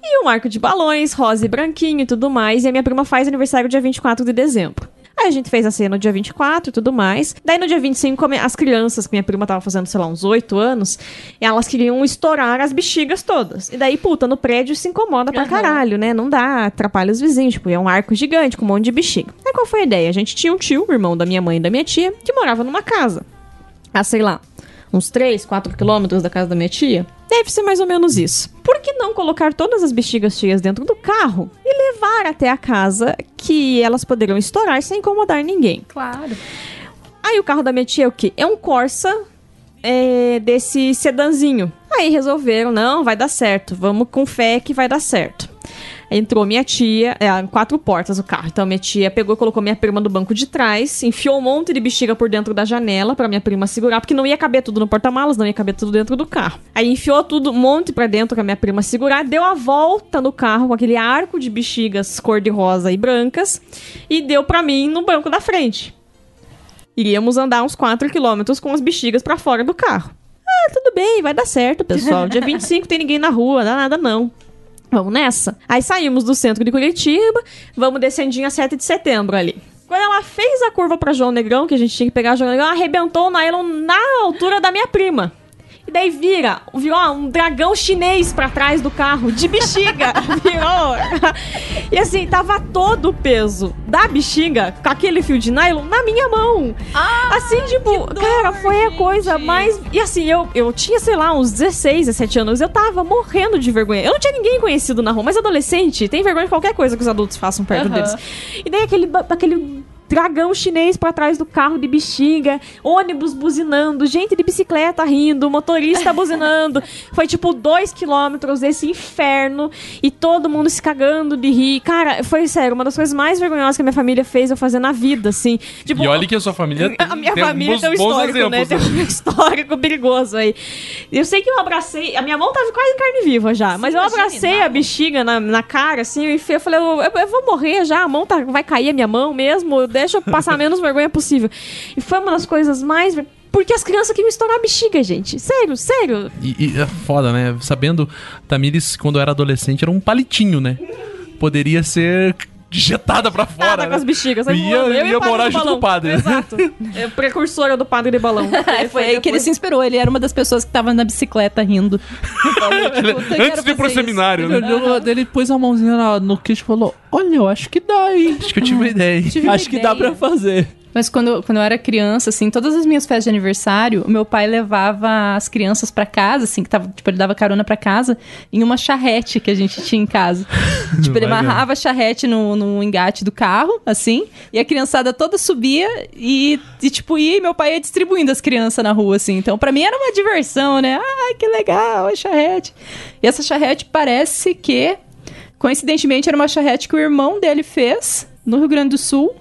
e um arco de balões, rosa e branquinho e tudo mais. E a minha prima faz aniversário dia 24 de dezembro. Aí a gente fez a cena no dia 24 e tudo mais. Daí no dia 25, como as crianças, que minha prima tava fazendo, sei lá, uns 8 anos, elas queriam estourar as bexigas todas. E daí, puta, no prédio se incomoda pra caralho, né? Não dá, atrapalha os vizinhos. Tipo, é um arco gigante com um monte de bexiga. Aí qual foi a ideia? A gente tinha um tio, irmão da minha mãe e da minha tia, que morava numa casa. Ah, sei lá, uns 3, 4 quilômetros da casa da minha tia. Deve ser mais ou menos isso. Por que não colocar todas as bexigas cheias dentro do carro e levar até a casa que elas poderiam estourar sem incomodar ninguém? Claro. Aí o carro da minha tia é o quê? É um Corsa é, desse sedanzinho. Aí resolveram, não, vai dar certo. Vamos com fé que vai dar certo. Entrou minha tia, é, quatro portas o carro. Então minha tia pegou e colocou minha prima no banco de trás, enfiou um monte de bexiga por dentro da janela pra minha prima segurar, porque não ia caber tudo no porta-malas, não ia caber tudo dentro do carro. Aí enfiou tudo, um monte pra dentro pra minha prima segurar, deu a volta no carro com aquele arco de bexigas cor-de-rosa e brancas e deu pra mim no banco da frente. Iríamos andar uns 4 quilômetros com as bexigas pra fora do carro. Ah, tudo bem, vai dar certo, pessoal. Dia *laughs* 25 tem ninguém na rua, dá nada não. Vamos nessa? Aí saímos do centro de Curitiba, vamos descendinho a 7 de setembro ali. Quando ela fez a curva pra João Negrão, que a gente tinha que pegar João Negrão, ela arrebentou o nylon na altura da minha prima. E daí vira, virou um dragão chinês pra trás do carro, de bexiga. *laughs* virou. E assim, tava todo o peso da bexiga, com aquele fio de nylon, na minha mão. assim, tipo, cara, foi a coisa mais. E assim, eu, eu tinha, sei lá, uns 16, 17 anos, eu tava morrendo de vergonha. Eu não tinha ninguém conhecido na rua, mas adolescente tem vergonha de qualquer coisa que os adultos façam perto Aham. deles. E daí aquele, aquele dragão chinês pra trás do carro de bexiga, ônibus buzinando, gente de bicicleta rindo, motorista buzinando. *laughs* Foi tipo dois quilômetros desse inferno e todo mundo se cagando de rir. Cara, foi sério, uma das coisas mais vergonhosas que a minha família fez eu fazer na vida, assim. Tipo, e olha que a sua família *laughs* a minha tem família tem um histórico, né? exemplos, Tem um *laughs* histórico perigoso aí. Eu sei que eu abracei. A minha mão tava quase carne viva já, mas eu abracei a bexiga na, na cara, assim, e eu falei, eu, eu- eu vou morrer já, a mão tá, vai cair a minha mão mesmo, deixa eu passar menos vergonha possível. E foi uma das coisas mais. Porque as crianças queriam estourar a bexiga, gente. Sério, sério. E, e é foda, né? Sabendo, Tamires, quando era adolescente, era um palitinho, né? Poderia ser jetada pra fora. Tá com né? as bexigas. sai Ia, e ia padre morar junto com o padre. Exato. É precursora do padre de balão. *laughs* Foi aí que ele se inspirou. Ele era uma das pessoas que tava na bicicleta rindo. *laughs* Antes de ir pro seminário, Ele, né? olhou, daí ele pôs a mãozinha no queixo e falou: Olha, eu acho que dá, hein? Acho que eu tive uma ideia. Tive uma Acho que dá ideia. pra fazer. Mas quando, quando eu era criança, assim, todas as minhas festas de aniversário, o meu pai levava as crianças pra casa, assim, que tava, tipo, ele dava carona pra casa, em uma charrete que a gente tinha em casa. *laughs* tipo, ele amarrava a charrete no, no engate do carro, assim, e a criançada toda subia e, e, tipo, ia e meu pai ia distribuindo as crianças na rua, assim. Então, pra mim era uma diversão, né? Ah, que legal, a charrete. E essa charrete parece que, coincidentemente, era uma charrete que o irmão dele fez no Rio Grande do Sul.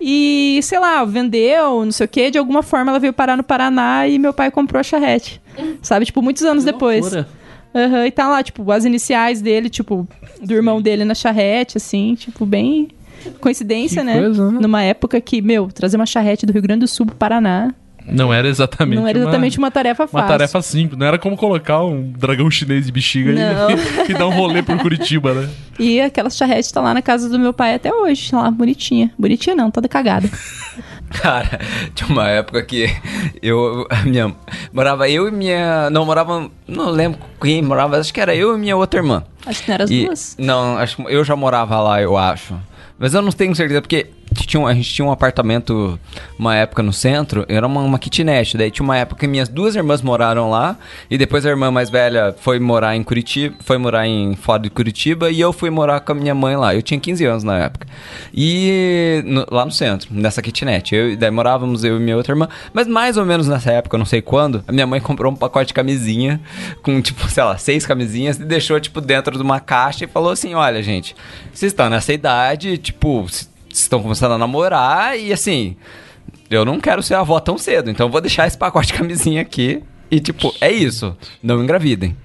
E, sei lá, vendeu, não sei o quê. De alguma forma ela veio parar no Paraná e meu pai comprou a charrete. Sabe? Tipo, muitos anos depois. loucura. Aham, e tá lá, tipo, as iniciais dele, tipo, do irmão dele na charrete, assim, tipo, bem. Coincidência, Que né? coisa, né? Numa época que, meu, trazer uma charrete do Rio Grande do Sul pro Paraná Não era exatamente não era exatamente uma, tarefa uma, fácil. tarefa simples. Não era como colocar um dragão chinês de bexiga e, *laughs* e dar um rolê por Curitiba, né? E aquela charrete tá lá na casa do meu pai até hoje, lá, bonitinha. Bonitinha não, toda cagada. *laughs* Cara, tinha uma época que eu, a minha, morava eu e minha, não, morava, não lembro quem morava, acho que era eu e minha outra irmã. Acho que não eram as E- duas. Não, acho que eu já morava lá, eu acho. Mas eu não tenho certeza, porque tinha a gente tinha um apartamento, uma época no centro, era uma, uma kitnet. Daí tinha uma época que minhas duas irmãs moraram lá, e depois a irmã mais velha foi morar em Curitiba, foi morar em fora de Curitiba, e eu fui morar com a minha mãe lá. Eu tinha 15 anos na época. E no- lá no centro, nessa kitnet. Eu, daí morávamos eu e minha outra irmã. Mas mais ou menos nessa época, não sei quando, a minha mãe comprou um pacote de camisinha, com tipo, *laughs* sei lá, seis camisinhas, e deixou, tipo, dentro de uma caixa e falou assim: olha, gente, vocês estão nessa idade, tipo, estão começando a namorar, e assim, eu não quero ser avó tão cedo, então vou deixar esse pacote de camisinha aqui. E, tipo, é isso. Não engravidem.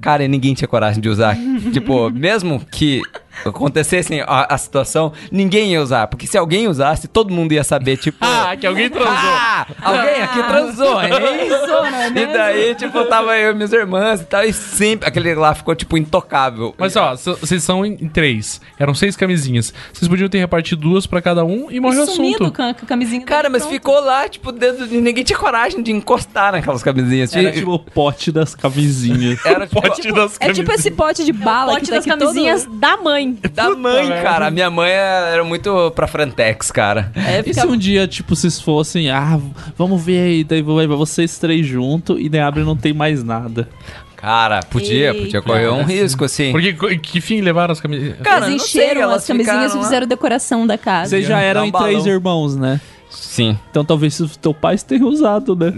Cara, e ninguém tinha coragem de usar. tipo, mesmo que acontecesse a, a situação, ninguém ia usar. Porque se alguém usasse, todo mundo ia saber, tipo... *laughs* Ah, que alguém transou. Ah, alguém aqui transou, hein? Transou, não é E mesmo? daí, tipo, tava eu e minhas irmãs e tal, e sempre aquele lá ficou, tipo, intocável. Mas ó, vocês são em três. Eram seis camisinhas. Vocês podiam ter repartido duas pra cada um e morreu o Sumido assunto. a camisinha. Cara, mas ficou lá, tipo, dentro de... Ninguém tinha coragem de encostar naquelas camisinhas. Era tipo o pote das camisinhas. Era tipo, Pote das É tipo esse pote de bala Pote que tá das aqui camisinhas todo... da mãe. Da mãe, cara. A minha mãe era muito pra frentex, cara. É, E se um dia, tipo, vocês fossem, ah, vamos ver aí, daí vai vocês três juntos e daí abre e não tem mais nada. Cara, podia, podia correr um risco, assim. Porque que fim levaram as camisinhas? Cara, Eles não sei, encheram elas as camisinhas e lá. fizeram decoração da casa. Vocês já eram um em três irmãos, né? Sim. Então talvez o teu pai tenha usado, né?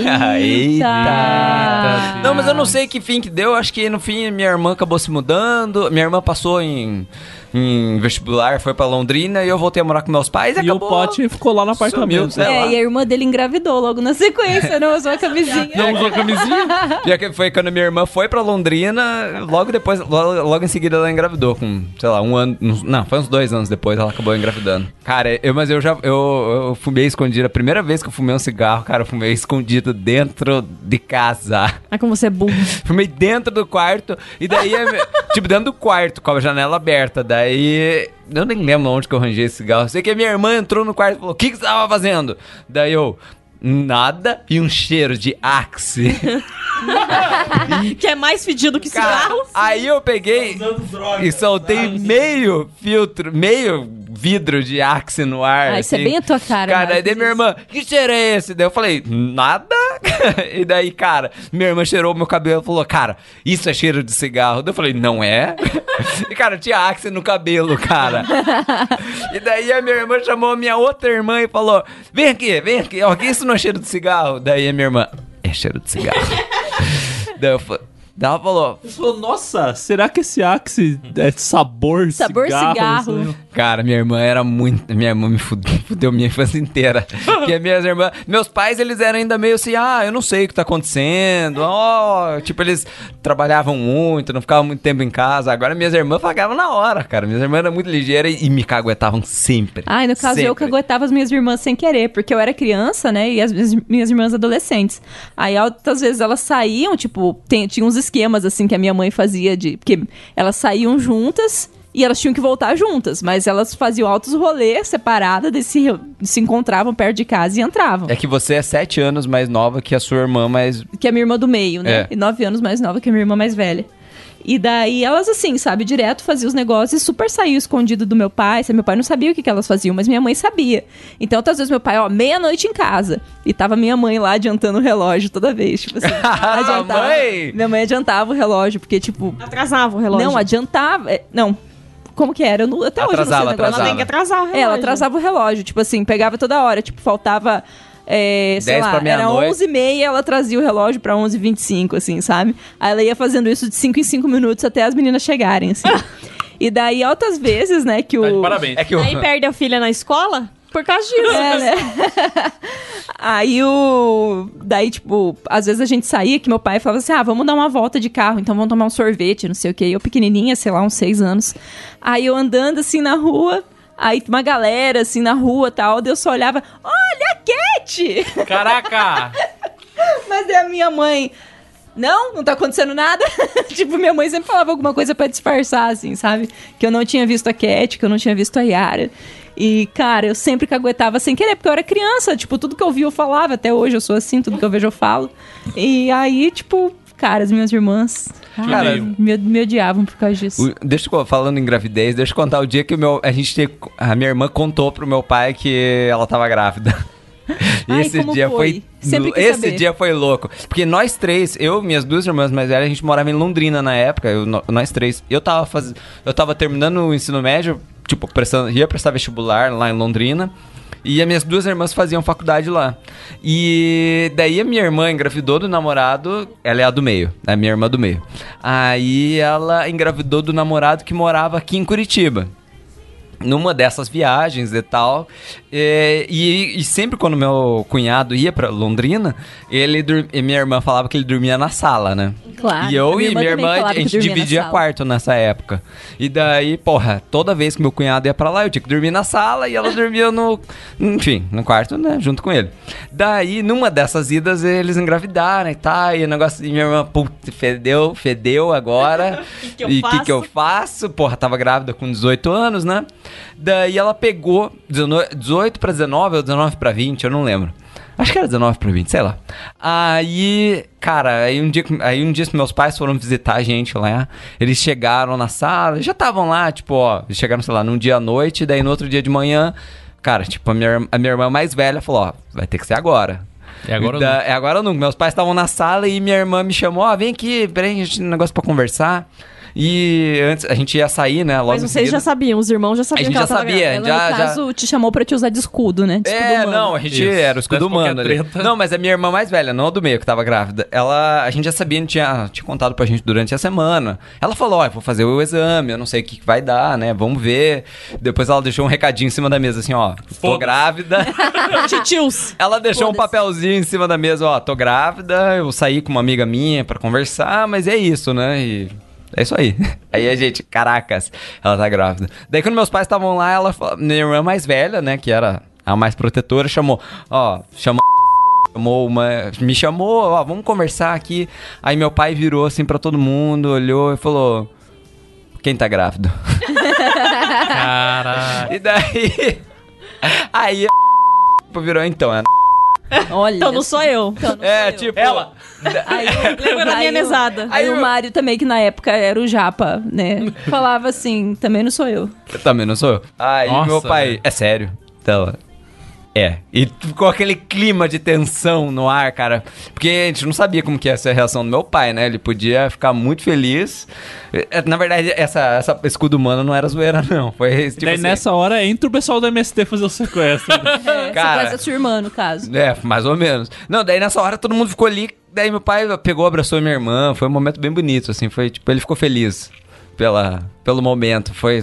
*laughs* Eita. Não, mas eu não sei que fim que deu. Acho que no fim minha irmã acabou se mudando. Minha irmã passou em, em vestibular, foi pra Londrina e eu voltei a morar com meus pais e, E o acabou. pote ficou lá no apartamento. lá. É, e a irmã dele engravidou logo na sequência, não usou a camisinha. Não usou camisinha? Já que foi quando minha irmã foi pra Londrina, logo depois, logo, logo em seguida ela engravidou, com, sei lá, um ano. Não, foi uns dois anos depois ela acabou engravidando. Cara, eu, mas eu já. Eu, eu fumei escondido. A primeira vez que eu fumei um cigarro, cara, eu fumei escondido dentro de casa. Ai, como você é burro. *laughs* Fumei dentro do quarto, e daí, *laughs* tipo, dentro do quarto, com a janela aberta. Daí, eu nem lembro onde que eu arranjei esse cigarro. Sei que a minha irmã entrou no quarto e falou: O que, que você tava fazendo? Daí eu. Nada e um cheiro de Axe. *laughs* que é mais fedido que cigarro. aí eu peguei e soltei meio filtro, meio vidro de Axe no ar. Ah, isso é assim. bem a tua cara, Cara, aí Marcos, daí minha irmã, que cheiro é esse? Daí eu falei, nada *laughs* e daí, cara, minha irmã cheirou meu cabelo e falou, cara, isso é cheiro de cigarro. Daí eu falei, não é? *laughs* e, cara, tinha Axe no cabelo, cara. *laughs* e daí a minha irmã chamou a minha outra irmã e falou, vem aqui, vem aqui, ó, que isso não é cheiro de cigarro? Daí a minha irmã, é cheiro de cigarro. daí eu falei, daí ela falou, falou, nossa, será que esse Axe é sabor, Sabor cigarro? cigarro. Sei. Cara, minha irmã era muito. Minha irmã me fudeu, *laughs* fudeu minha infância inteira. Porque minhas irmãs. Meus pais, eles eram ainda meio assim, ah, eu não sei o que tá acontecendo. Ó, tipo, eles trabalhavam muito, não ficavam muito tempo em casa. Agora minhas irmãs pagavam na hora, cara. Minhas irmãs eram muito ligeiras e, e me caguetavam sempre. Ai, no caso, eu Sempre. caguetava as minhas irmãs sem querer, porque eu era criança, né? E as minhas, minhas irmãs adolescentes. Aí, outras vezes, elas saíam, tipo, tem- tinha uns esquemas, assim, que a minha mãe fazia de... Porque elas saíam juntas e elas tinham que voltar juntas, mas elas faziam altos rolês separadas, se, se encontravam perto de casa e entravam. É que você é sete anos mais nova que a sua irmã mais. Que é a minha irmã do meio, né? É. E nove anos mais nova que a minha irmã mais velha. E daí elas, assim, sabe, direto faziam os negócios e super saíam escondido do meu pai. Se meu pai não sabia o que, que elas faziam, mas minha mãe sabia. Então, outras vezes, meu pai, ó, meia-noite em casa. E tava minha mãe lá adiantando o relógio toda vez. Tipo assim, *laughs* adiantava. Mãe! Minha mãe adiantava o relógio, porque, tipo. Atrasava o relógio. Não, adiantava. é, Não. Como que era? Eu não- até hoje eu não sei Atrasava, o negócio. atrasava. Ela tem que atrasar o relógio. É, ela atrasava o relógio, tipo assim, pegava toda hora, tipo, faltava, é, sei 10 lá, era meia-noite. 11 e meia, ela trazia o relógio pra 11 h 25 assim, sabe? Aí ela ia fazendo isso de 5 em 5 minutos até as meninas chegarem, assim. *laughs* e daí, altas vezes, né, que o... Parabéns. É que o. Aí *laughs* perde a filha na escola por causa disso. É, né? *laughs* Aí o. Daí, tipo, às vezes a gente saía que meu pai falava assim: ah, vamos dar uma volta de carro, então vamos tomar um sorvete, não sei o quê. Eu pequenininha, sei lá, uns seis anos. Aí eu andando assim na rua, aí uma galera assim na rua tal, eu só olhava: olha a Cat! Caraca! *laughs* Mas daí a minha mãe. Não, não tá acontecendo nada. *laughs* tipo, minha mãe sempre falava alguma coisa pra disfarçar, assim, sabe? Que eu não tinha visto a Cat, que eu não tinha visto a Yara. E, cara, eu sempre caguetava sem querer, porque eu era criança. Tipo, tudo que eu via eu falava. Até hoje eu sou assim, tudo que eu vejo eu falo. E aí, tipo, cara, as minhas irmãs Cara, me, me odiavam por causa disso. O- deixa eu falando em gravidez, deixa eu contar o dia que o meu, a gente te- a minha irmã contou pro meu pai que ela tava grávida. E Ai, esse como dia foi? foi, esse saber. dia foi louco, porque nós três, eu, minhas duas irmãs mais velhas, a gente morava em Londrina na época, eu- nós três. Eu tava faz, eu tava terminando o ensino médio, tipo, prestando, ia prestar vestibular lá em Londrina. E as minhas duas irmãs faziam faculdade lá. E daí a minha irmã engravidou do namorado, ela é a do meio, a minha irmã do meio. Aí ela engravidou do namorado que morava aqui em Curitiba numa dessas viagens e tal. é, e, e sempre quando meu cunhado ia pra Londrina, ele e minha irmã falava que ele dormia na sala, né? Claro, E eu minha e minha irmã, a que gente dividia sala. quarto nessa época. E daí, porra, toda vez que meu cunhado ia pra lá, eu tinha que dormir na sala e ela dormia no. Enfim, no quarto, né? Junto com ele. Daí, numa dessas idas, eles engravidaram e tal. E o negócio. E minha irmã, putz, fedeu, fedeu agora. *laughs* que eu e o que, que eu faço? faço? Porra, tava grávida com 18 anos, né? Daí ela pegou 19 18 pra 19 ou 19 pra 20, eu não lembro. Acho que era 19 pra 20, sei lá. Aí, cara, aí um dia, aí um dia meus pais foram visitar a gente lá, eles chegaram na sala, já estavam lá, tipo, ó, chegaram, sei lá, num dia à noite, daí no outro dia de manhã, cara, tipo, a minha, a minha irmã mais velha falou, ó, vai ter que ser agora. É agora ou Da- nunca. É agora ou nunca. Meus pais estavam na sala e minha irmã me chamou, ó, vem aqui, peraí, a gente tem um negócio pra conversar. E antes a gente ia sair, né? Logo Mas vocês seguida. já sabiam, os irmãos já sabiam A gente já sabia. Ela, já- no já- caso, te chamou pra te usar de escudo, né? De escudo É, humano. não, a gente Isso. era o escudo humano ali. Não, mas a minha irmã mais velha, não a do meio, que tava grávida. Ela, a gente já sabia, tinha, tinha contado pra gente durante a semana. Ela falou, ó, eu vou fazer o exame, eu não sei o que, que vai dar, né, vamos ver. Depois ela deixou um recadinho em cima da mesa, assim, ó, tô grávida. *laughs* Titios. Ela deixou um papelzinho em cima da mesa, ó, tô grávida, eu saí com uma amiga minha pra conversar, mas é isso, né, e... É isso aí. *laughs* Aí a gente, caracas, ela tá grávida. Daí quando meus pais estavam lá, ela, falou- minha irmã mais velha, né, que era a mais protetora, chamou, ó, chamou chamou uma, me chamou, ó, vamos conversar aqui. Aí meu pai virou assim pra todo mundo, olhou e falou: "Quem tá grávido?" *laughs* Caralho. E daí *laughs* aí virou então, é Olha. Então não sou eu. Então, não é sou eu. tipo Ela. Aí, Lembra da minha aí o- mesada. Aí, Aí o Mário também, que na época era o Japa, né? *laughs* Falava assim, também não sou eu. Eu também não sou eu. Aí Nossa, meu pai, velho. é sério. Então, É, e ficou aquele clima de tensão no ar, cara. Porque a gente não sabia como que ia ser a reação do meu pai, né? Ele podia ficar muito feliz. É, Na verdade, essa, essa escudo humano não era zoeira, não. Foi tipo Daí assim, nessa hora entra o pessoal do MST fazer o sequestro. *laughs* É, *laughs* Cara. Você faz a sua irmã, no caso. É, mais ou menos. Não, daí nessa hora todo mundo ficou ali. Daí meu pai pegou, abraçou minha irmã. Foi um momento bem bonito, assim. Foi tipo, ele ficou feliz pela, pelo momento. Foi.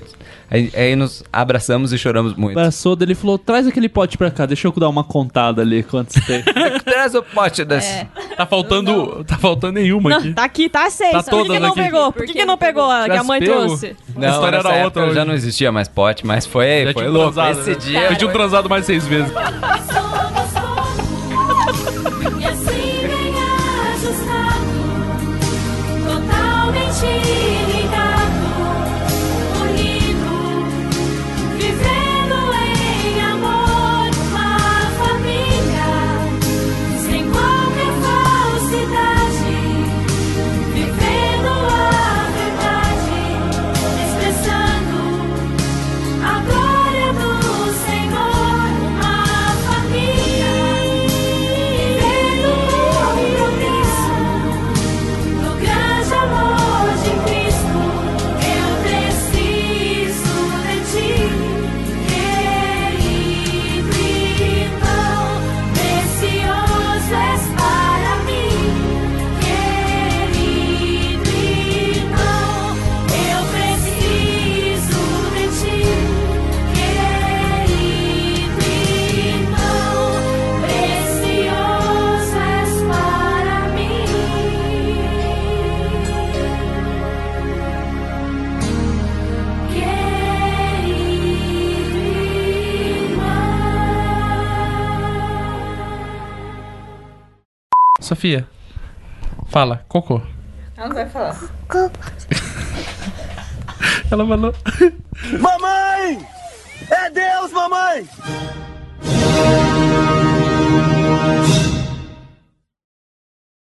Aí, aí nos abraçamos e choramos muito. Abraçou dele e falou: traz aquele pote pra cá, deixa eu dar uma contada ali quantos *laughs* tem. Traz o pote desse. Tá faltando. Tá faltando nenhuma aqui. Não, tá aqui, tá seis. Tá Por que, que não aqui. pegou? Por que, que não pegou a que a mãe pego, trouxe? A Não, história nessa era outra já não existia mais pote, mas foi, Já foi louco. transado, Esse né? dia. Eu tinha transado mais seis vezes. *laughs* Sofia, fala, cocô. Ela não vai falar. Cocô. *laughs* Ela falou. Mamãe! É Deus, mamãe!